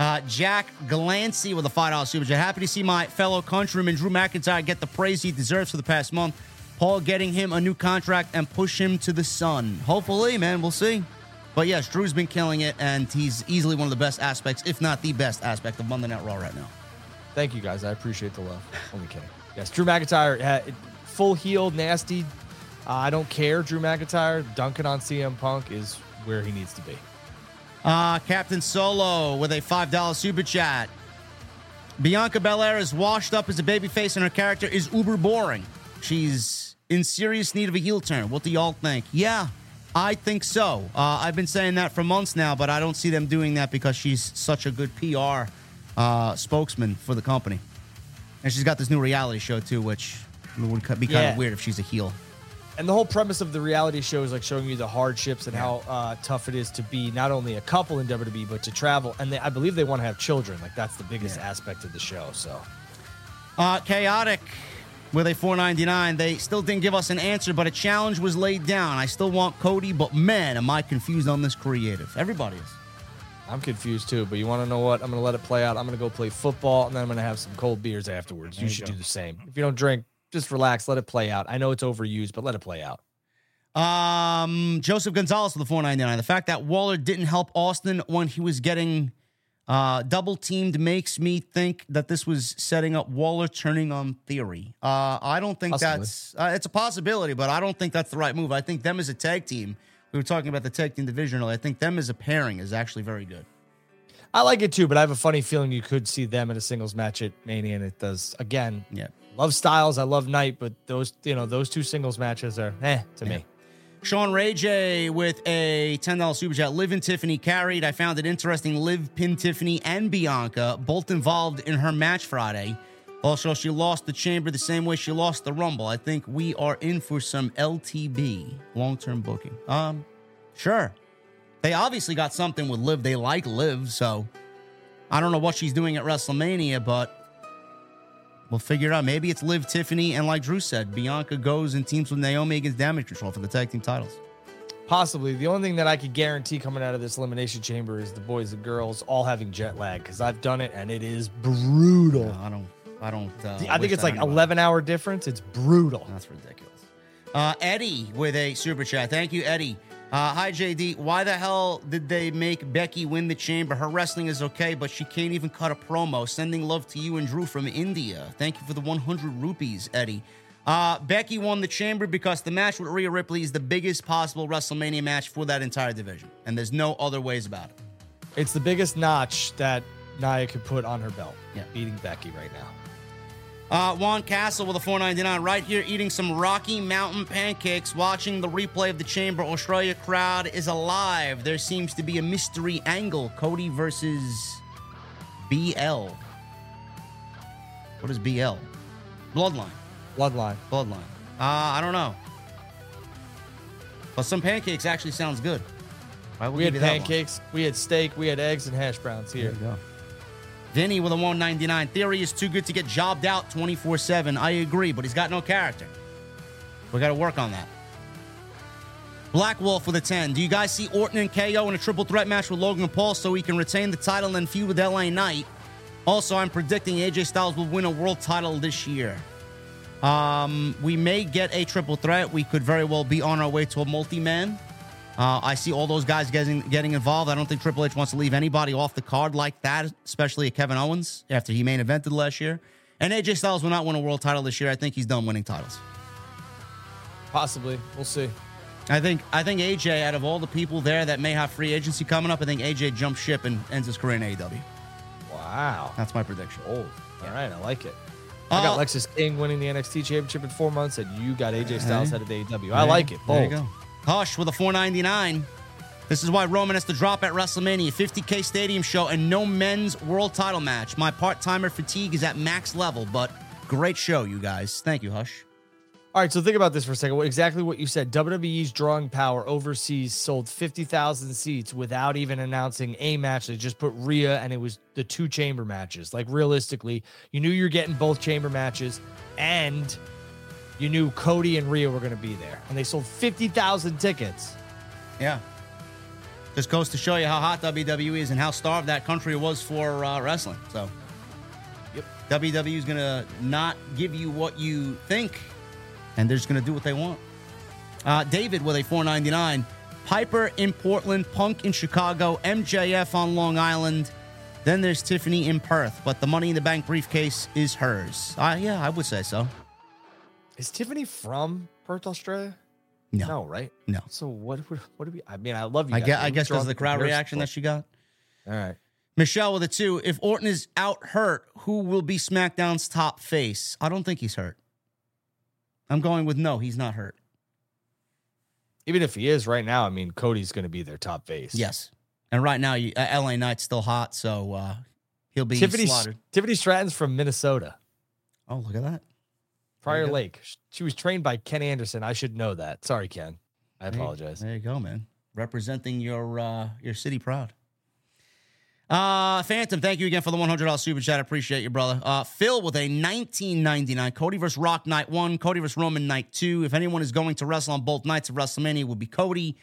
Uh, Jack Glancy with a five dollar super chat. Happy to see my fellow countryman Drew McIntyre get the praise he deserves for the past month. Paul getting him a new contract and push him to the sun. Hopefully, man, we'll see. But yes, Drew's been killing it, and he's easily one of the best aspects, if not the best aspect of Monday Night Raw right now. Thank you guys. I appreciate the love. Only kidding. Yes, Drew McIntyre, full healed, nasty. Uh, I don't care. Drew McIntyre dunking on CM Punk is where he needs to be. Uh, Captain Solo with a $5 super chat. Bianca Belair is washed up as a babyface and her character is uber boring. She's in serious need of a heel turn. What do y'all think? Yeah, I think so. Uh, I've been saying that for months now, but I don't see them doing that because she's such a good PR uh, spokesman for the company. And she's got this new reality show, too, which would be kind Yeah. of weird if she's a heel. And the whole premise of the reality show is like showing you the hardships and how uh, tough it is to be not only a couple in WWE but to travel. And they, I believe they want to have children. Like that's the biggest aspect of the show. So Uh, chaotic with a 499. They still didn't give us an answer, but a challenge was laid down. I still want Cody, but man, am I confused on this creative. Everybody is. I'm confused too. But you want to know what? I'm going to let it play out. I'm going to go play football and then I'm going to have some cold beers afterwards. You, you should go. do the same. If you don't drink, just relax. Let it play out. I know it's overused, but let it play out. Um, Joseph Gonzalez with the 499. The fact that Waller didn't help Austin when he was getting uh, double teamed makes me think that this was setting up Waller turning on Theory. Uh, I don't think Possibly. that's uh, it's a possibility, but I don't think that's the right move. I think them as a tag team. We were talking about the tag team division earlier. I think them as a pairing is actually very good. I like it too, but I have a funny feeling you could see them in a singles match at Mania, and it does again. Yeah. Love Styles, I love Knight, but those you know those two singles matches are eh to me. Sean Ray J with a $10 super chat. Liv and Tiffany carried. I found it interesting. Liv pinned Tiffany and Bianca, both involved in her match Friday. Also, she lost the chamber the same way she lost the Rumble. I think we are in for some LTB, long term booking. Um, sure. They obviously got something with Liv. They like Liv, so I don't know what she's doing at WrestleMania, but we'll figure it out. Maybe it's Liv, Tiffany, and like Drew said, Bianca goes and teams with Naomi against Damage Control for the tag team titles. Possibly. The only thing that I could guarantee coming out of this elimination chamber is the boys and girls all having jet lag because I've done it and it is brutal. No, I don't. I don't. Uh, I think it's like. 11 hour difference. It's brutal. That's ridiculous. Uh, Eddie with a super chat. Thank you, Eddie. Uh, hi, JD. Why the hell did they make Becky win the chamber? Her wrestling is okay, but she can't even cut a promo. Sending love to you and Drew from India. Thank you for the 100 rupees, Eddie. Uh, Becky won the chamber because the match with Rhea Ripley is the biggest possible WrestleMania match for that entire division, and there's no other ways about it. It's the biggest notch that Nia could put on her belt. Yeah. Beating Becky right now. Uh, Juan Castle with a 499 right here eating some Rocky Mountain pancakes, watching the replay of the Chamber. Australia crowd is alive. There seems to be a mystery angle. Cody versus BL. What is BL? Bloodline. Bloodline. Bloodline. Uh, I don't know. But some pancakes actually sounds good. I will We had give you that one. pancakes, we had steak, we had eggs and hash browns here. There you go. Vinny with a 199. Theory is too good to get jobbed out 24 7. I agree, but he's got no character. We got to work on that. Black Wolf with a 10. Do you guys see Orton and KO in a triple threat match with Logan Paul so he can retain the title and feud with LA Knight? Also, I'm predicting AJ Styles will win a world title this year. Um, we may get a triple threat. We could very well be on our way to a multi man. Uh, I see all those guys getting getting involved. I don't think Triple H wants to leave anybody off the card like that, especially Kevin Owens after he main evented last year. And AJ Styles will not win a world title this year. I think he's done winning titles. Possibly. We'll see. I think I think AJ, out of all the people there that may have free agency coming up, I think AJ jumps ship and ends his career in AEW. Wow. That's my prediction. Oh, all right. I like it. I got Uh, Lexis King winning the NXT Championship in four months, and you got AJ Styles head of AEW. I like it. There you go. Hush with a 499. This is why Roman has to drop at WrestleMania, 50K stadium show, and no men's world title match. My part timer fatigue is at max level, but great show, you guys. Thank you, Hush. All right, so think about this for a second. Exactly what you said. WWE's drawing power overseas sold 50,000 seats without even announcing a match. They just put Rhea, and it was the two chamber matches. Like, realistically, you knew you're getting both chamber matches, and you knew Cody and Rhea were going to be there. And they sold 50,000 tickets. Yeah. Just goes to show you how hot WWE is and how starved that country was for uh, wrestling. So, Yep. WWE is going to not give you what you think, and they're just going to do what they want. Uh, David with a 499. Piper in Portland, Punk in Chicago, MJF on Long Island. Then there's Tiffany in Perth, but the Money in the Bank briefcase is hers. Uh, yeah, I would say so. Is Tiffany from Perth, Australia? No, No, right? no. So what? What, what do we? I mean, I love you. I guys. guess, I guess because of the crowd reaction that she got. All right. Michelle with a two. If Orton is out hurt, who will be SmackDown's top face? I don't think he's hurt. I'm going with no, he's not hurt. Even if he is right now, I mean, Cody's going to be their top face. Yes. And right now, you, uh, LA Knight's still hot, so uh, he'll be Tiffany slaughtered. Tiffany Stratton's from Minnesota, Oh, look at that. Prior. Lake. She was trained by Ken Anderson. I should know that. Sorry, Ken. I There you- apologize. There you go, man. Representing your uh, your city proud. Uh, Phantom, thank you again for the $100 super chat. I appreciate you, brother. Uh, Phil with a 1999 Cody versus Rock night one, Cody versus Roman night two. If anyone is going to wrestle on both nights of WrestleMania, it would be Cody.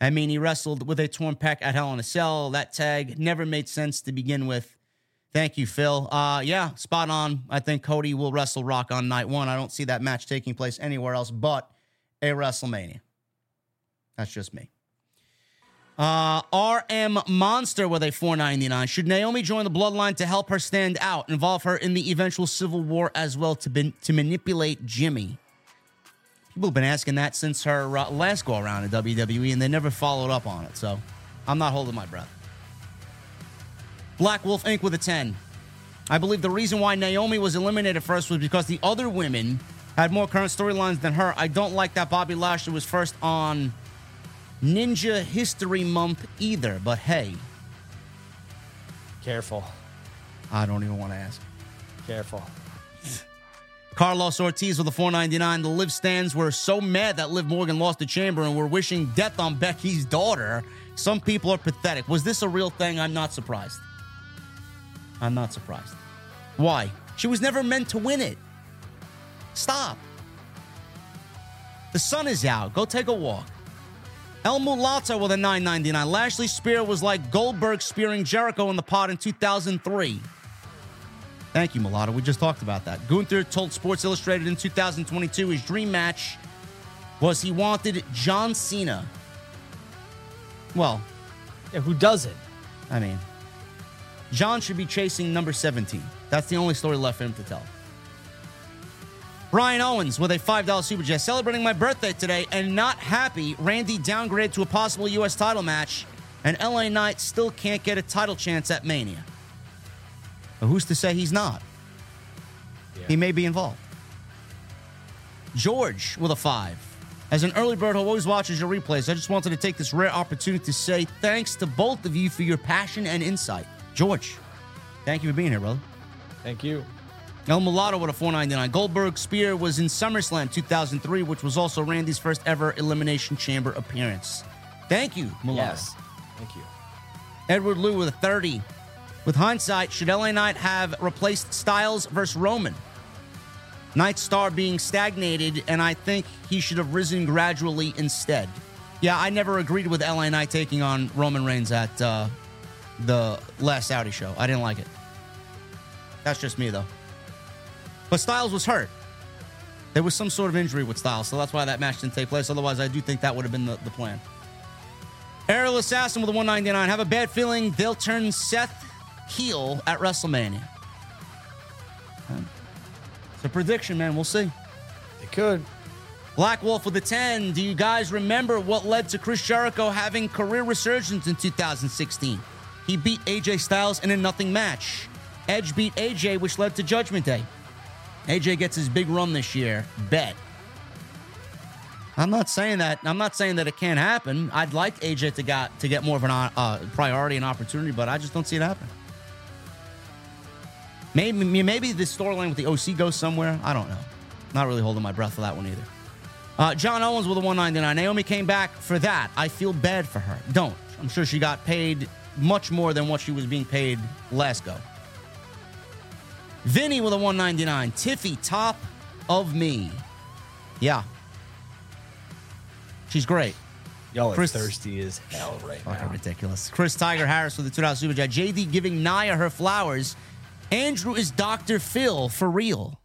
I mean, he wrestled with a torn pec at Hell in a Cell. That tag never made sense to begin with. Thank you, Phil. Uh, yeah, spot on. I think Cody will wrestle Rock on night one. I don't see that match taking place anywhere else but a WrestleMania. That's just me. Uh, RM Monster with a 499. Should Naomi join the bloodline to help her stand out, involve her in the eventual civil war as well to bin- to manipulate Jimmy? People have been asking that since her uh, last go around in WWE, and they never followed up on it. So I'm not holding my breath. Black Wolf Inc. with a 10. I believe the reason why Naomi was eliminated first was because the other women had more current storylines than her. I don't like that Bobby Lashley was first on Ninja History Month either, but hey, Careful. I don't even want to ask. Careful. Carlos Ortiz with a 499. The Liv stands were so mad that Liv Morgan lost the chamber and were wishing death on Becky's daughter. Some people are pathetic. Was this a real thing? I'm not surprised. I'm not surprised. Why? She was never meant to win it. Stop. The sun is out. Go take a walk. El Mulato with a 999. Lashley spear was like Goldberg spearing Jericho in the pod in 2003. Thank you, Mulatto. We just talked about that. Gunther told Sports Illustrated in 2022 his dream match was he wanted John Cena. Well, Yeah, who doesn't? I mean, John should be chasing number 17. That's the only story left for him to tell. Brian Owens with a $5 super chat celebrating my birthday today and not happy Randy downgraded to a possible U.S. title match and LA Knight still can't get a title chance at Mania. But who's to say he's not? He may be involved. George with a five. As an early bird who always watches your replays, I just wanted to take this rare opportunity to say thanks to both of you for your passion and insight. George, thank you for being here, brother. Thank you. El Mulatto with a 499. Goldberg Spear was in SummerSlam 2003, which was also Randy's first ever Elimination Chamber appearance. Thank you, Mulatto. Yes. Thank you. Edward Lou with a 30. With hindsight, should LA Knight have replaced Styles versus Roman? Knight Star being stagnated, and I think he should have risen gradually instead. Yeah, I never agreed with LA Knight taking on Roman Reigns at uh, the last Saudi show. I didn't like it. That's just me, though. But Styles was hurt. There was some sort of injury with Styles, so that's why that match didn't take place. Otherwise, I do think that would have been the, the plan. Aerial Assassin with a 199. Have a bad feeling they'll turn Seth heel at WrestleMania. It's a prediction, man. We'll see. They could. Black Wolf with a 10. Do you guys remember what led to Chris Jericho having career resurgence in 2016? He beat AJ Styles in a nothing match. Edge beat AJ, which led to Judgment Day. AJ gets his big run this year. Bet. I'm not saying that. I'm not saying that it can't happen. I'd like AJ to got to get more of an uh, priority and opportunity, but I just don't see it happen. Maybe maybe the storyline with the OC goes somewhere. I don't know. Not really holding my breath for that one either. Uh, John Owens with a 199. Naomi came back for that. I feel bad for her. Don't. I'm sure she got paid much more than what she was being paid last go. Vinny with a 199. Tiffy, top of me. Yeah. She's great. Y'all are Chris- thirsty as hell right Fucking now. ridiculous. Chris Tiger Harris with the $2 super chat. JD giving Nia her flowers. Andrew is Dr. Phil for real.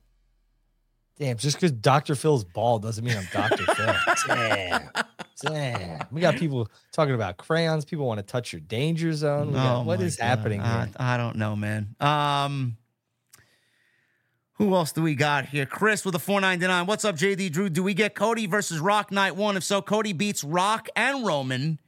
Damn, just because Dr. Phil's bald doesn't mean I'm Dr. Phil. Damn. Damn. We got people talking about crayons. People want to touch your danger zone. We got- Oh what God. happening I, here? I don't know, man. Um, who else do we got here? Chris with a 499. What's up, JD Drew? Do we get Cody versus Rock night one? If so, Cody beats Rock and Roman.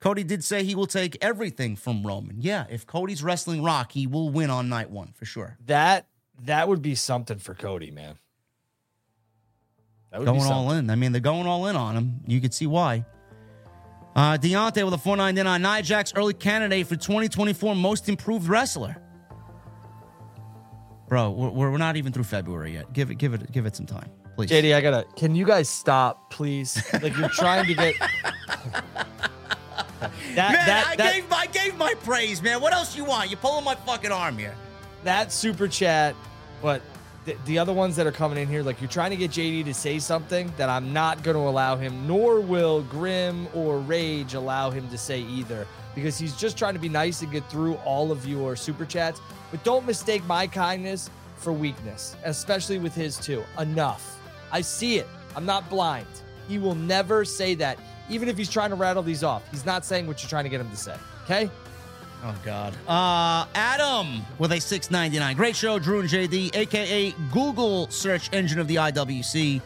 Cody did say he will take everything from Roman. Yeah, if Cody's wrestling Rock, he will win on night one for sure. That that would be something for Cody, man. That would Going be all in. I mean, they're going all in on him. You could see why. Uh, Deontay with a 499. Nia Jax early candidate for 2024 most improved wrestler. Bro, we're, we're not even through February yet. Give it, give it, give it some time, please. JD, I gotta. Can you guys stop, please? Like you're trying to get. that man, that I that, gave, I gave my praise, man. What else you want? You're pulling my fucking arm here. that super chat, but the, the other ones that are coming in here, like you're trying to get JD to say something that I'm not going to allow him, nor will Grim or Rage allow him to say either, because he's just trying to be nice and get through all of your super chats. But don't mistake my kindness for weakness, especially with his too. Enough. I see it. I'm not blind. He will never say that, even if he's trying to rattle these off. He's not saying what you're trying to get him to say. Okay? Oh God. Uh, Adam with a 699. Great show, Drew and JD, aka Google search engine of the IWC.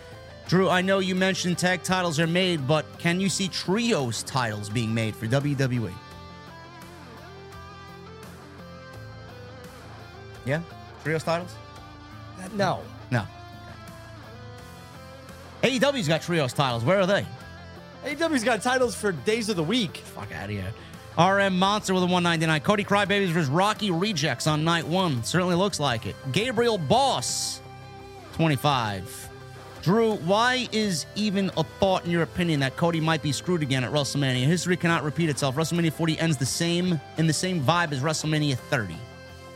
Drew, I know you mentioned tag titles are made, but can you see trios titles being made for WWE? Yeah, trios titles. No. No. AEW's got trios titles. Where are they? AEW's got titles for days of the week. Fuck out of here. RM Monster with a 199. Cody Crybabies versus Rocky Rejects on night one. Certainly looks like it. Gabriel Boss, 25. Drew, why is even a thought in your opinion that Cody might be screwed again at WrestleMania? History cannot repeat itself. WrestleMania 40 ends the same in the same vibe as WrestleMania 30.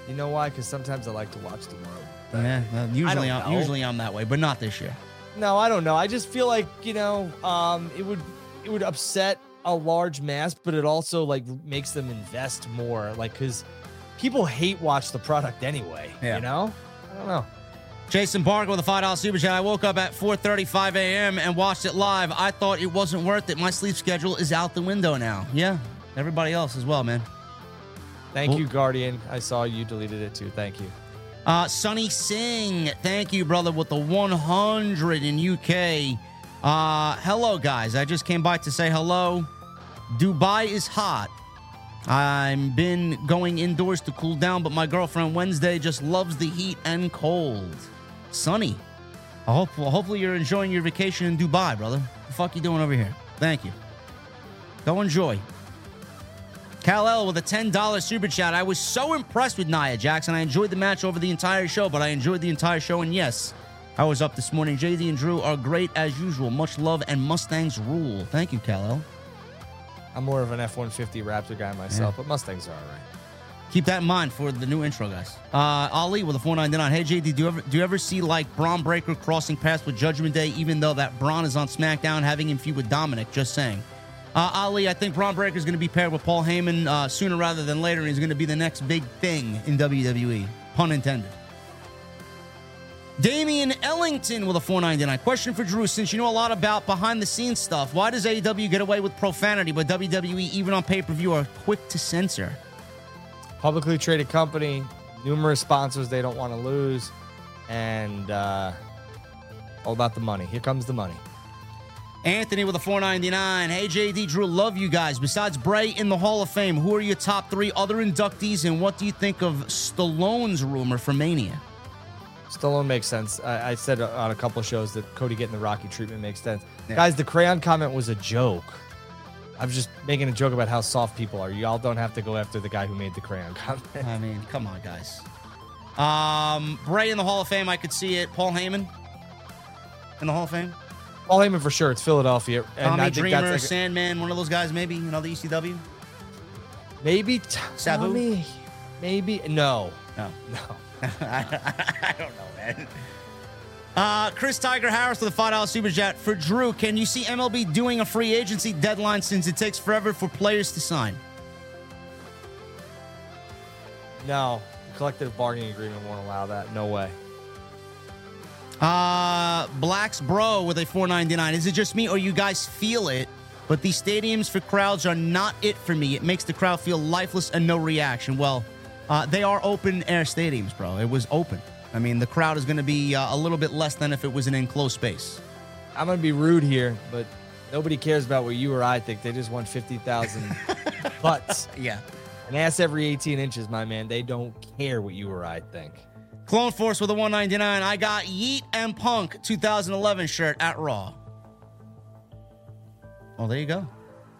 You know why? Because sometimes I like to watch the world. Yeah, well, usually, I'm, know. usually I'm that way, but not this year. No, I don't know. I just feel like you know, um, it would it would upset a large mass, but it also like makes them invest more. Like, because people hate watch the product anyway. Yeah. You know, I don't know. Jason Barker with a five dollar super chat. I woke up at 4:35 a.m. and watched it live. I thought it wasn't worth it. My sleep schedule is out the window now. Yeah, everybody else as well, man. Thank Well- you, Guardian. I saw you deleted it too. Thank you. Uh, Sonny Singh, thank you, brother, with the 100 in UK. Uh, hello, guys. I just came by to say hello. Dubai is hot. I've been going indoors to cool down, but my girlfriend Wednesday just loves the heat and cold. Sunny. I hope, well, hopefully you're enjoying your vacation in Dubai, brother. What the fuck you doing over here? Thank you. Go enjoy. Cal L with a $10 super chat. I was so impressed with Nia Jackson. I enjoyed the match over the entire show, but I enjoyed the entire show. And yes, I was up this morning. Jay JD and Drew are great as usual. Much love and Mustangs rule. Thank you, Cal L. I'm more of an F-150 Raptor guy myself, but Mustangs are all right. Keep that in mind for the new intro, guys. Uh, Ali with a 499. Hey, JD, do you ever do you ever see like Bron Breakker crossing paths with Judgment Day, even though that Bron is on SmackDown, having him feud with Dominic? Just saying. Uh, Ali, I think Bron Breakker is going to be paired with Paul Heyman uh, sooner rather than later, and he's going to be the next big thing in WWE. Pun intended. Damian Ellington with a 499. Question for Drew. Since you know a lot about behind the scenes stuff, why does AEW get away with profanity, but WWE, even on pay per view, are quick to censor? Publicly traded company, numerous sponsors they don't want to lose, and uh, all about the money. Here comes the money. Anthony with a 499. Hey, JD Drew, love you guys. Besides Bray in the Hall of Fame, who are your top three other inductees, and what do you think of Stallone's rumor for Mania? Stallone makes sense. I, I said on a couple shows that Cody getting the Rocky treatment makes sense. Yeah. Guys, the crayon comment was a joke. I'm just making a joke about how soft people are. Y'all don't have to go after the guy who made the crayon comment. I mean, come on, guys. Um, Bray in the Hall of Fame, I could see it. Paul Heyman in the Hall of Fame. Paul Heyman for sure. It's Philadelphia. And Tommy I Dreamer, like Sandman, one of those guys, maybe. You know the ECW. Maybe t- Sabu. Tommy. Maybe no. No. No. I don't know, man. Uh, Chris Tiger Harris with a five dollar super chat for Drew. Can you see MLB doing a free agency deadline since it takes forever for players to sign? No, collective bargaining agreement won't allow that. No way. Uh, Black's Bro with a 499. Is it just me or you guys feel it? But these stadiums for crowds are not it for me. It makes the crowd feel lifeless and no reaction. Well, uh, they are open air stadiums, bro. It was open. I mean, the crowd is going to be uh, a little bit less than if it was an enclosed space. I'm going to be rude here, but nobody cares about what you or I think. They just want 50,000 butts. Yeah. An ass every 18 inches, my man. They don't care what you or I think. Clone Force with a 199. I got Yeet and Punk 2011 shirt at Raw. Well, there you go.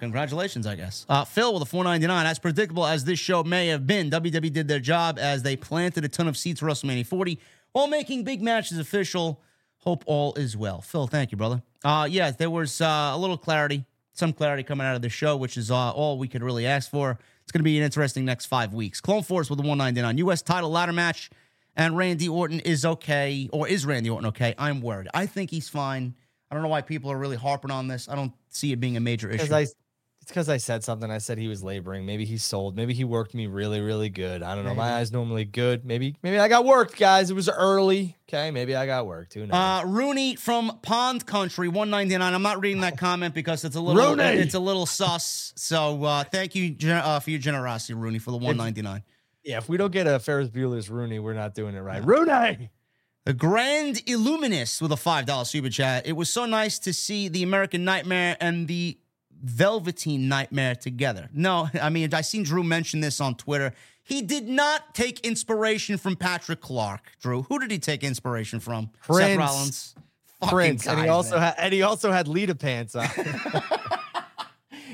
Congratulations, I guess. Uh, Phil with a 499. As predictable as this show may have been, WWE did their job as they planted a ton of seats for WrestleMania 40 while making big matches official. Hope all is well. Phil, thank you, brother. Uh, yeah, there was uh, a little clarity, some clarity coming out of the show, which is uh, all we could really ask for. It's going to be an interesting next five weeks. Clone Force with a 199. U.S. title ladder match and Randy Orton is okay, or is Randy Orton okay? I'm worried. I think he's fine. I don't know why people are really harping on this. I don't see it being a major issue. I, it's because I said something. I said he was laboring. Maybe he sold. Maybe he worked me really, really good. I don't know. My eyes normally good. Maybe, maybe I got worked, guys. It was early. Okay, maybe I got worked. Who knows? Uh, Rooney from Pond Country, one ninety nine. I'm not reading that comment because it's a little, Rooney. it's a little sus. So uh, thank you uh, for your generosity, Rooney, for the one ninety nine. Yeah, if we don't get a Ferris Bueller's Rooney, we're not doing it right. Rooney! The Grand Illuminist with a $5 super chat. It was so nice to see the American Nightmare and the Velveteen Nightmare together. No, I mean, I seen Drew mention this on Twitter. He did not take inspiration from Patrick Clark, Drew. Who did he take inspiration from? Prince. Seth Rollins. Prince. Guys, and he also man. had and he also had Lita pants on.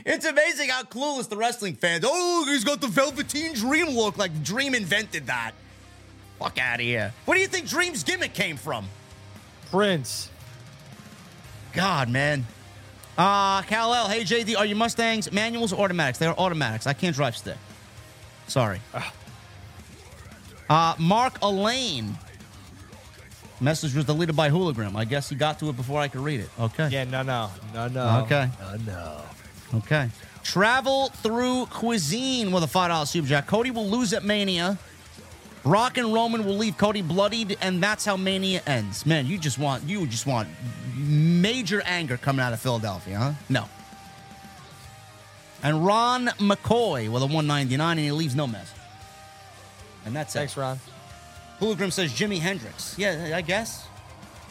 It's amazing how clueless the wrestling fans. Oh, he's got the Velveteen Dream look. Like Dream invented that. Fuck out of here. What do you think Dream's gimmick came from? Prince. God, man. Uh, Cal L. Hey, JD, are you Mustangs manuals or automatics? They are automatics. I can't drive stick. Sorry. Uh, Mark Elaine. Message was deleted by Hooligram. I guess he got to it before I could read it. Okay. Yeah, no, no. No, no. Okay. No, no. Okay. Travel through cuisine with a $5 super jack. Cody will lose at Mania. Rock and Roman will leave Cody bloodied, and that's how Mania ends. Man, you just want you just want major anger coming out of Philadelphia, huh? No. And Ron McCoy with a 199, and he leaves no mess. And that's it. Thanks, it. Ron. Hologram says Jimi Hendrix. Yeah, I guess.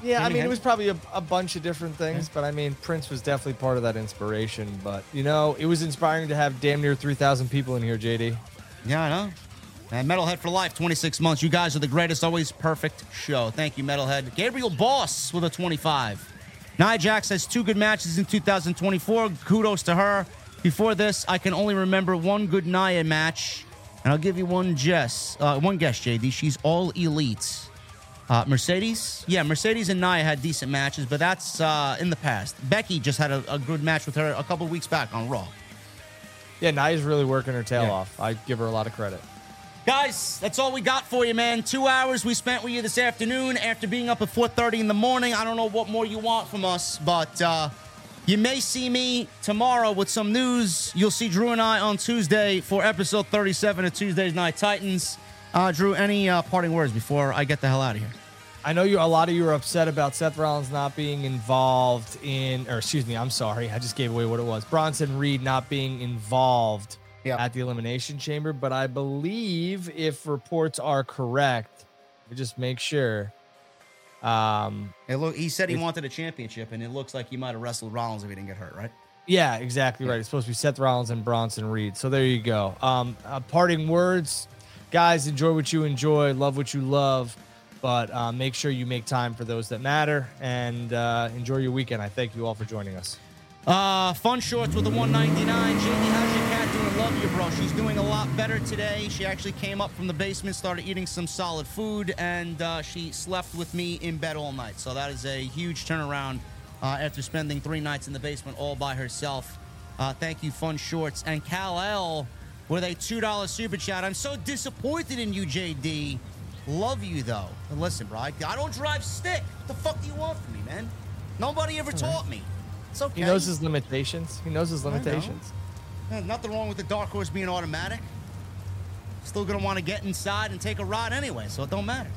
Yeah, I mean, it was probably a, a bunch of different things, but I mean, Prince was definitely part of that inspiration. But, you know, it was inspiring to have damn near 3,000 people in here, JD. Yeah, I know. And Metalhead for Life, 26 months. You guys are the greatest, always perfect show. Thank you, Metalhead. Gabriel Boss with a 25. Nia Jax has two good matches in 2024. Kudos to her. Before this, I can only remember one good Nia match, and I'll give you one guess. Uh, one guess, JD. She's all elite. Uh, Mercedes, yeah, Mercedes and Nia had decent matches, but that's uh, in the past. Becky just had a, a good match with her a couple weeks back on Raw. Yeah, Nia's really working her tail yeah. off. I give her a lot of credit. Guys, that's all we got for you, man. Two hours we spent with you this afternoon after being up at 4.30 in the morning. I don't know what more you want from us, but uh, you may see me tomorrow with some news. You'll see Drew and I on Tuesday for episode 37 of Tuesday's Night Titans. Uh, Drew, any uh, parting words before I get the hell out of here? I know you. A lot of you are upset about Seth Rollins not being involved in, or excuse me, I'm sorry, I just gave away what it was. Bronson Reed not being involved yep. at the Elimination Chamber, but I believe if reports are correct, we just make sure. Um, It look, he said he wanted a championship, and it looks like he might have wrestled Rollins if he didn't get hurt, right? yeah, exactly right. It's supposed to be Seth Rollins and Bronson Reed. So there you go. Um, uh, parting words, guys. Enjoy what you enjoy, love what you love, but uh, make sure you make time for those that matter, and uh, enjoy your weekend. I thank you all for joining us. Uh, fun shorts with the 199. JD, how's your cat doing? Love you, bro. She's doing a lot better today. She actually came up from the basement, started eating some solid food, and uh, she slept with me in bed all night. So that is a huge turnaround uh, after spending three nights in the basement all by herself. Uh, thank you, Fun Shorts. And Cal L with a $2 super chat. I'm so disappointed in you, JD. Love you, though. And listen, bro, I, I don't drive stick. What the fuck do you want from me, man? Nobody ever taught me. It's okay. He knows his limitations. He knows his limitations. Nothing wrong with the dark horse being automatic. Still gonna want to get inside and take a ride anyway, so it don't matter.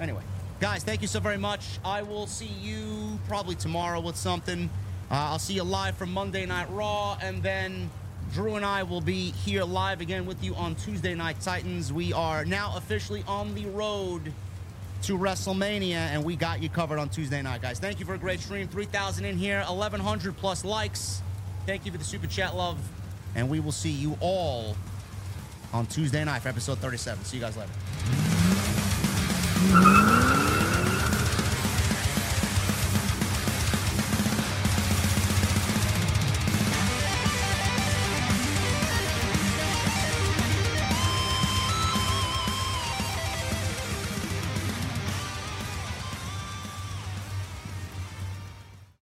Anyway, guys, thank you so very much. I will see you probably tomorrow with something. Uh, I'll see you live from Monday Night Raw, and then Drew and I will be here live again with you on Tuesday Night Titans. We are now officially on the road to WrestleMania, and we got you covered on Tuesday night, guys. Thank you for a great stream. 3,000 in here, 1,100 plus likes. Thank you for the super chat love, and we will see you all on Tuesday night for episode 37. See you guys later.